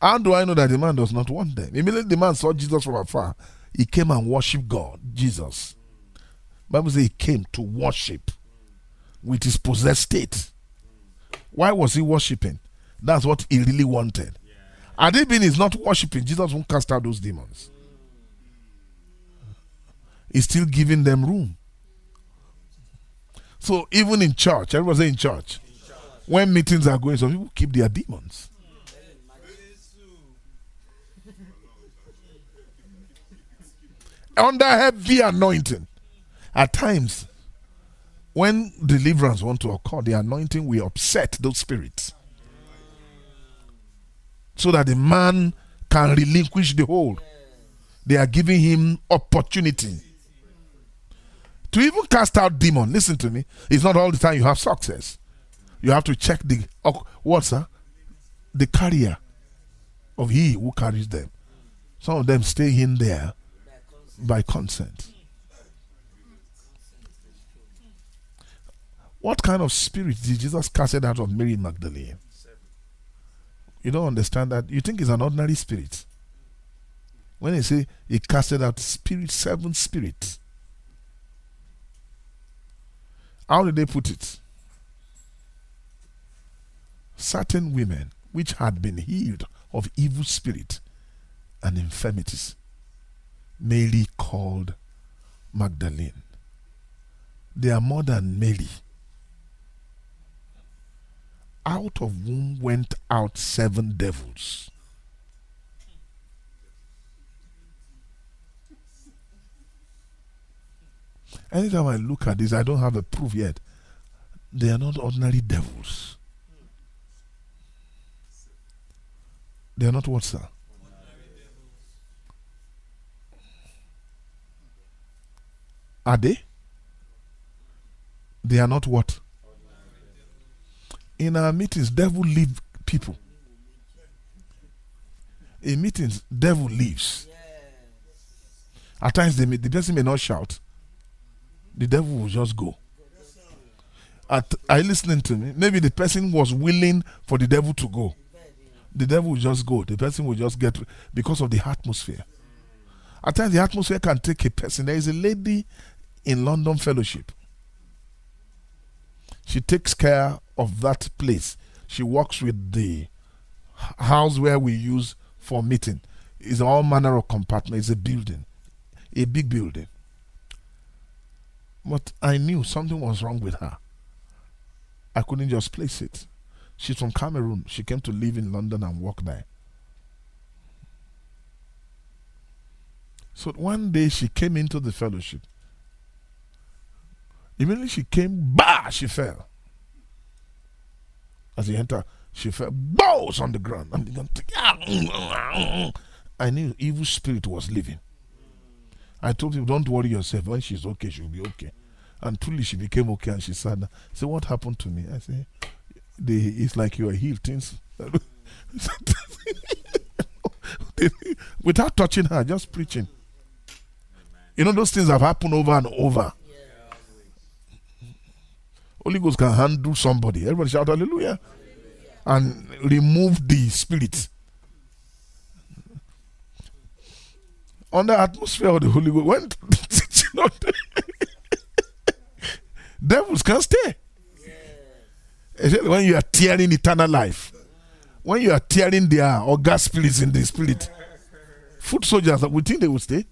How do I know that the man does not want them? Immediately the man saw Jesus from afar. He came and worshiped God, Jesus. Bible says he came to worship with his possessed state. Why was he worshiping? That's what he really wanted. Had he been is not worshiping, Jesus won't cast out those demons. He's still giving them room. So even in church, everybody say in church, when meetings are going, some people keep their demons. Under heavy anointing. At times, when deliverance want to occur, the anointing will upset those spirits. So that the man can relinquish the hold. They are giving him opportunity. To even cast out demon, listen to me. It's not all the time you have success. You have to check the oh, what's that? The carrier of he who carries them. Some of them stay in there by consent. What kind of spirit did Jesus cast out of Mary Magdalene? You don't understand that. You think it's an ordinary spirit. When he say he casted out spirit, seven spirits. How did they put it? Certain women which had been healed of evil spirit and infirmities. Mary called Magdalene. They are more than Mary. Out of whom went out seven devils. Anytime I look at this, I don't have a proof yet. They are not ordinary devils. They are not what, sir? Are they? They are not what? In our meetings, devil leave people. In meetings, devil leaves. At times, they may, the person may not shout. The devil will just go. At, are you listening to me? Maybe the person was willing for the devil to go. The devil will just go. The person will just get because of the atmosphere. At times, the atmosphere can take a person. There is a lady in London Fellowship. She takes care of that place. She works with the house where we use for meeting. It's all manner of compartments. It's a building, a big building. But I knew something was wrong with her. I couldn't just place it. She's from Cameroon. She came to live in London and work there. So one day she came into the fellowship. Immediately she came, bah, she fell. As he entered, she fell, bows on the ground. And began to, ah, mm, mm, mm, I knew evil spirit was leaving. I told him, don't worry yourself. When she's okay, she'll be okay. And truly, she became okay and she said. So what happened to me? I said, it's like you are healed. Things without touching her, just preaching. You know, those things have happened over and over. Holy Ghost can handle somebody. Everybody shout hallelujah. And remove the spirit. On the atmosphere of the Holy Ghost, when teaching on devils can stay. Especially when you are tearing eternal life. When you are tearing their august spirits in the spirit. Foot soldiers, we think they will stay.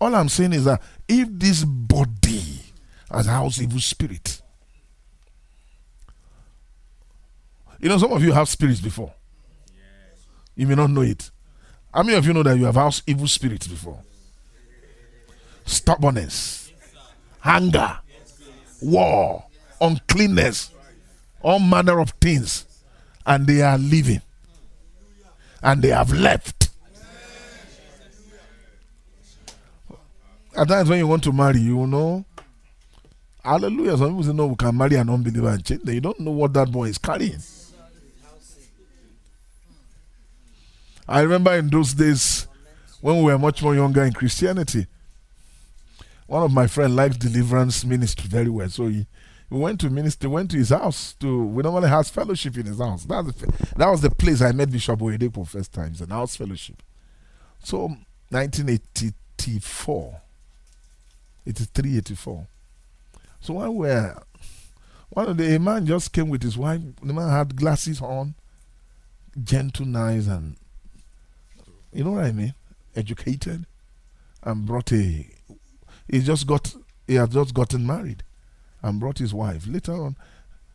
All I'm saying is that if this body has house evil spirit, you know, some of you have spirits before. You may not know it. How many of you know that you have house evil spirits before? Stubbornness, hunger, war, uncleanness, all manner of things, and they are living, and they have left. At times when you want to marry, you know. Hallelujah. Some people say, no, we can marry an unbeliever and change them. You don't know what that boy is carrying. I remember in those days when we were much more younger in Christianity, one of my friends liked deliverance ministry very well. So he, we went to minister, went to his house to we normally have fellowship in his house. That's the, that was the place I met Bishop Oyedepo first time. It's an house fellowship. So 1984. 83, 84. So when we were one of the a man just came with his wife. The man had glasses on, gentle, nice, and you know what I mean? Educated, and brought a. He just got. He had just gotten married, and brought his wife. Later on,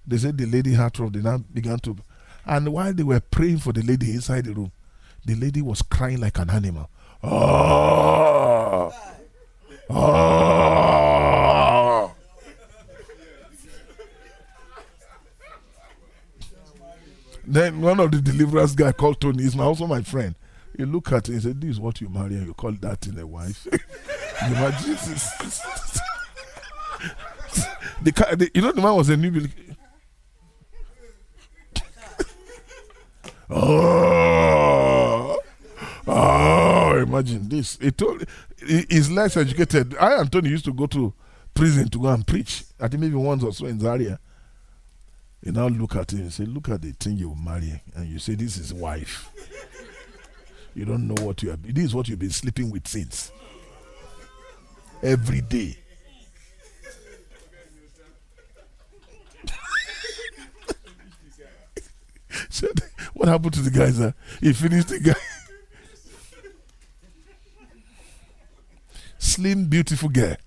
they said the lady had trouble. They now began to, and while they were praying for the lady inside the room, the lady was crying like an animal. Oh, oh. Then one of the deliverance guy called Tony. He's my, also my friend. He look at it and said, "This is what you marry, and you call that in a wife." you imagine this. the, the you know the man was a new. oh, oh, imagine this. He told he, he's less educated. I and Tony used to go to prison to go and preach. I think maybe once or so in Zaria. You now look at him and say, Look at the thing you marry, and you say, This is wife. you don't know what you have. This is what you've been sleeping with since. Every day. what happened to the guy, sir? He finished the guy. Slim, beautiful girl.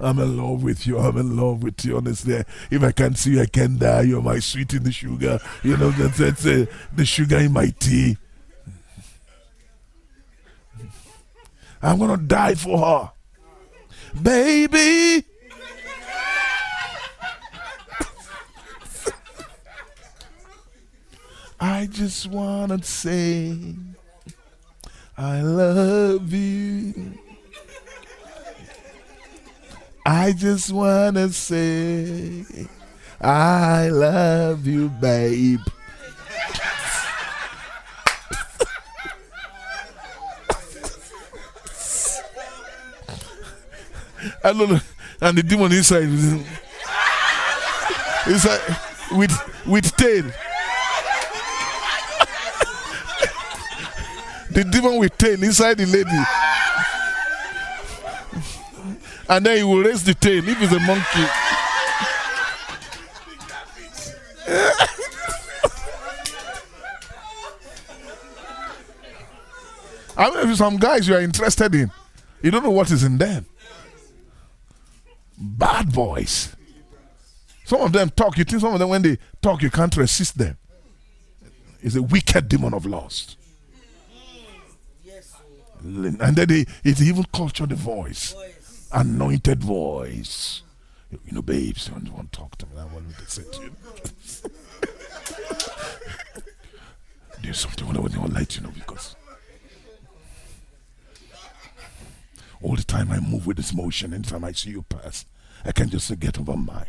I'm in love with you. I'm in love with you. Honestly, if I can't see you, I can die. You're my sweet in the sugar. You know that's, that's uh, the sugar in my tea. I'm gonna die for her. Baby. I just want to say, I love you. I just want to say, I love you, babe. I don't know. And the demon inside, inside uh, with with tail. the demon with tail inside the lady. And then he will raise the tail if it's a monkey. I mean, if some guys you are interested in, you don't know what is in them. Bad boys. Some of them talk, you think some of them, when they talk, you can't resist them. It's a wicked demon of lust. Oh, And then they, it even culture the voice. Anointed voice. You know, babes, don't want to talk to me. I want to say to you. There's something I want to light, you know because all the time I move with this motion, anytime I see you pass, I can just get over my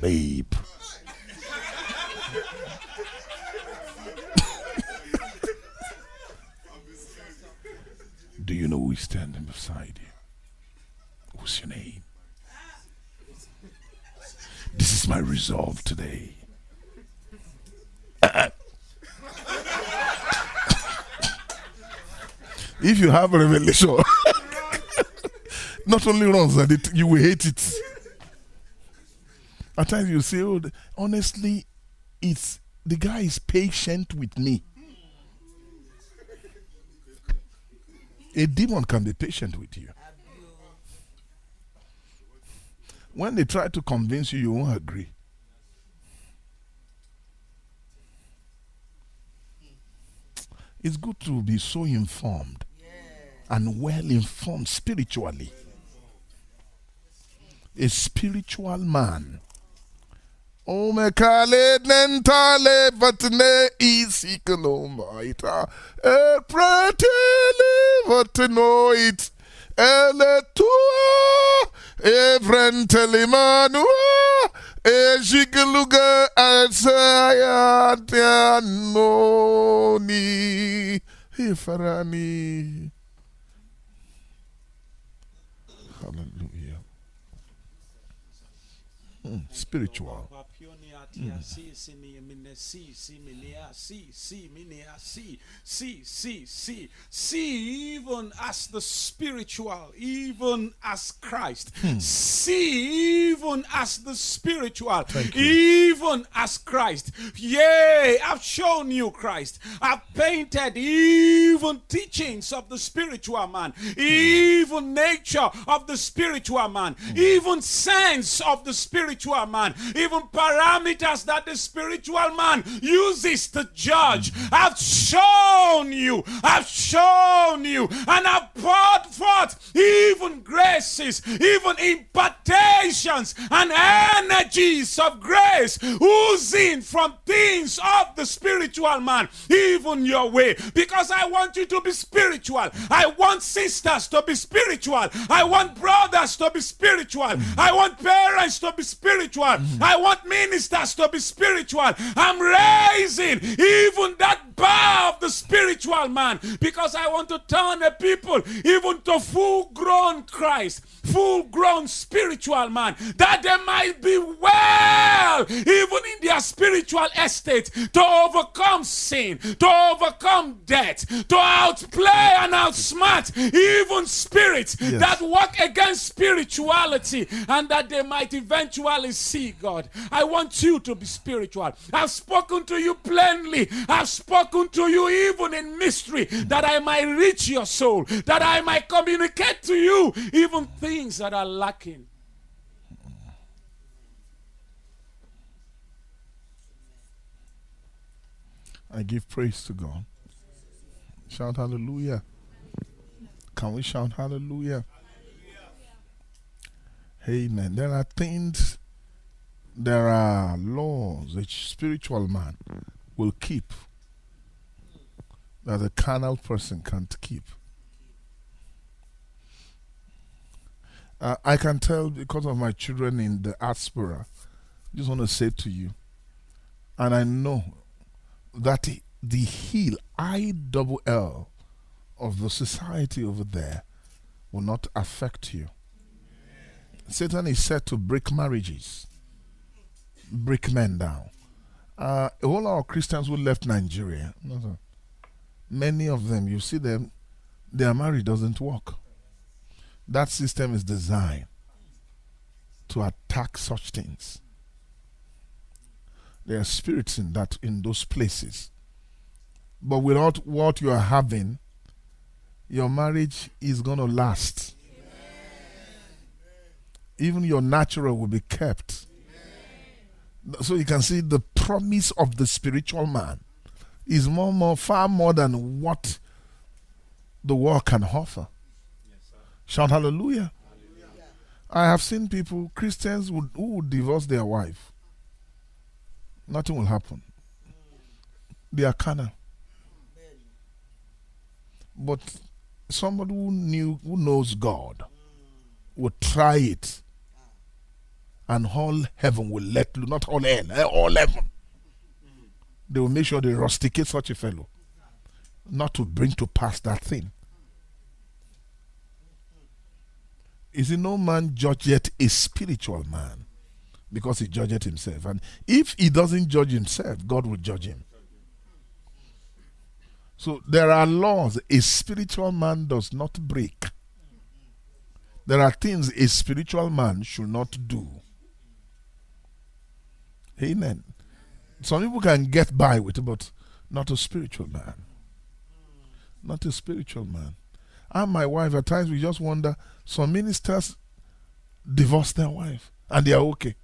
babe. Do you know who is standing beside you? What's your name? This is my resolve today. Uh, uh. if you have a revelation, not only runs that it, you will hate it. At times you say, "Oh, honestly, it's the guy is patient with me." A demon can be patient with you. When they try to convince you, you won't agree. It's good to be so informed and well informed spiritually. A spiritual man. O me kale nentale vatne isikalombaita. E pratele vatnoit. Ele tua evrentelimanu. E jigaluga asayatianoni. Ifarani. Hallelujah. Mm, spiritual. See, see, see, see, see, even as the spiritual, even as Christ, hmm. see, even as the spiritual, even as Christ. Yea, I've shown you Christ. I've painted even teachings of the spiritual man, hmm. even nature of the spiritual man, hmm. even sense of the spiritual man, even parameters that the spiritual man uses to judge. I've shown you, I've shown you, and I've poured forth even graces, even impartations and energies of grace oozing from things of the spiritual man, even your way. Because I want you to be spiritual. I want sisters to be spiritual. I want brothers to be spiritual. I want parents to be spiritual. I want ministers to be spiritual. I'm raising even that bar of the spiritual man because I want to turn the people even to full grown Christ, full grown spiritual man, that they might be well even in their spiritual estate to overcome sin, to overcome death, to outplay and outsmart even spirits Yes. that work against spirituality and that they might eventually see God. I want you to be spiritual. I've spoken to you plainly. I've spoken to you even in mystery that I might reach your soul, that I might communicate to you even things that are lacking. I give praise to God. Shout hallelujah. Can we shout hallelujah? Amen. There are things, there are laws a spiritual man will keep that a carnal person can't keep. Uh, I can tell because of my children in the diaspora. Just want to say to you, and I know that the heel I double L of the society over there will not affect you. Satan is set to break marriages, break men down. Uh, all our Christians who left Nigeria, many of them, you see them, their marriage doesn't work. That system is designed to attack such things. There are spirits in that in those places. But without what you are having, your marriage is to last. Even your natural will be kept. So you can see the promise of the spiritual man is more, more, far more than what the world can offer. Shout hallelujah. I have seen people, Christians, who, who would divorce their wife. Nothing will happen. They are carnal. But somebody who knew, who knows God, will try it, and all heaven will let loose. Not all hell, eh, all heaven. They will make sure they rusticate such a fellow, not to bring to pass that thing. Is it no man judge yet a spiritual man? Because he judged himself. And if he doesn't judge himself, God will judge him. So there are laws a spiritual man does not break. There are things a spiritual man should not do. Amen. Some people can get by with it, but not a spiritual man. Not a spiritual man. And my wife, at times we just wonder some ministers divorce their wife and they are okay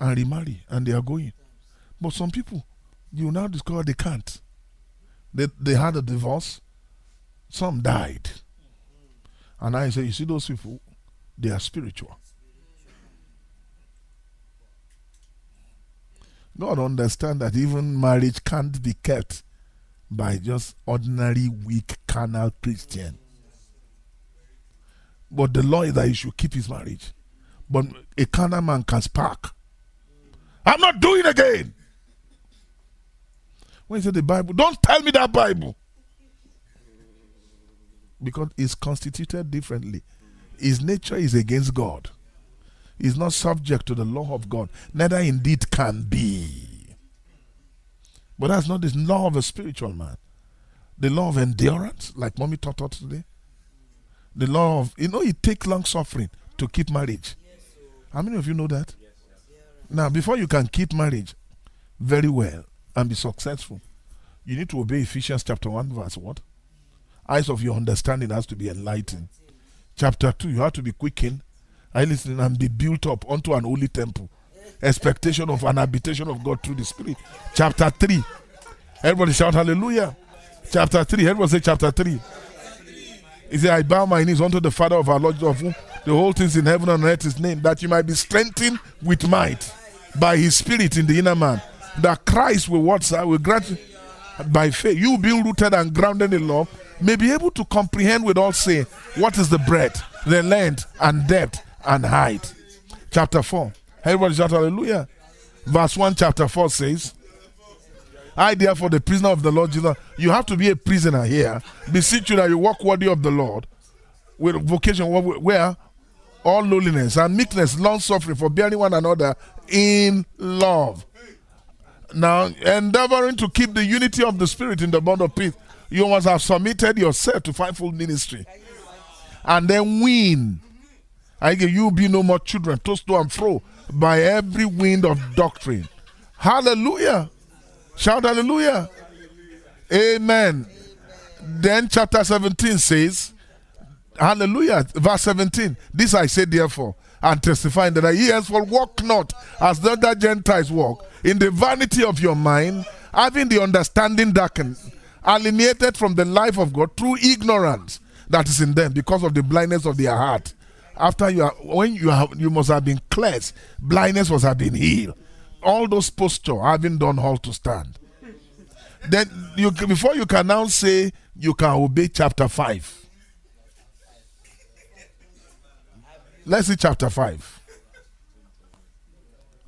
and remarry and they are going. But some people, you now discover they can't. They, they had a divorce, some died. And I say, you see those people, they are spiritual. God understand that even marriage can't be kept by just ordinary weak carnal Christian. But the law is that he should keep his marriage. But a carnal man can spark. I'm not doing again. When you say the Bible, don't tell me that Bible. Because it's constituted differently. His nature is against God. He's not subject to the law of God. Neither indeed can be. But that's not the law of a spiritual man. The law of endurance, like mommy taught us today. The law of, you know, it takes long suffering to keep marriage. How many of you know that? Now, before you can keep marriage very well and be successful, you need to obey Ephesians chapter 1, verse what? Eyes of your understanding has to be enlightened. Chapter 2, you have to be quickened. I listen and be built up unto an holy temple expectation of an habitation of God through the Spirit. Chapter 3. Everybody shout hallelujah. Chapter 3. Everybody say chapter 3. He said, I bow my knees unto the Father of our Lord, of whom the whole things in heaven and earth is named, that you might be strengthened with might by his spirit in the inner man. That Christ will what, sir? Will grant by faith. You being rooted and grounded in love may be able to comprehend with all say what is the breadth, the length, and depth and hide. Chapter 4. Everybody shout hallelujah. Verse 1, chapter 4 says, I, therefore, the prisoner of the Lord Jesus, you have to be a prisoner here. Beseech you that you walk worthy of the Lord with vocation where all lowliness and meekness, long suffering, for bearing one another in love. Now, endeavoring to keep the unity of the Spirit in the bond of peace, you must have submitted yourself to fivefold ministry. And then win. I give you be no more children, tossed to and fro by every wind of doctrine. Hallelujah. Shout hallelujah. Amen. Then chapter 17 says, Hallelujah. Verse 17. This I say therefore, and testifying that I henceforth walk not as the other Gentiles walk, in the vanity of your mind, having the understanding darkened, alienated from the life of God through ignorance that is in them because of the blindness of their heart After you are, when you have, you must have been cleansed. Blindness must have been healed. All those posture having done all to stand. Then you before you can now say you can obey chapter five. Let's see chapter five.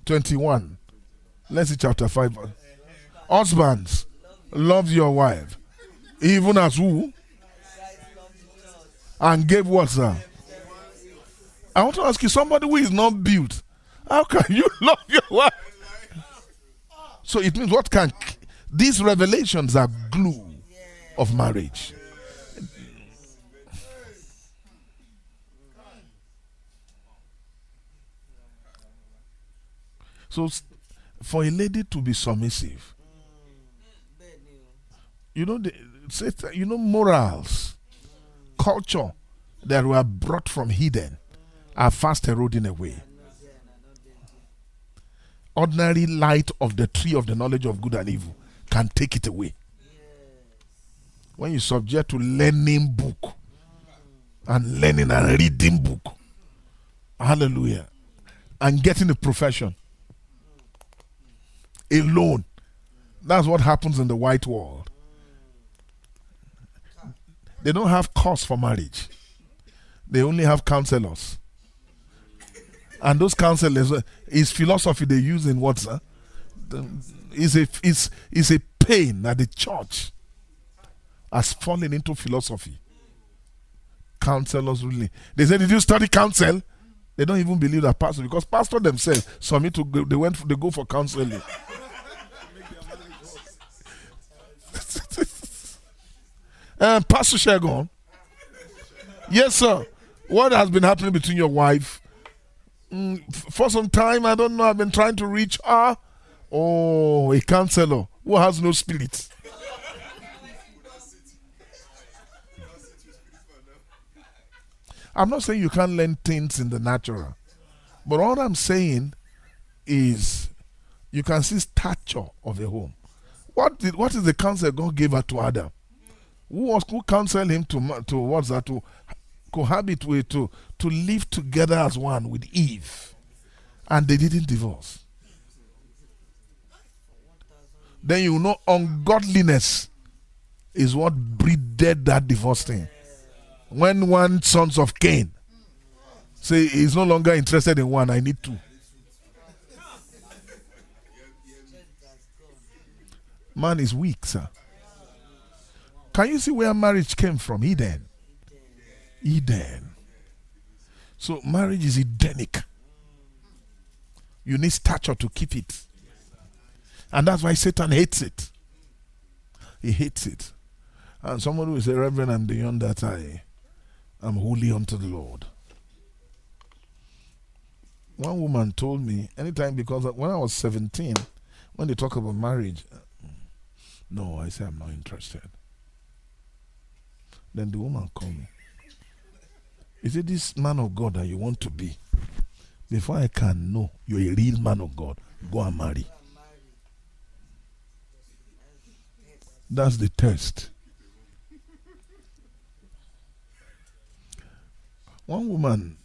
Twenty-one. Let's see chapter five. Husbands, love your wife, even as who and gave what, sir? I want to ask you somebody who is not built, how can you love your wife? So it means what can these revelations are glue of marriage. So for a lady to be submissive, you know the you know morals, culture that were brought from hidden are fast eroding away. Ordinary light of the tree of the knowledge of good and evil can take it away. When you subject to learning book and learning and reading book, hallelujah, and getting a profession alone, that's what happens in the white world. They don't have course for marriage. They only have counselors. And those counselors uh, is philosophy they use in what, sir? Is a is is a pain that the church has fallen into philosophy. Counselors really. They say, Did you study counsel? They don't even believe that pastor because pastor themselves submit to go, they went for, they go for counseling. Uh, Pastor Shagon. Yes, sir. What has been happening between your wife? Mm, for some time, I don't know. I've been trying to reach her. Oh, a counselor who has no spirit. I'm not saying you can't learn things in the natural, but all I'm saying is you can see stature of a home. What did what is the counsel God gave her to Adam? Who was who counseled him to what's that to cohabit with to to live together as one with Eve, and they didn't divorce. Then you know ungodliness is what breeded that divorce thing. When one sons of Cain say he's no longer interested in one, I need two. Man is weak, sir. Can you see where marriage came from? Eden. Eden. So marriage is Edenic. You need stature to keep it. And that's why Satan hates it. He hates it. And somebody will say, Reverend, I'm beyond that. I am holy unto the Lord. One woman told me, anytime, because when I was 17, when they talk about marriage, no, I say I'm not interested. Then the woman called me. Is it this man of God that you want to be? Before I can know you're a real man of God, go and marry. That's the test. One woman,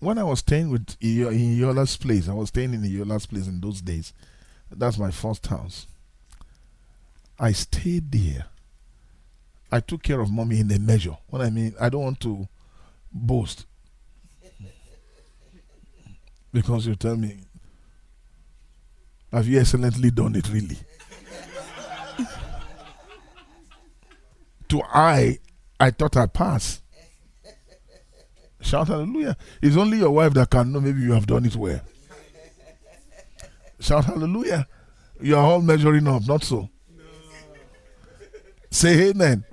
when I was staying with in Iola's place, I was staying in Iola's place in those days. That's my first house. I stayed there. I took care of mommy in a measure. What I mean, I don't want to boast. Because you tell me, have you excellently done it really? to I, I thought I passed. Shout hallelujah. It's only your wife that can know maybe you have done it well. Shout hallelujah. You are all measuring up, not so. Say amen.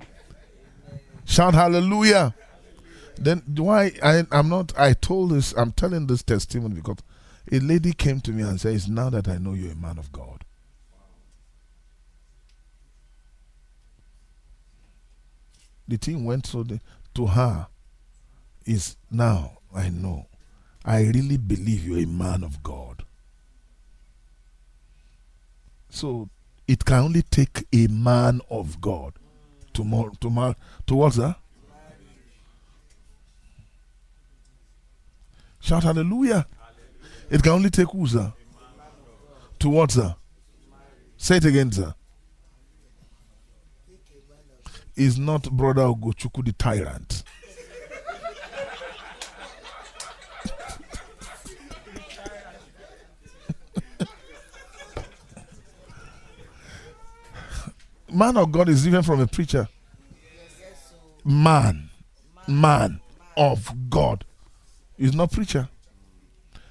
Shout hallelujah. Then why I I'm not I told this I'm telling this testimony because a lady came to me and says, now that I know you're a man of God. The thing went so the, to her is now I know. I really believe you're a man of God. So it can only take a man of God to more to towards that. Shout hallelujah. It can only take who, sir? To what? Say it again, sir. Is not brother Ogochukwu the tyrant. Man of God is different from a preacher. Man, man of God is not preacher.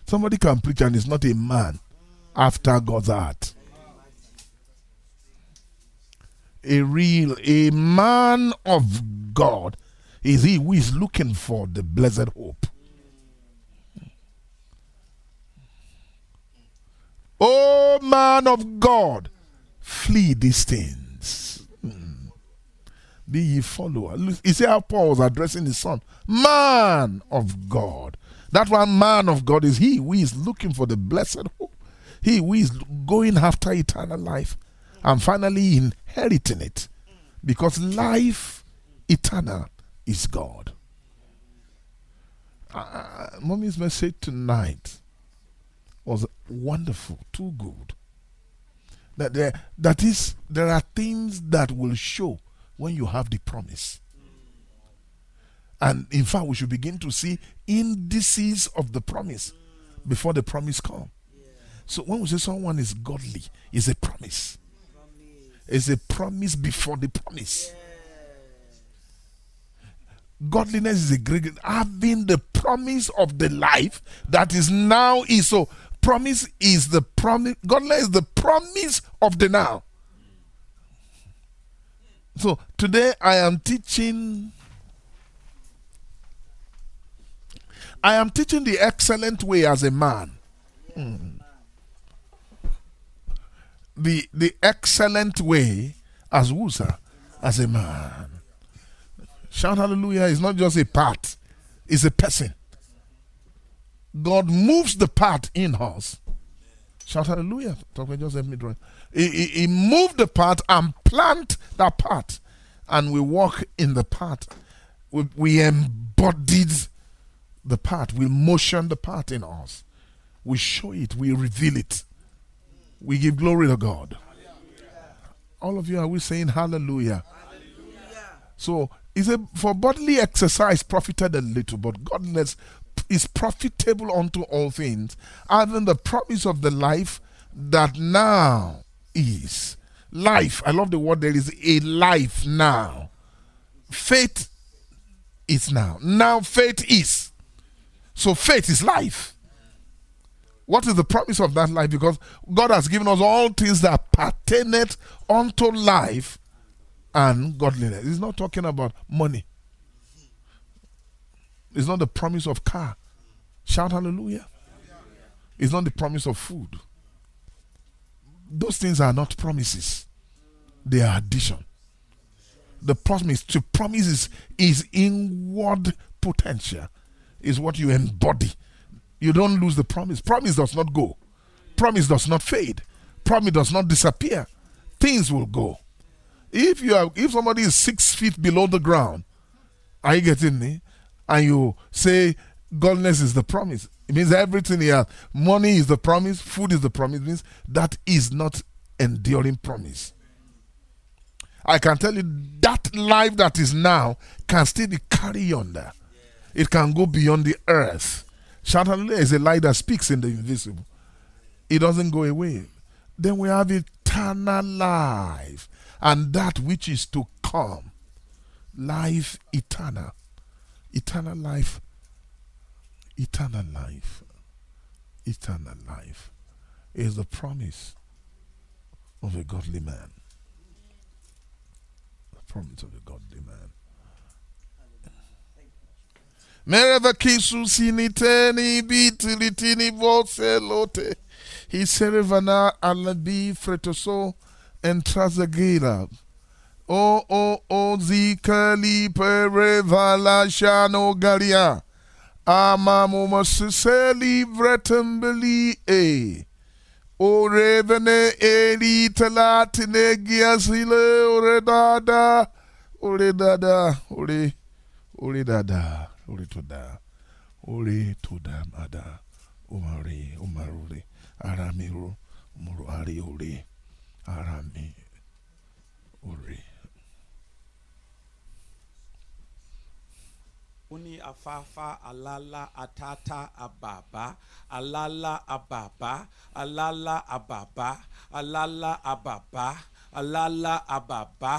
Somebody can preach and is not a man after God's heart. A real, a man of God is he who is looking for the blessed hope. Oh, man of God, flee these things. Hmm. Be ye follower. You see how Paul was addressing his son? Man of God. That one man of God is he who is looking for the blessed hope. He who is going after eternal life and finally inheriting it. Because life eternal is God. Uh, mommy's message tonight was wonderful, too good. That there, that is, there are things that will show when you have the promise. And in fact, we should begin to see indices of the promise before the promise come. So when we say someone is godly, it's a promise. It's a promise before the promise. Godliness is a great having the promise of the life that is now is so promise is the promise godliness is the promise of the now. So today I am teaching I am teaching the excellent way as a man. Mm. The the excellent way as sir? As a man. Shout hallelujah is not just a part, it's a person. God moves the part in us. Shout hallelujah. Talk about just me. He, he, he moved the part and plant that part. And we walk in the part. We, we embodied the part. We motion the part in us. We show it. We reveal it. We give glory to God. All of you are we saying hallelujah? So he said, For bodily exercise profited a little, but godliness is profitable unto all things, having the promise of the life that now is. Life, I love the word, there is a life now. Faith is now. Now faith is. So faith is life. What is the promise of that life? Because God has given us all things that pertaineth unto life and godliness. He's not talking about money. It's not the promise of car. Shout hallelujah. It's not the promise of food. Those things are not promises. They are addition. The promise to promise is, is inward potential. Is what you embody. You don't lose the promise. Promise does not go. Promise does not fade. Promise does not disappear. Things will go. If you are if somebody is six feet below the ground, are you getting me? And you say godliness is the promise. It means everything here. Money is the promise, food is the promise. It means that is not enduring promise. I can tell you that life that is now can still be carried on there. It can go beyond the earth. Hallelujah is a light that speaks in the invisible. It doesn't go away. Then we have eternal life and that which is to come. Life eternal. Eternal life. Eternal life. Eternal life is the promise of a godly man. The promise of a godly man. Mereva kisu siniteni bitilitini voselote. He servana alabi fretoso entrazagila. O o o zikali perevala shano galia. Amamu masiseli vretembeli e. O revene eli talatine giasile ore dada. Ore dada. Ore. Ore dada. orí tó dáa orí tó dáa máa dáa ó máa rí ó máa rúre ara mi ro mo ro àrí orí ara mi orí. ó ní afáfá alálá atátá àbàbá alálá àbàbá alálá àbàbá alálá àbàbá alálá àbàbá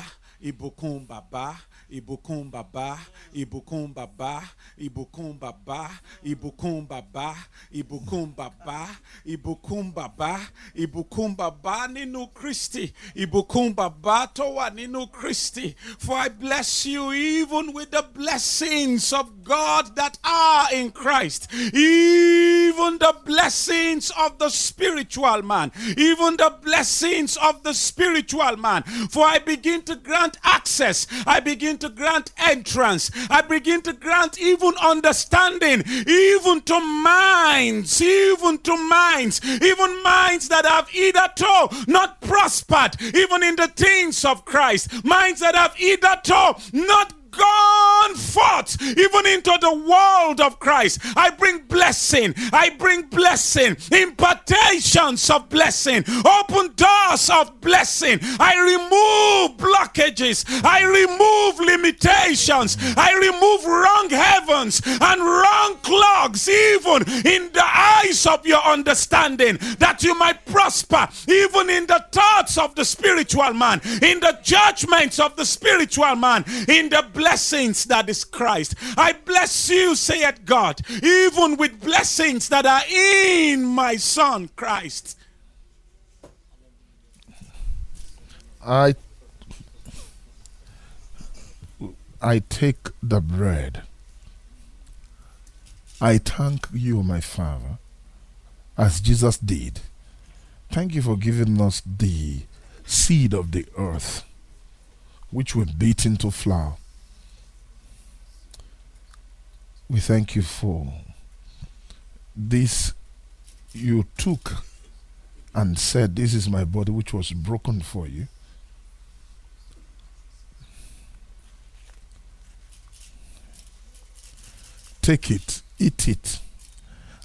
ìbùkún bàbá ìbùkún bàbá ìbùkún bàbá ìbùkún bàbá ìbùkún bàbá ìbùkún bàbá ìbùkún bàbá ìbùkún bàbá nínú Kristi ìbùkún bàbá tó wà nínú Kristi. For I bless you even with the blessings of God that are in Christ. Even the blessings of the spiritual man. Even the blessings of the spiritual man. For I begin to grant access. I begin to grant entrance. I begin to grant even understanding even to minds even to minds even minds that have hitherto not prospered even in the things of Christ. Minds that have hitherto not gone forth even into the world of Christ. I bring blessing. I bring blessing. Impartations of blessing. Open doors of blessing. I remove blockages. I remove limitations. I remove wrong heavens and wrong clogs even in the eyes of your understanding that you might prosper even in the thoughts of the spiritual man, in the judgments of the spiritual man, in the blessings that is Christ. I bless you, saith God, even with blessings that are in my Son Christ. I I take the bread. I thank you, my Father, as Jesus did. Thank you for giving us the seed of the earth, which we beat into flour. We thank you for this you took and said, This is my body which was broken for you. Take it, eat it.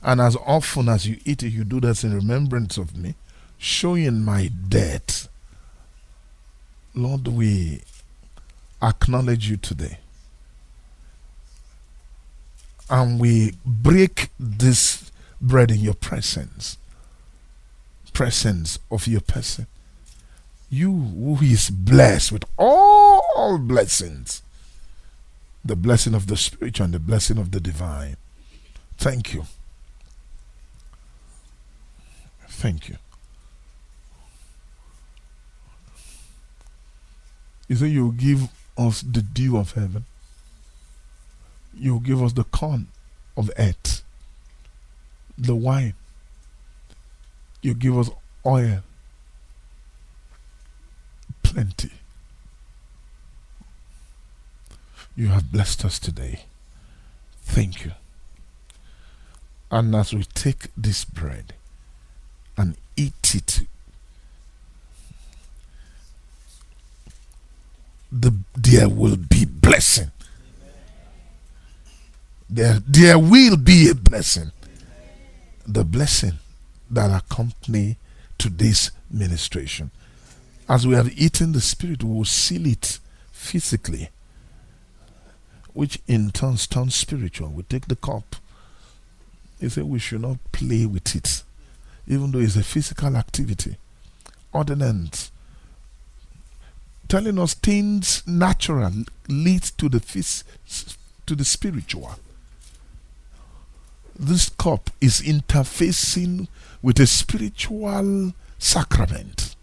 And as often as you eat it, you do that in remembrance of me, showing my death. Lord, we acknowledge you today. And we break this bread in your presence, presence of your person. You who is blessed with all blessings, the blessing of the spiritual and the blessing of the divine. Thank you. Thank you. You say you give us the dew of heaven. You give us the corn of earth, the wine. You give us oil, plenty. You have blessed us today. Thank you. And as we take this bread and eat it, the, there will be blessing. There, there will be a blessing. The blessing that accompany today's ministration. As we have eaten the Spirit, we will seal it physically, which in turn turns spiritual. We take the cup. He said we should not play with it, even though it's a physical activity. Ordinance telling us things natural leads to the phys- to the spiritual. This cup is interfacing with a spiritual sacrament.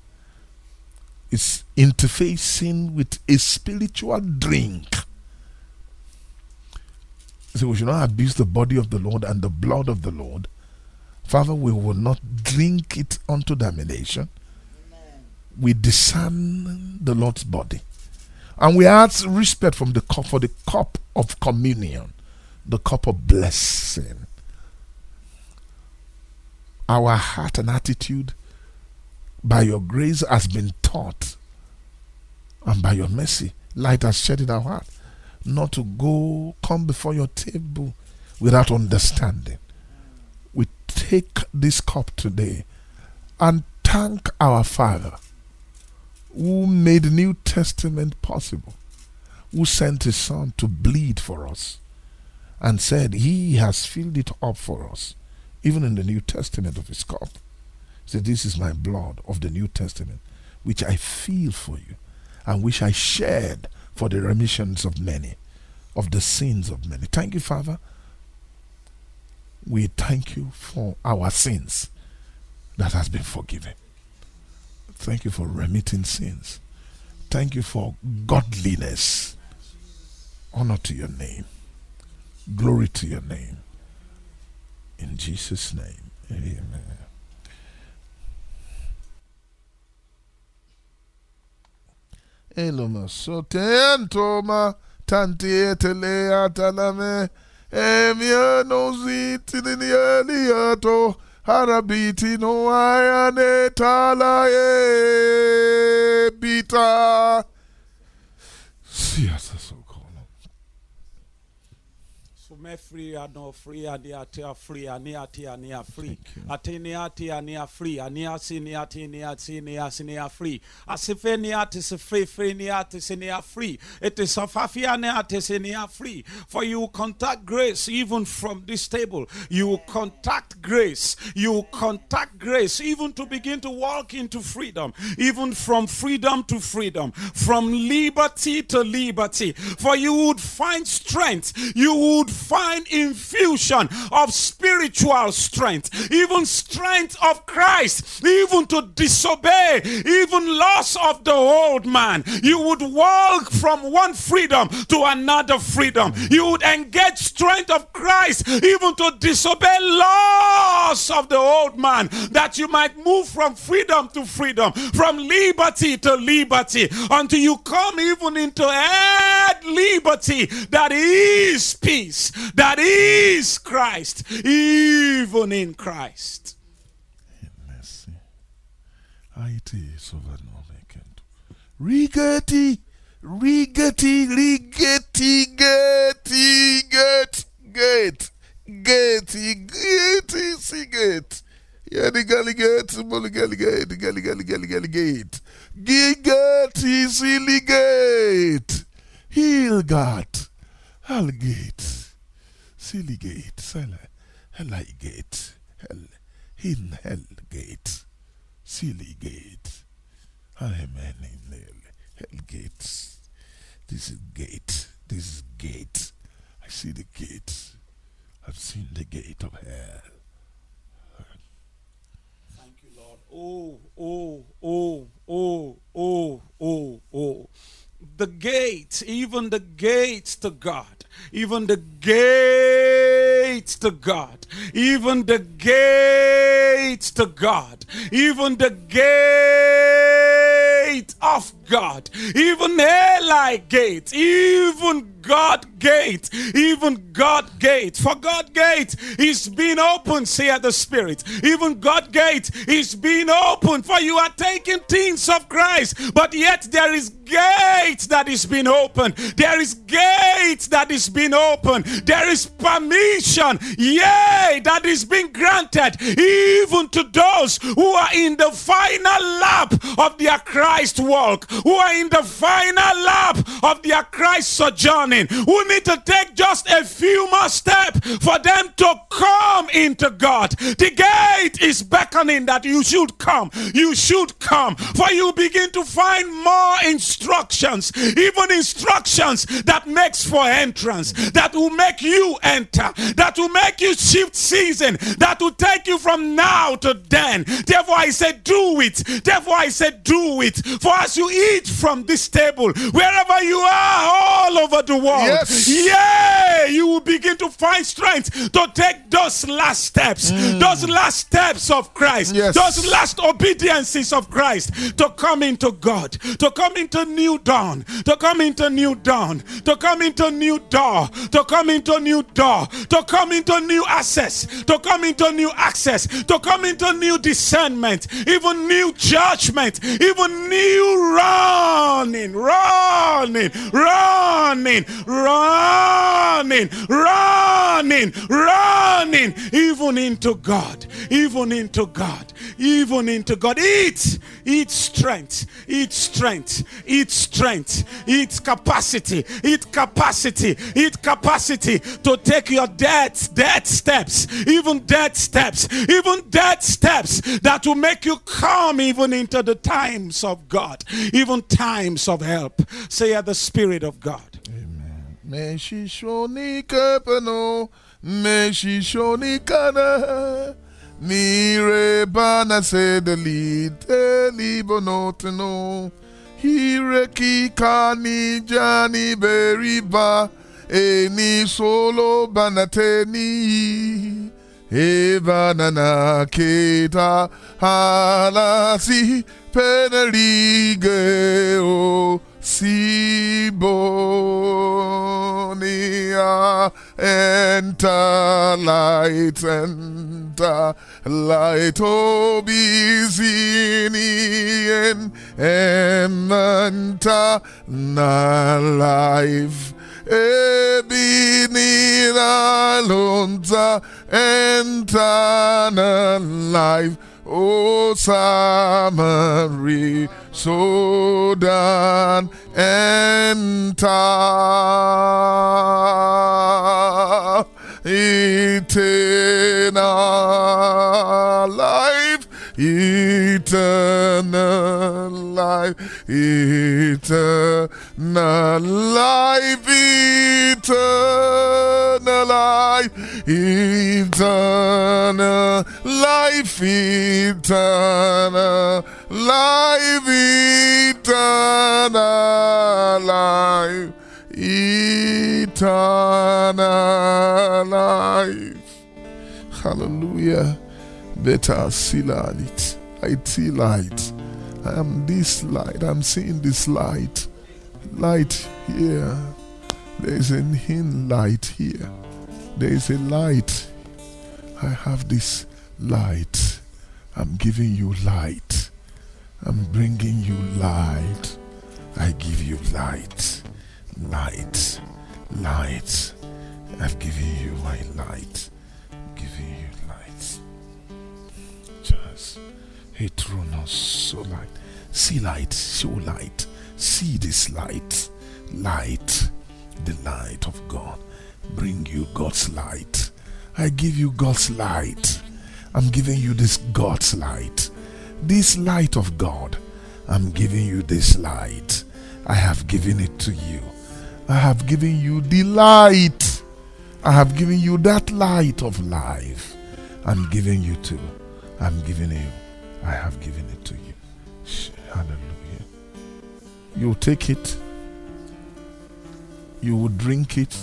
It's interfacing with a spiritual drink. So we should not abuse the body of the Lord and the blood of the Lord. Father, we will not drink it unto damnation we discern the Lord's body. And we ask respect from the cup for the cup of communion, the cup of blessing. Our heart and attitude, by your grace, has been taught. And by your mercy, light has shed in our heart. Not to go come before your table without understanding. We take this cup today and thank our Father who made the New Testament possible, who sent his Son to bleed for us and said he has filled it up for us, even in the New Testament of his cup. He said, This is my blood of the New Testament, which I feel for you, and which I shed for the remissions of many, of the sins of many. Thank you, Father. We thank you for our sins that has been forgiven. Thank you for remitting sins. Thank you for godliness. Honor to your name. Glory to your name. In Jesus' name. Amen. Eloma soten toma tanti etele atalame emia nozi tininieliato harabiti no ayane e bita. Siasa so kono. So me free and no free and the ate free and the ate and the free. Thank you. Ate ni ate and the free and the ase ni ate ni ate ni ase ni are free. Asife ni ate se free free ni ate se ni are free. It is a fafia ni ate se ni are free. For you contact grace even from this table. You contact grace. You contact grace even to begin to walk into freedom. Even from freedom to freedom. From liberty to liberty. For you would find strength. You would find infusion of spiritual strength. Even strength of Christ. Even to disobey. Even loss of the old man. You would walk from one freedom to another freedom. You would engage strength of Christ even to disobey laws of the old man that you might move from freedom to freedom, from liberty to liberty until you come even into earth liberty that is peace, that is Christ, even in Christ. Mercy. Aite sovanomekento. Rigeti, rigeti, rigeti, geti, get, get, geti, geti, siget. Yadi gali get, moli gali get, gali gali gali gali get. Gigeti, silly get. Hilgat, algate, silly gate, sala, helai gate, hell, in hell gate. Silly gate. Amen. In hell gates. This is gate. This is gate. I see the gate. I've seen the gate of hell. Thank you, Lord. Oh, oh, oh, oh, oh, oh, oh. The gate, even the gates to God, even the gates to God, even the gates to God, even the gate of God, even Eli gate, even God gate, even God gate. For God gate is being opened, saith the Spirit. Even God gate is being opened. For you are taking things of Christ, but yet there is gate that is being opened. There is gate that is being opened. There is permission, yea, that is being granted even to those who are in the final lap of their Christ walk, who are in the final lap of their Christ sojourning, who need to take just a few more steps for them to come into God. The gate is beckoning that you should come. You should come, for you begin to find more instructions, even instructions that makes for entrance, that will make you enter, that will make you shift season, that will take you from now to then. Therefore, I said, do it. Therefore, I said, do it. For as you eat from this table, wherever you are, all over the world, Yes. yeah, you will begin to find strength to take those last steps, mm. those last steps of Christ, Yes. those last obediences of Christ to come into God, to come into new dawn, to come into new dawn, to come into new door, to come into new door, to come into new access, to come into new access, to come into new discernment, even new judgment, even new running, running, running, running, running, running, even into God, even into God, even into God. Eat, eat strength, eat strength, eat strength, eat capacity, eat capacity, eat capacity to take your dead, dead steps, even dead steps, even dead steps that will make you come even into the times of God, even times of help. Say, at the Spirit of God. Meshishoni kapano, Meshishoni kana, Mire bana se delite libonoteno, Hireki kani jani beriba, Eni solo banateni, Evanana keta halasi penelige o Sibonia. Enter light enter light obizini en enter na life. Ebinina lonza enter na life O Samari, Sodan, enter. Eternal life, eternal life, eternal life, eternal life, eternal life, eternal life, eternal life, eternal life. Hallelujah. Better see light. I see light. I am this light. I'm seeing this light. Light here. There is a hidden light here. There is a light. I have this light. I'm giving you light. I'm bringing you light. I give you light. Light. Light. I've given you my light. A Tronos so oh light. See light, show light. See this light. Light. The light of God. Bring you God's light. I give you God's light. I'm giving you this God's light. This light of God. I'm giving you this light. I have given it to you. I have given you the light. I have given you that light of life. I'm giving you to. I'm giving you. I have given it to you. Hallelujah. You take it. You will drink it